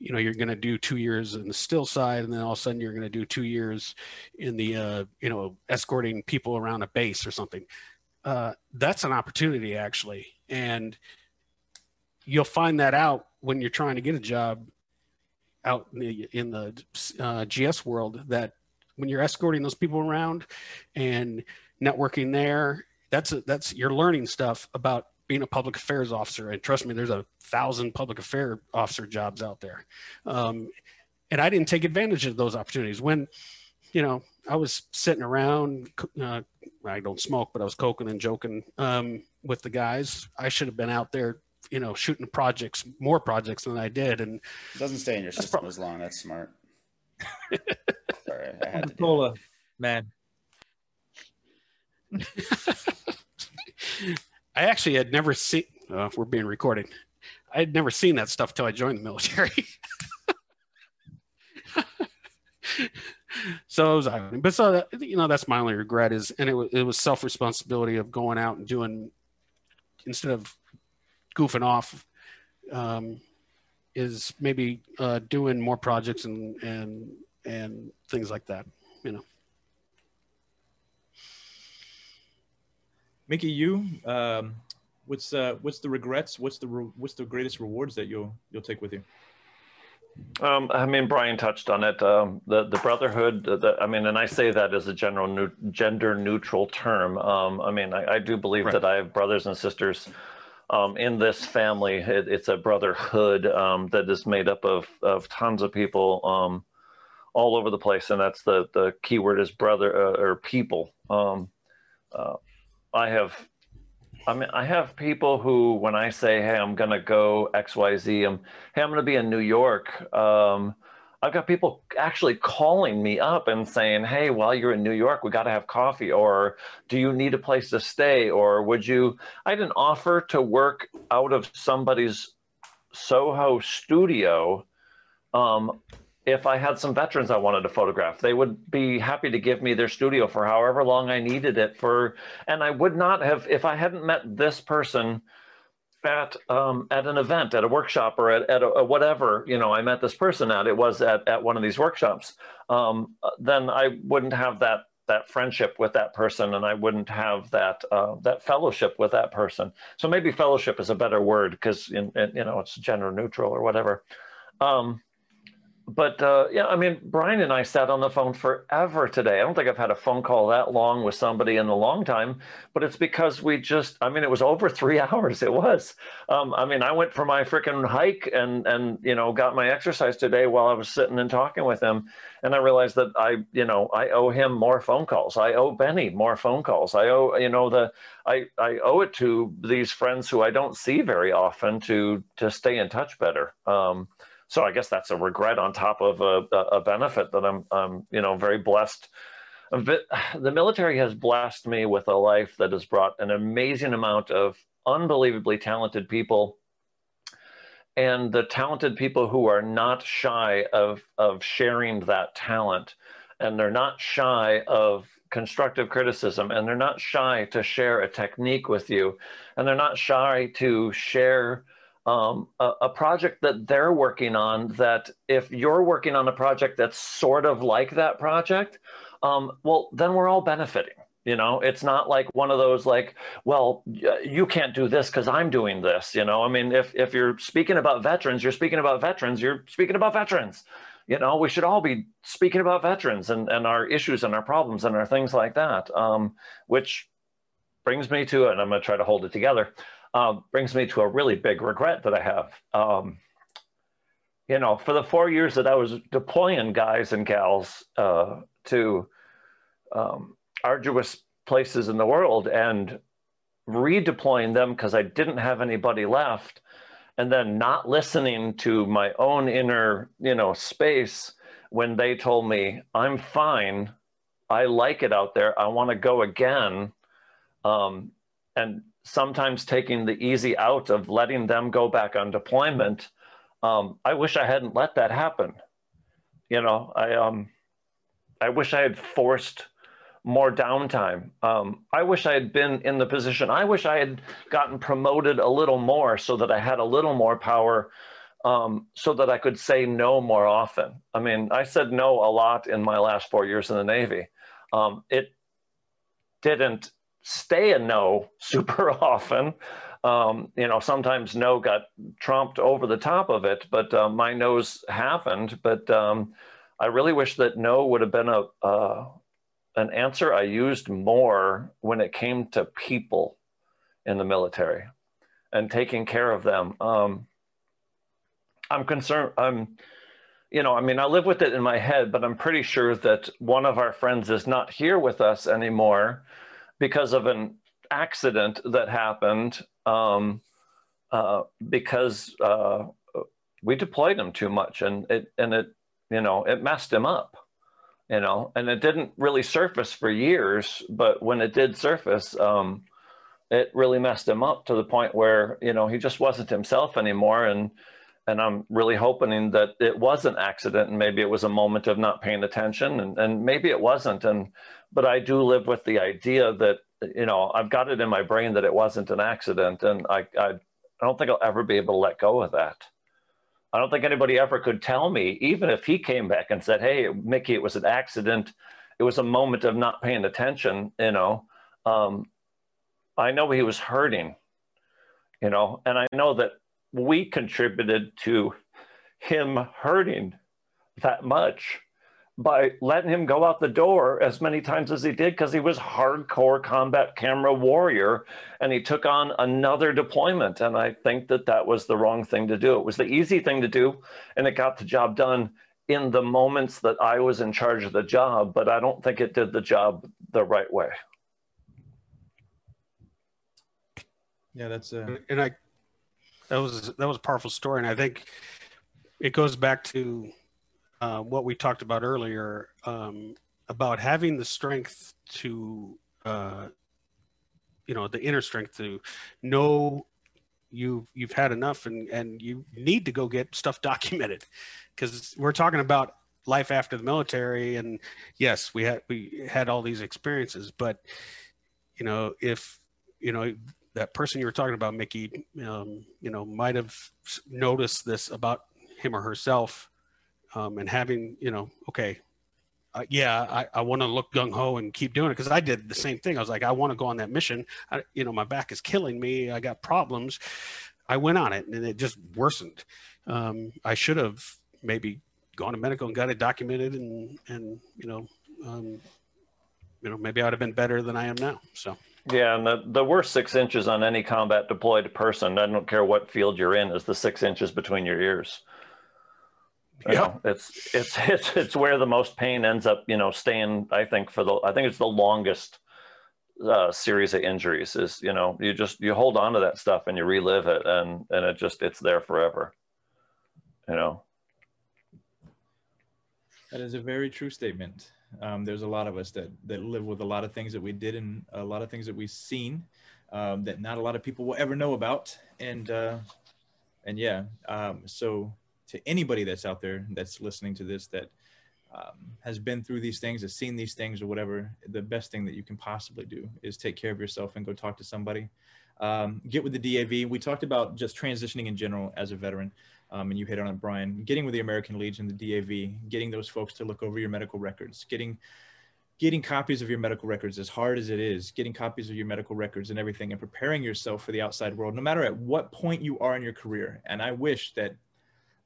you know you're going to do two years in the still side and then all of a sudden you're going to do two years in the uh, you know escorting people around a base or something uh, that's an opportunity actually and you'll find that out when you're trying to get a job out in the, in the uh, gs world that when you're escorting those people around and networking there that's a, that's you're learning stuff about being a public affairs officer. And trust me, there's a thousand public affair officer jobs out there. Um, and I didn't take advantage of those opportunities when, you know, I was sitting around. Uh, I don't smoke, but I was coking and joking um, with the guys. I should have been out there, you know, shooting projects, more projects than I did. And it doesn't stay in your system as long. That's smart. Sorry, I had to. Cola, man. I actually had never seen. Uh, if we're being recorded, I had never seen that stuff till I joined the military. so it was, but so that, you know that's my only regret is, and it was it was self responsibility of going out and doing instead of goofing off, um, is maybe uh, doing more projects and and and things like that. you know. Mickey, you, um, what's uh, what's the regrets? What's the re- what's the greatest rewards that you'll you'll take with you? Um, I mean, Brian touched on it. Um, the the brotherhood. The, I mean, and I say that as a general new, gender neutral term. Um, I mean, I, I do believe right. that I have brothers and sisters um, in this family. It, it's a brotherhood um, that is made up of of tons of people um, all over the place, and that's the the key word is brother uh, or people. Uh, I have I mean, I have people who, when I say, "Hey, I'm gonna go X, Y, Z," I'm, "Hey, I'm gonna be in New York." I've got people actually calling me up and saying, "Hey, while you're in New York, we got to have coffee," or "Do you need a place to stay?" or "Would you?" I had an offer to work out of somebody's Soho studio um, if I had some veterans I wanted to photograph. They would be happy to give me their studio for however long I needed it for. And I would not have, if I hadn't met this person at um, at an event, at a workshop, or at, at a, a whatever, you know, I met this person at, it was at, at one of these workshops, um, then I wouldn't have that that friendship with that person and I wouldn't have that uh, that fellowship with that person. So maybe fellowship is a better word because you know it's gender neutral or whatever. Um, but uh, yeah, I mean, Brian and I sat on the phone forever today. I don't think I've had a phone call that long with somebody in a long time, but it's because we just, I mean, it was over three hours. It was. Um, I mean, I went for my freaking hike and, and, you know, got my exercise today while I was sitting and talking with him. And I realized that I, you know, I owe him more phone calls. I owe Benny more phone calls. I owe, you know, the, I, I owe it to these friends who I don't see very often to, to stay in touch better. Um, so I guess that's a regret on top of a, a benefit that I'm, I'm, you know, very blessed. The military has blessed me with a life that has brought an amazing amount of unbelievably talented people. And the talented people who are not shy of, of sharing that talent. And they're not shy of constructive criticism. And they're not shy to share a technique with you. And they're not shy to share um, a, a, project that they're working on that if you're working on a project that's sort of like that project, um, well, then we're all benefiting. You know, it's not like one of those like, well, you can't do this because I'm doing this. You know, I mean, if if you're speaking about veterans, you're speaking about veterans. You're speaking about veterans. You know, we should all be speaking about veterans and and our issues and our problems and our things like that. Um, which brings me to, and I'm going to try to hold it together um, brings me to a really big regret that I have. Um, you know, for the four years that I was deploying guys and gals uh, to um, arduous places in the world and redeploying them because I didn't have anybody left, and then not listening to my own inner, you know, space when they told me, I'm fine. I like it out there. I want to go again. Um, and sometimes taking the easy out of letting them go back on deployment. Um, I wish I hadn't let that happen. You know, I um, I wish I had forced more downtime. Um, I wish I had been in the position. I wish I had gotten promoted a little more so that I had a little more power, um, so that I could say no more often. I mean, I said no a lot in my last four years in the Navy. Um, it didn't stay a no super often. Um, you know, sometimes no got trumped over the top of it, but uh, my no's happened. But um, I really wish that no would have been a uh, an answer I used more when it came to people in the military and taking care of them. Um, I'm concerned. I'm, you know, I mean, I live with it in my head, but I'm pretty sure that one of our friends is not here with us anymore because of an accident that happened um, uh, because uh, we deployed him too much and it and it you know it messed him up you know and it didn't really surface for years but when it did surface um, it really messed him up to the point where you know he just wasn't himself anymore. And and I'm really hoping that it was an accident and maybe it was a moment of not paying attention and, and maybe it wasn't. And but I do live with the idea that you know I've got it in my brain that it wasn't an accident, and I I, I don't think I'll ever be able to let go of that. I don't think anybody ever could tell me, even if he came back and said, "Hey, Mickey, it was an accident," it was a moment of not paying attention, you know. Um, I know he was hurting, you know, and I know that we contributed to him hurting that much by letting him go out the door as many times as he did because he was hardcore combat camera warrior and he took on another deployment. And i think that that was the wrong thing to do. It was the easy thing to do and it got the job done in the moments that i was in charge of the job but i don't think it did the job the right way. Yeah that's uh and i that was that was a powerful story and i think it goes back to uh, what we talked about earlier um, about having the strength to, uh, you know, the inner strength to know you've you've had enough and and you need to go get stuff documented. Because we're talking about life after the military and yes we had we had all these experiences but you know if you know that person you were talking about mickey um, you know might have noticed this about him or herself um, and having you know okay uh, yeah i, I want to look gung-ho and keep doing it because i did the same thing. I was like i want to go on that mission. I, you know my back is killing me. I got problems. I went on it and it just worsened. Um, i should have maybe gone to medical and got it documented and and you know um, you know maybe i'd have been better than i am now so. Yeah, and the, the worst six inches on any combat deployed person, I don't care what field you're in, is the six inches between your ears. Yeah, it's it's it's it's where the most pain ends up, you know, staying. I think for the I think it's the longest uh, series of injuries. Is you know you just you hold on to that stuff and you relive it, and and it just it's there forever. You know. That is a very true statement. Um, there's a lot of us that that live with a lot of things that we did and a lot of things that we've seen um, that not a lot of people will ever know about. And uh, and yeah, um, so to anybody that's out there that's listening to this that um, has been through these things, has seen these things or whatever, the best thing that you can possibly do is take care of yourself and go talk to somebody. Um, get with the DAV. We talked about just transitioning in general as a veteran, um, and you hit on it, Brian. Getting with the American Legion, the DAV, getting those folks to look over your medical records, getting getting copies of your medical records as hard as it is getting copies of your medical records and everything and preparing yourself for the outside world no matter at what point you are in your career and i wish that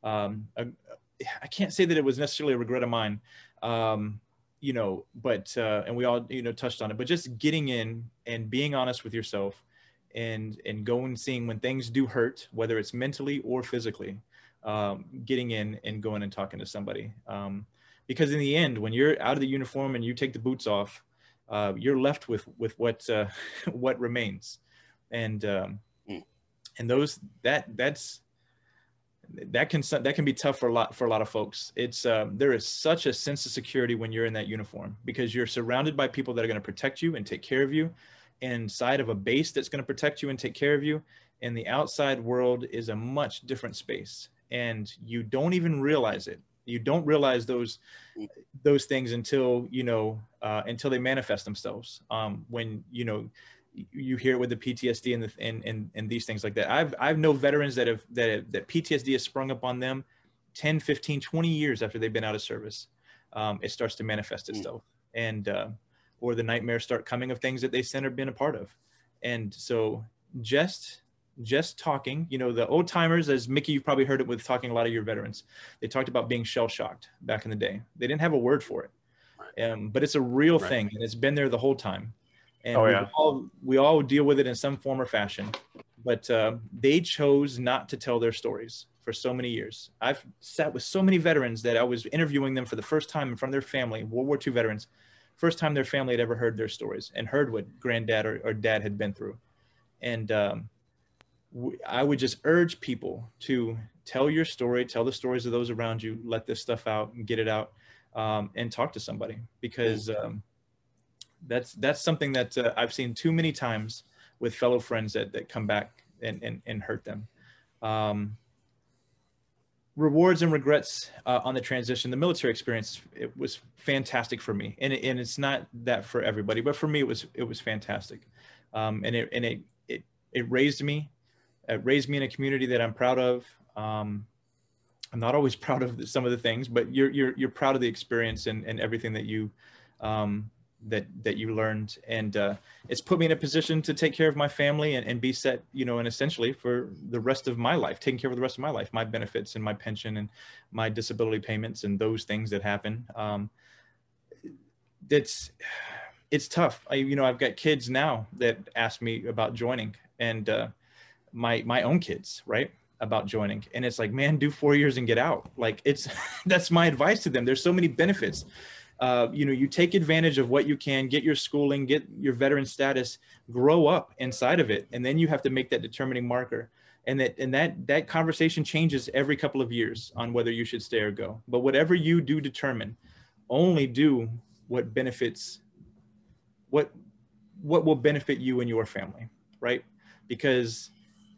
um, I can't say that it was necessarily a regret of mine, um, you know, but, uh, and we all, you know, touched on it, but just getting in and being honest with yourself and, and going seeing when things do hurt, whether it's mentally or physically, um, getting in and going and talking to somebody. Um, because in the end, when you're out of the uniform and you take the boots off, uh, you're left with, with what, uh, what remains. And, um, hmm. and those, that, that's, that can that can be tough for a lot for a lot of folks. It's um, there is such a sense of security when you're in that uniform because you're surrounded by people that are going to protect you and take care of you, inside of a base that's going to protect you and take care of you. And the outside world is a much different space, and you don't even realize it. You don't realize those those things until you know uh, until they manifest themselves. Um, when you know you hear it with the PTSD and, the, and, and, and these things like that. I've, I've know veterans that have, that, have, that PTSD has sprung up on them 10, 15, 20 years after they've been out of service. Um, it starts to manifest hmm. itself mm. and, uh, or the nightmares start coming of things that they said or been a part of. And so just, just talking, you know, the old timers, as Mickey, you've probably heard it with talking a lot of your veterans. They talked about being shell shocked back in the day. They didn't have a word for it. Um, but it's a real right. thing and it's been there the whole time and oh, yeah. we, all, we all deal with it in some form or fashion. But uh, they chose not to tell their stories for so many years. I've sat with so many veterans that I was interviewing them for the first time in front of their family, World War II veterans, first time their family had ever heard their stories and heard what granddad or, or dad had been through. And um, I would just urge people to tell your story, tell the stories of those around you, let this stuff out and get it out, um, and talk to somebody because um, that's that's something that uh, I've seen too many times with fellow friends that, that come back and, and, and hurt them. Um, rewards and regrets uh, on the transition. The military experience it was fantastic for me, and it, and it's not that for everybody, but for me it was it was fantastic, um, and it and it it it raised me, it raised me in a community that I'm proud of. Um, I'm not always proud of some of the things, but you're you're you're proud of the experience and, and everything that you um, that that you learned, and uh, it's put me in a position to take care of my family and, and be set, you know, and essentially for the rest of my life, taking care of the rest of my life, my benefits and my pension and my disability payments and those things that happen. Um, it's it's tough. I you know I've got kids now that ask me about joining, and uh, my my own kids, right? about joining and it's like man do four years and get out like it's that's my advice to them there's so many benefits uh, you know you take advantage of what you can get your schooling get your veteran status grow up inside of it and then you have to make that determining marker. And that and that that conversation changes every couple of years on whether you should stay or go. But whatever you do determine only do what benefits what what will benefit you and your family right? Because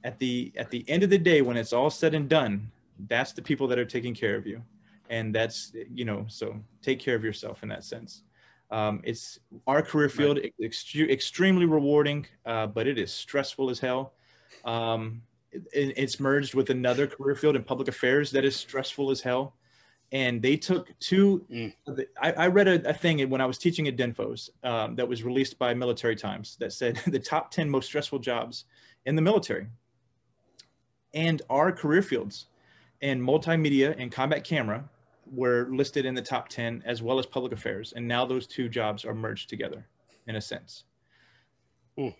at the at the end of the day when it's all said and done that's the people that are taking care of you and that's you know so take care of yourself in that sense um, it's our career field right. ex- extremely rewarding uh, but it is stressful as hell um, it, it's merged with another career field in public affairs that is stressful as hell and they took two mm. I, I, read a, a, thing when i was teaching at Dinfos um, that was released by military times that said the top 10 most stressful jobs in the military and our career fields and multimedia and combat camera were listed in the top 10 as well as public affairs and now those two jobs are merged together in a sense. Ooh.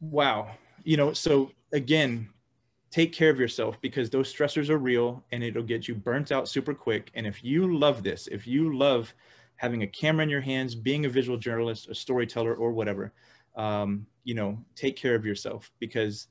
wow. You know so again take care of yourself because those stressors are real and it'll get you burnt out super quick. And if you love this if you love having a camera in your hands being a visual journalist a storyteller or whatever um, you know take care of yourself because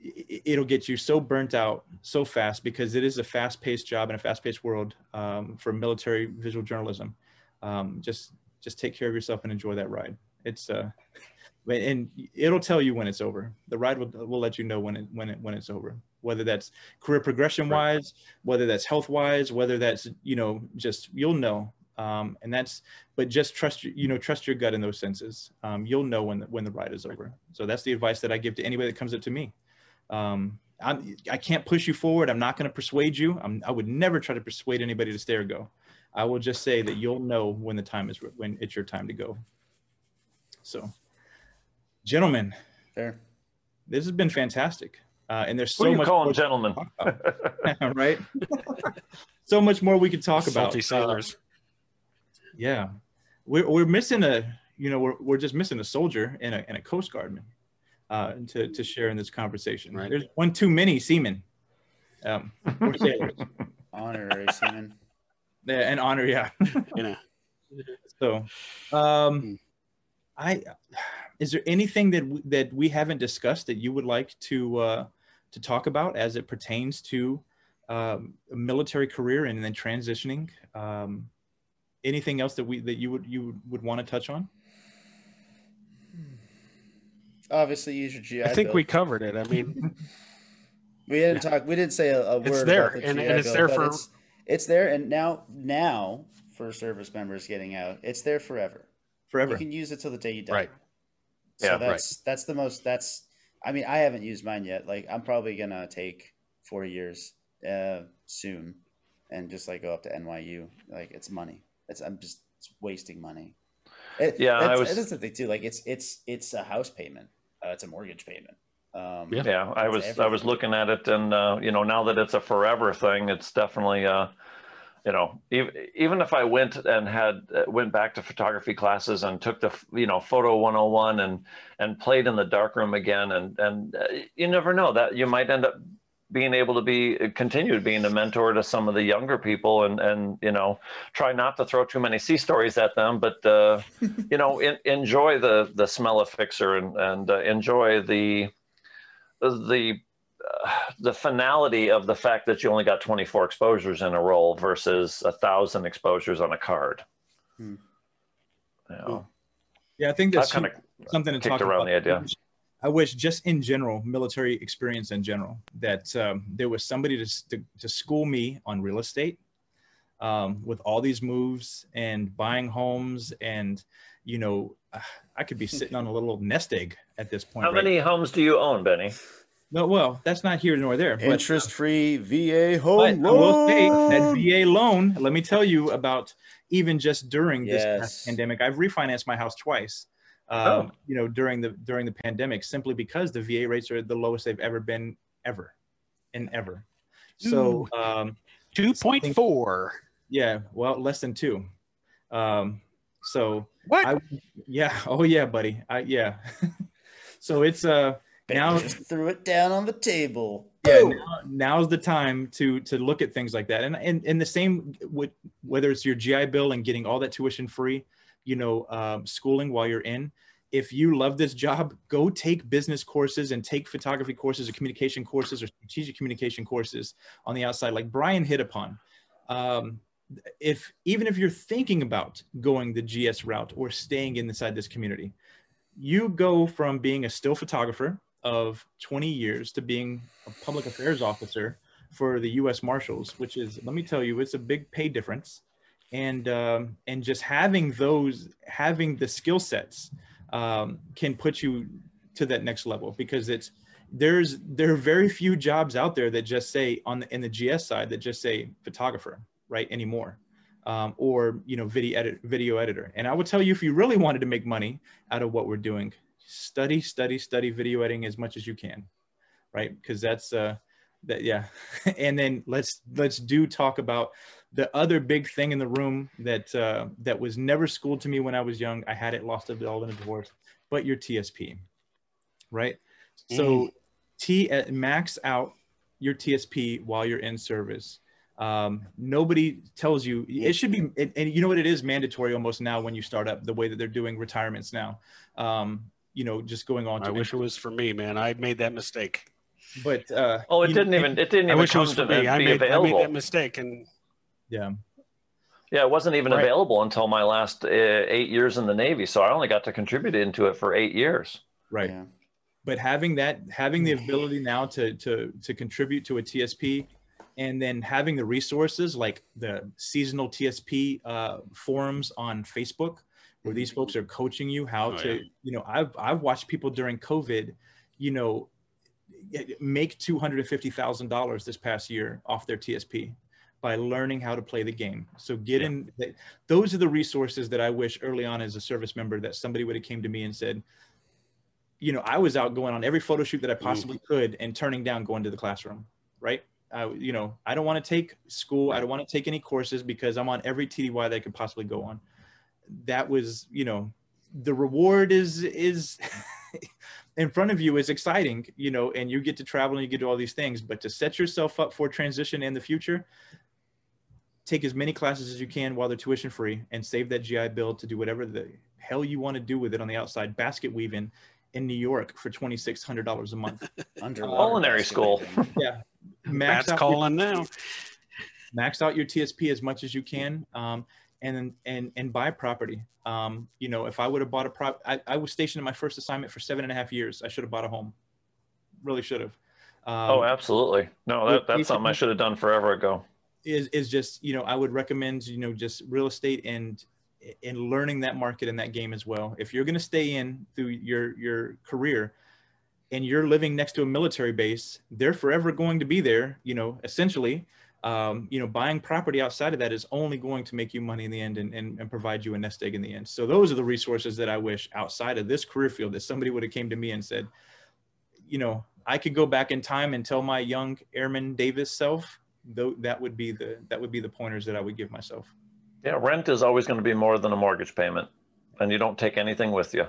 it'll get you so burnt out so fast because it is a fast-paced job in a fast-paced world um, for military visual journalism. Um, just just take care of yourself and enjoy that ride. It's uh, and it'll tell you when it's over. The ride will, will let you know when it when it when it's over. Whether that's career progression wise, whether that's health wise, whether that's you know just you'll know. Um, and that's but just trust you know trust your gut in those senses. Um, you'll know when the, when the ride is over. So that's the advice that I give to anybody that comes up to me. Um, I'm, I can't push you forward. I'm not going to persuade you. I'm, I would never try to persuade anybody to stay or go. I will just say that you'll know when the time is when it's your time to go. So, gentlemen, fair. This has been fantastic, uh, and there's so Who are you much. Calling gentlemen, right? so much more we could talk Salty about. sailors. Uh, yeah, we're we're missing a you know we're we're just missing a soldier and a and a coast guardman uh, to, to share in this conversation. Right. There's one too many seamen um, or sailors. Honorary seamen. Yeah, and honor, yeah. you know. So, um, hmm. I is there anything that we, that we haven't discussed that you would like to uh, to talk about as it pertains to um, a military career and then transitioning? Um, anything else that we that you would you would, would want to touch on? Obviously use your GI. I think Bill. we covered it. I mean, we didn't talk. We didn't say a, a it's word. there, about the and, and it's there for. It's, it's, there, and now now for service members getting out, it's there forever. Forever. You can use it till the day you die. Right. So yeah, that's right. that's the most. That's. I mean, I haven't used mine yet. Like, I'm probably gonna take four years uh, soon, and just like go up to NYU. Like, it's money. It's I'm just it's wasting money. It, yeah, that's, I was. That's the thing too. Like, it's it's it's a house payment uh, it's a mortgage payment. Um, yeah. yeah, I was everything. I was looking at it, and uh, you know, now that it's a forever thing, it's definitely, uh, you know, even even if I went and had uh, went back to photography classes and took the you know photo 101 and and played in the darkroom again, and and uh, you never know that you might end up being able to be continued being a mentor to some of the younger people and and you know try not to throw too many sea stories at them but uh, you know in, enjoy the the smell of fixer and and uh, enjoy the the uh, the finality of the fact that you only got 24 exposures in a roll versus a thousand exposures on a card. Hmm. you know, yeah i think that's kind of something to talk around about. the idea I wish just in general, military experience in general, that um, there was somebody to, to, to, school me on real estate um, with all these moves and buying homes. And, you know, I could be sitting on a little nest egg at this point. How right? many homes do you own, Benny? No, well, that's not here nor there. Interest-free VA home loan. I will say that VA loan. Let me tell you about even just during this Yes. past pandemic. I've refinanced my house twice. Um, Oh. You know, during the during the pandemic, simply because the VA rates are the lowest they've ever been ever, and ever. So um, 2.4. yeah, well, less than two. Um, so What? I, yeah, oh yeah, buddy, I, yeah. so it's uh Ben now just threw it down on the table. yeah now, now's the time to to look at things like that and and, and the same with whether it's your gi bill and getting all that tuition free you know um, schooling while you're in if you love this job go take business courses and take photography courses or communication courses or strategic communication courses on the outside like brian hit upon um, if even if you're thinking about going the gs route or staying inside this community you go from being a still photographer of 20 years to being a public affairs officer for the U.S. Marshals, which is, let me tell you, it's a big pay difference, and um, and just having those, having the skill sets, um, can put you to that next level because it's there's there are very few jobs out there that just say on the in the GS side that just say photographer right anymore. Um, or you know video edit video editor and i would tell you if you really wanted to make money out of what we're doing study study study video editing as much as you can right because that's uh that yeah and then let's let's do talk about the other big thing in the room that uh that was never schooled to me when i was young i had it lost it all in a divorce but your tsp right so t uh, max out your tsp while you're in service um, nobody tells you it should be and, and you know what it is mandatory almost now when you start up the way that they're doing retirements now um, you know just going on I to wish it was for me, man. I made that mistake. but uh Oh, it didn't even it didn't I even wish it come was to for me. be I made, I made that mistake. And yeah Yeah, it wasn't even Right. available until my last uh, eight years in the Navy. So I only got to contribute into it for eight years. right Yeah. but having that having the ability now to to to contribute to a tsp and then having the resources like the seasonal tsp uh, forums on facebook where these folks are coaching you how Oh, to yeah. you know i've i've watched people during covid you know make $250000 this past year off their tsp by learning how to play the game so get in th- those are the resources that i wish early on as a service member that somebody would have came to me and said you know, I was out going on every photo shoot that I mm-hmm. possibly could and turning down going to the classroom, right? I, you know, I don't want to take school. I don't want to take any courses because I'm on every TDY that I could possibly go on. That was, you know, the reward is is in front of you is exciting, you know, and you get to travel and you get to all these things. But to set yourself up for transition in the future, take as many classes as you can while they're tuition free and save that GI bill to do whatever the hell you want to do with it on the outside. Basket weaving in New York for twenty six hundred dollars a month. Underwater Culinary school. Yeah, Matt's max out, your, now. max out your TSP as much as you can, um, and and and buy property. Um, you know, if I would have bought a prop, I, I was stationed in my first assignment for seven and a half years. I should have bought a home. Really should have. Um, oh, absolutely. No, that, that's something I should have done forever ago. Is is just you know I would recommend you know just real estate and and learning that market and that game as well. If you're going to stay in through your your career and you're living next to a military base, they're forever going to be there. You know, essentially, um, you know, buying property outside of that is only going to make you money in the end and, and, and provide you a nest egg in the end. So those are the resources that I wish outside of this career field that somebody would have came to me and said, you know, I could go back in time and tell my young Airman Davis self, though that would be the that would be the pointers that I would give myself. Yeah, rent is always going to be more than a mortgage payment, and you don't take anything with you.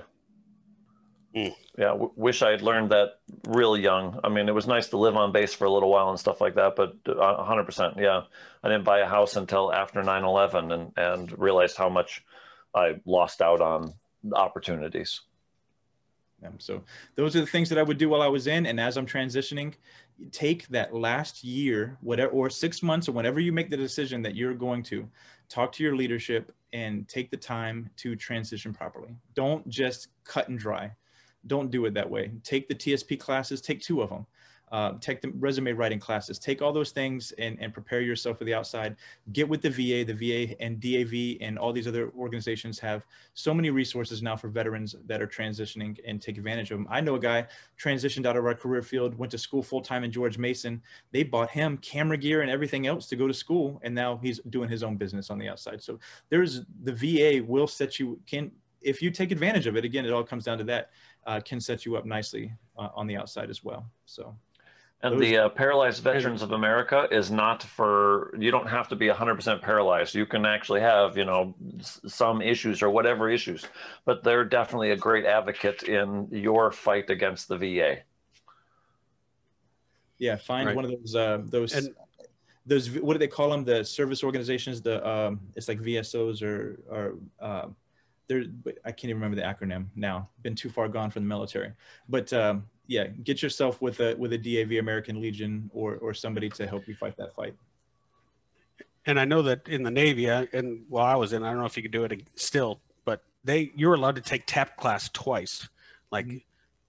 Mm. Yeah, w- wish I had learned that real young. I mean, it was nice to live on base for a little while and stuff like that, but uh, 100%, yeah. I didn't buy a house until after 9 11 and, and realized how much I lost out on opportunities. Um, so those are the things that I would do while I was in, and as I'm transitioning, take that last year, whatever, or six months, or whenever you make the decision that you're going to talk to your leadership and take the time to transition properly. Don't just cut and dry. Don't do it that way. Take the TSP classes. Take two of them. Uh, take the resume writing classes, take all those things and, and prepare yourself for the outside. Get with the VA, the VA and DAV and all these other organizations have so many resources now for veterans that are transitioning and take advantage of them. I know a guy transitioned out of our career field, went to school full time in George Mason. They bought him camera gear and everything else to go to school, and now he's doing his own business on the outside. So there's the VA will set you can if you take advantage of it. Again, it all comes down to that. Uh, can set you up nicely uh, on the outside as well. So. And the uh, Paralyzed Veterans of America is not for, you don't have to be 100% paralyzed. You can actually have, you know, some issues or whatever issues, but they're definitely a great advocate in your fight against the VA. Yeah, find right. one of those, uh, those, and, those, what do they call them? The service organizations, the, um, it's like VSOs or, or, uh, there, I can't even remember the acronym now. Been too far gone from the military, but um, yeah, get yourself with a with a DAV American Legion or or somebody to help you fight that fight. And I know that in the Navy, and while I was in, I don't know if you could do it still, but they you were allowed to take TAP class twice, like mm-hmm.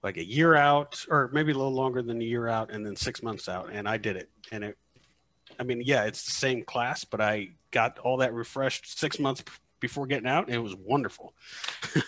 like a year out, or maybe a little longer than a year out, and then six months out. And I did it, and it, I mean, yeah, it's the same class, but I got all that refreshed six months before getting out. And it was wonderful.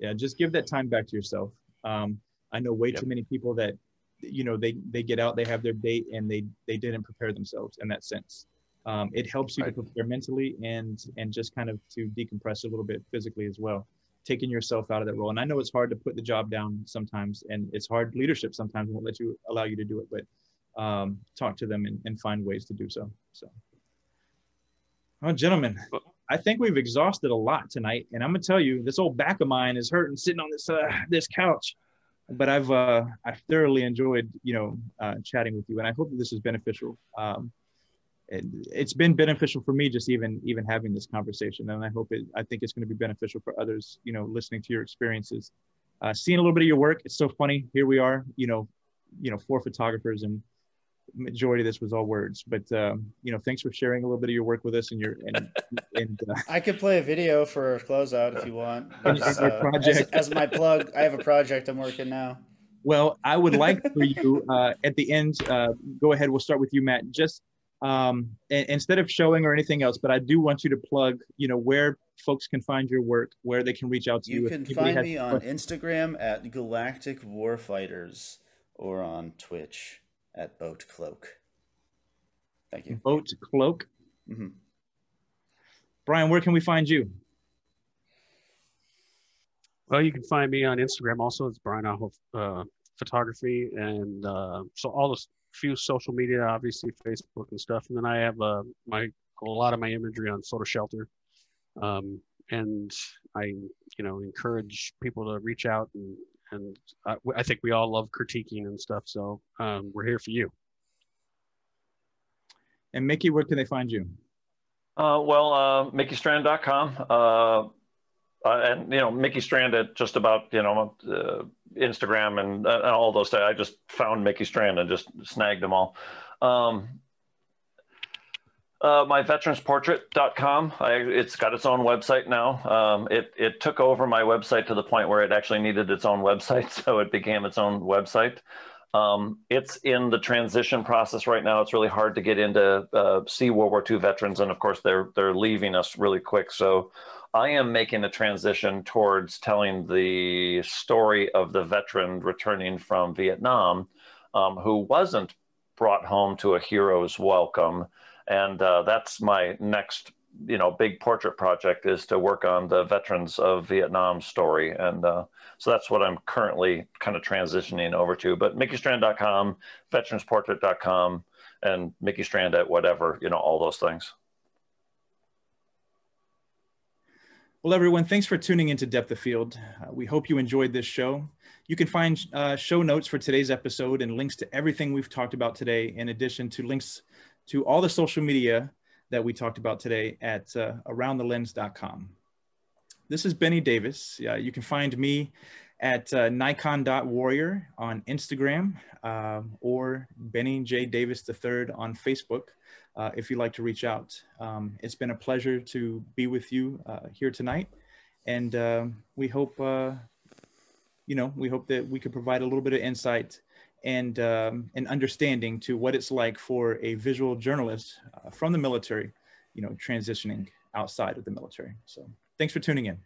yeah, just give that time back to yourself. Um, I know way yep. too many people that, you know, they they get out, they have their date, and they they didn't prepare themselves in that sense. Um, it helps you right. to prepare mentally and and just kind of to decompress a little bit physically as well taking yourself out of that role and i know it's hard to put the job down sometimes and it's hard leadership sometimes won't let you allow you to do it but um, talk to them and, and find ways to do so so well gentlemen I think we've exhausted a lot tonight, and I'm gonna tell you, this old back of mine is hurting sitting on this uh, this couch. But I've uh, I've thoroughly enjoyed you know uh, chatting with you, and I hope that this is beneficial. Um, it, it's been beneficial for me just even even having this conversation, and I hope it. I think it's going to be beneficial for others. You know, listening to your experiences, uh, seeing a little bit of your work. It's so funny. Here we are. You know, you know, four photographers and majority of this was all words but um, you know thanks for sharing a little bit of your work with us and your and, and uh, i could play a video for closeout if you want just, uh, as, as, my plug i have a project i'm working now. Well i would like for you uh, at the end uh, go ahead we'll start with you matt. Just um, instead of showing or anything else but i do want you to plug you know where folks can find your work where they can reach out to you you can find me on instagram at galactic warfighters or on twitch at Boat Cloak. Thank you. Boat Cloak. Mm-hmm. Brian, where can we find you? Well, you can find me on Instagram. Also, it's Brian Aho uh, Photography, and uh, so all the few social media, obviously Facebook and stuff. And then I have uh, my a lot of my imagery on Photo Shelter, um, and I you know encourage people to reach out and and I, I, think we all love critiquing and stuff. So um, we're here for you. And Mickey, where can they find you? Uh, well, uh, MickeyStrand.com. Uh, uh, and you know Mickey Strand at just about you know uh, Instagram and, uh, and all those. I just found Mickey Strand and just snagged them all. Um, uh, my veteransportrait.com. I, it's got its own website now. Um, it, it took over my website to the point where it actually needed its own website, so it became its own website. Um, it's in the transition process right now. It's really hard to get into uh, see World War II veterans, and of course they're they're leaving us really quick. So I am making a transition towards telling the story of the veteran returning from Vietnam, um, who wasn't brought home to a hero's welcome and uh, that's my next you know big portrait project is to work on the veterans of vietnam story. And uh, so that's what i'm currently kind of transitioning over to. But mickeystrand.com veteransportrait.com and mickey strand at whatever you know all those things. Well everyone thanks for tuning into depth of field. Uh, we hope you enjoyed this show. You can find uh, show notes for today's episode and links to everything we've talked about today in addition to links to all the social media that we talked about today at uh, aroundthelens.com. This is Benny Davis. Uh, you can find me at uh, nikon.warrior on Instagram um, or Benny J. Davis III on Facebook uh, if you'd like to reach out. Um, it's been a pleasure to be with you uh, here tonight. And um, we hope, uh, you know, we hope that we could provide a little bit of insight and um, an understanding to what it's like for a visual journalist uh, from the military, you know, transitioning outside of the military. So thanks for tuning in.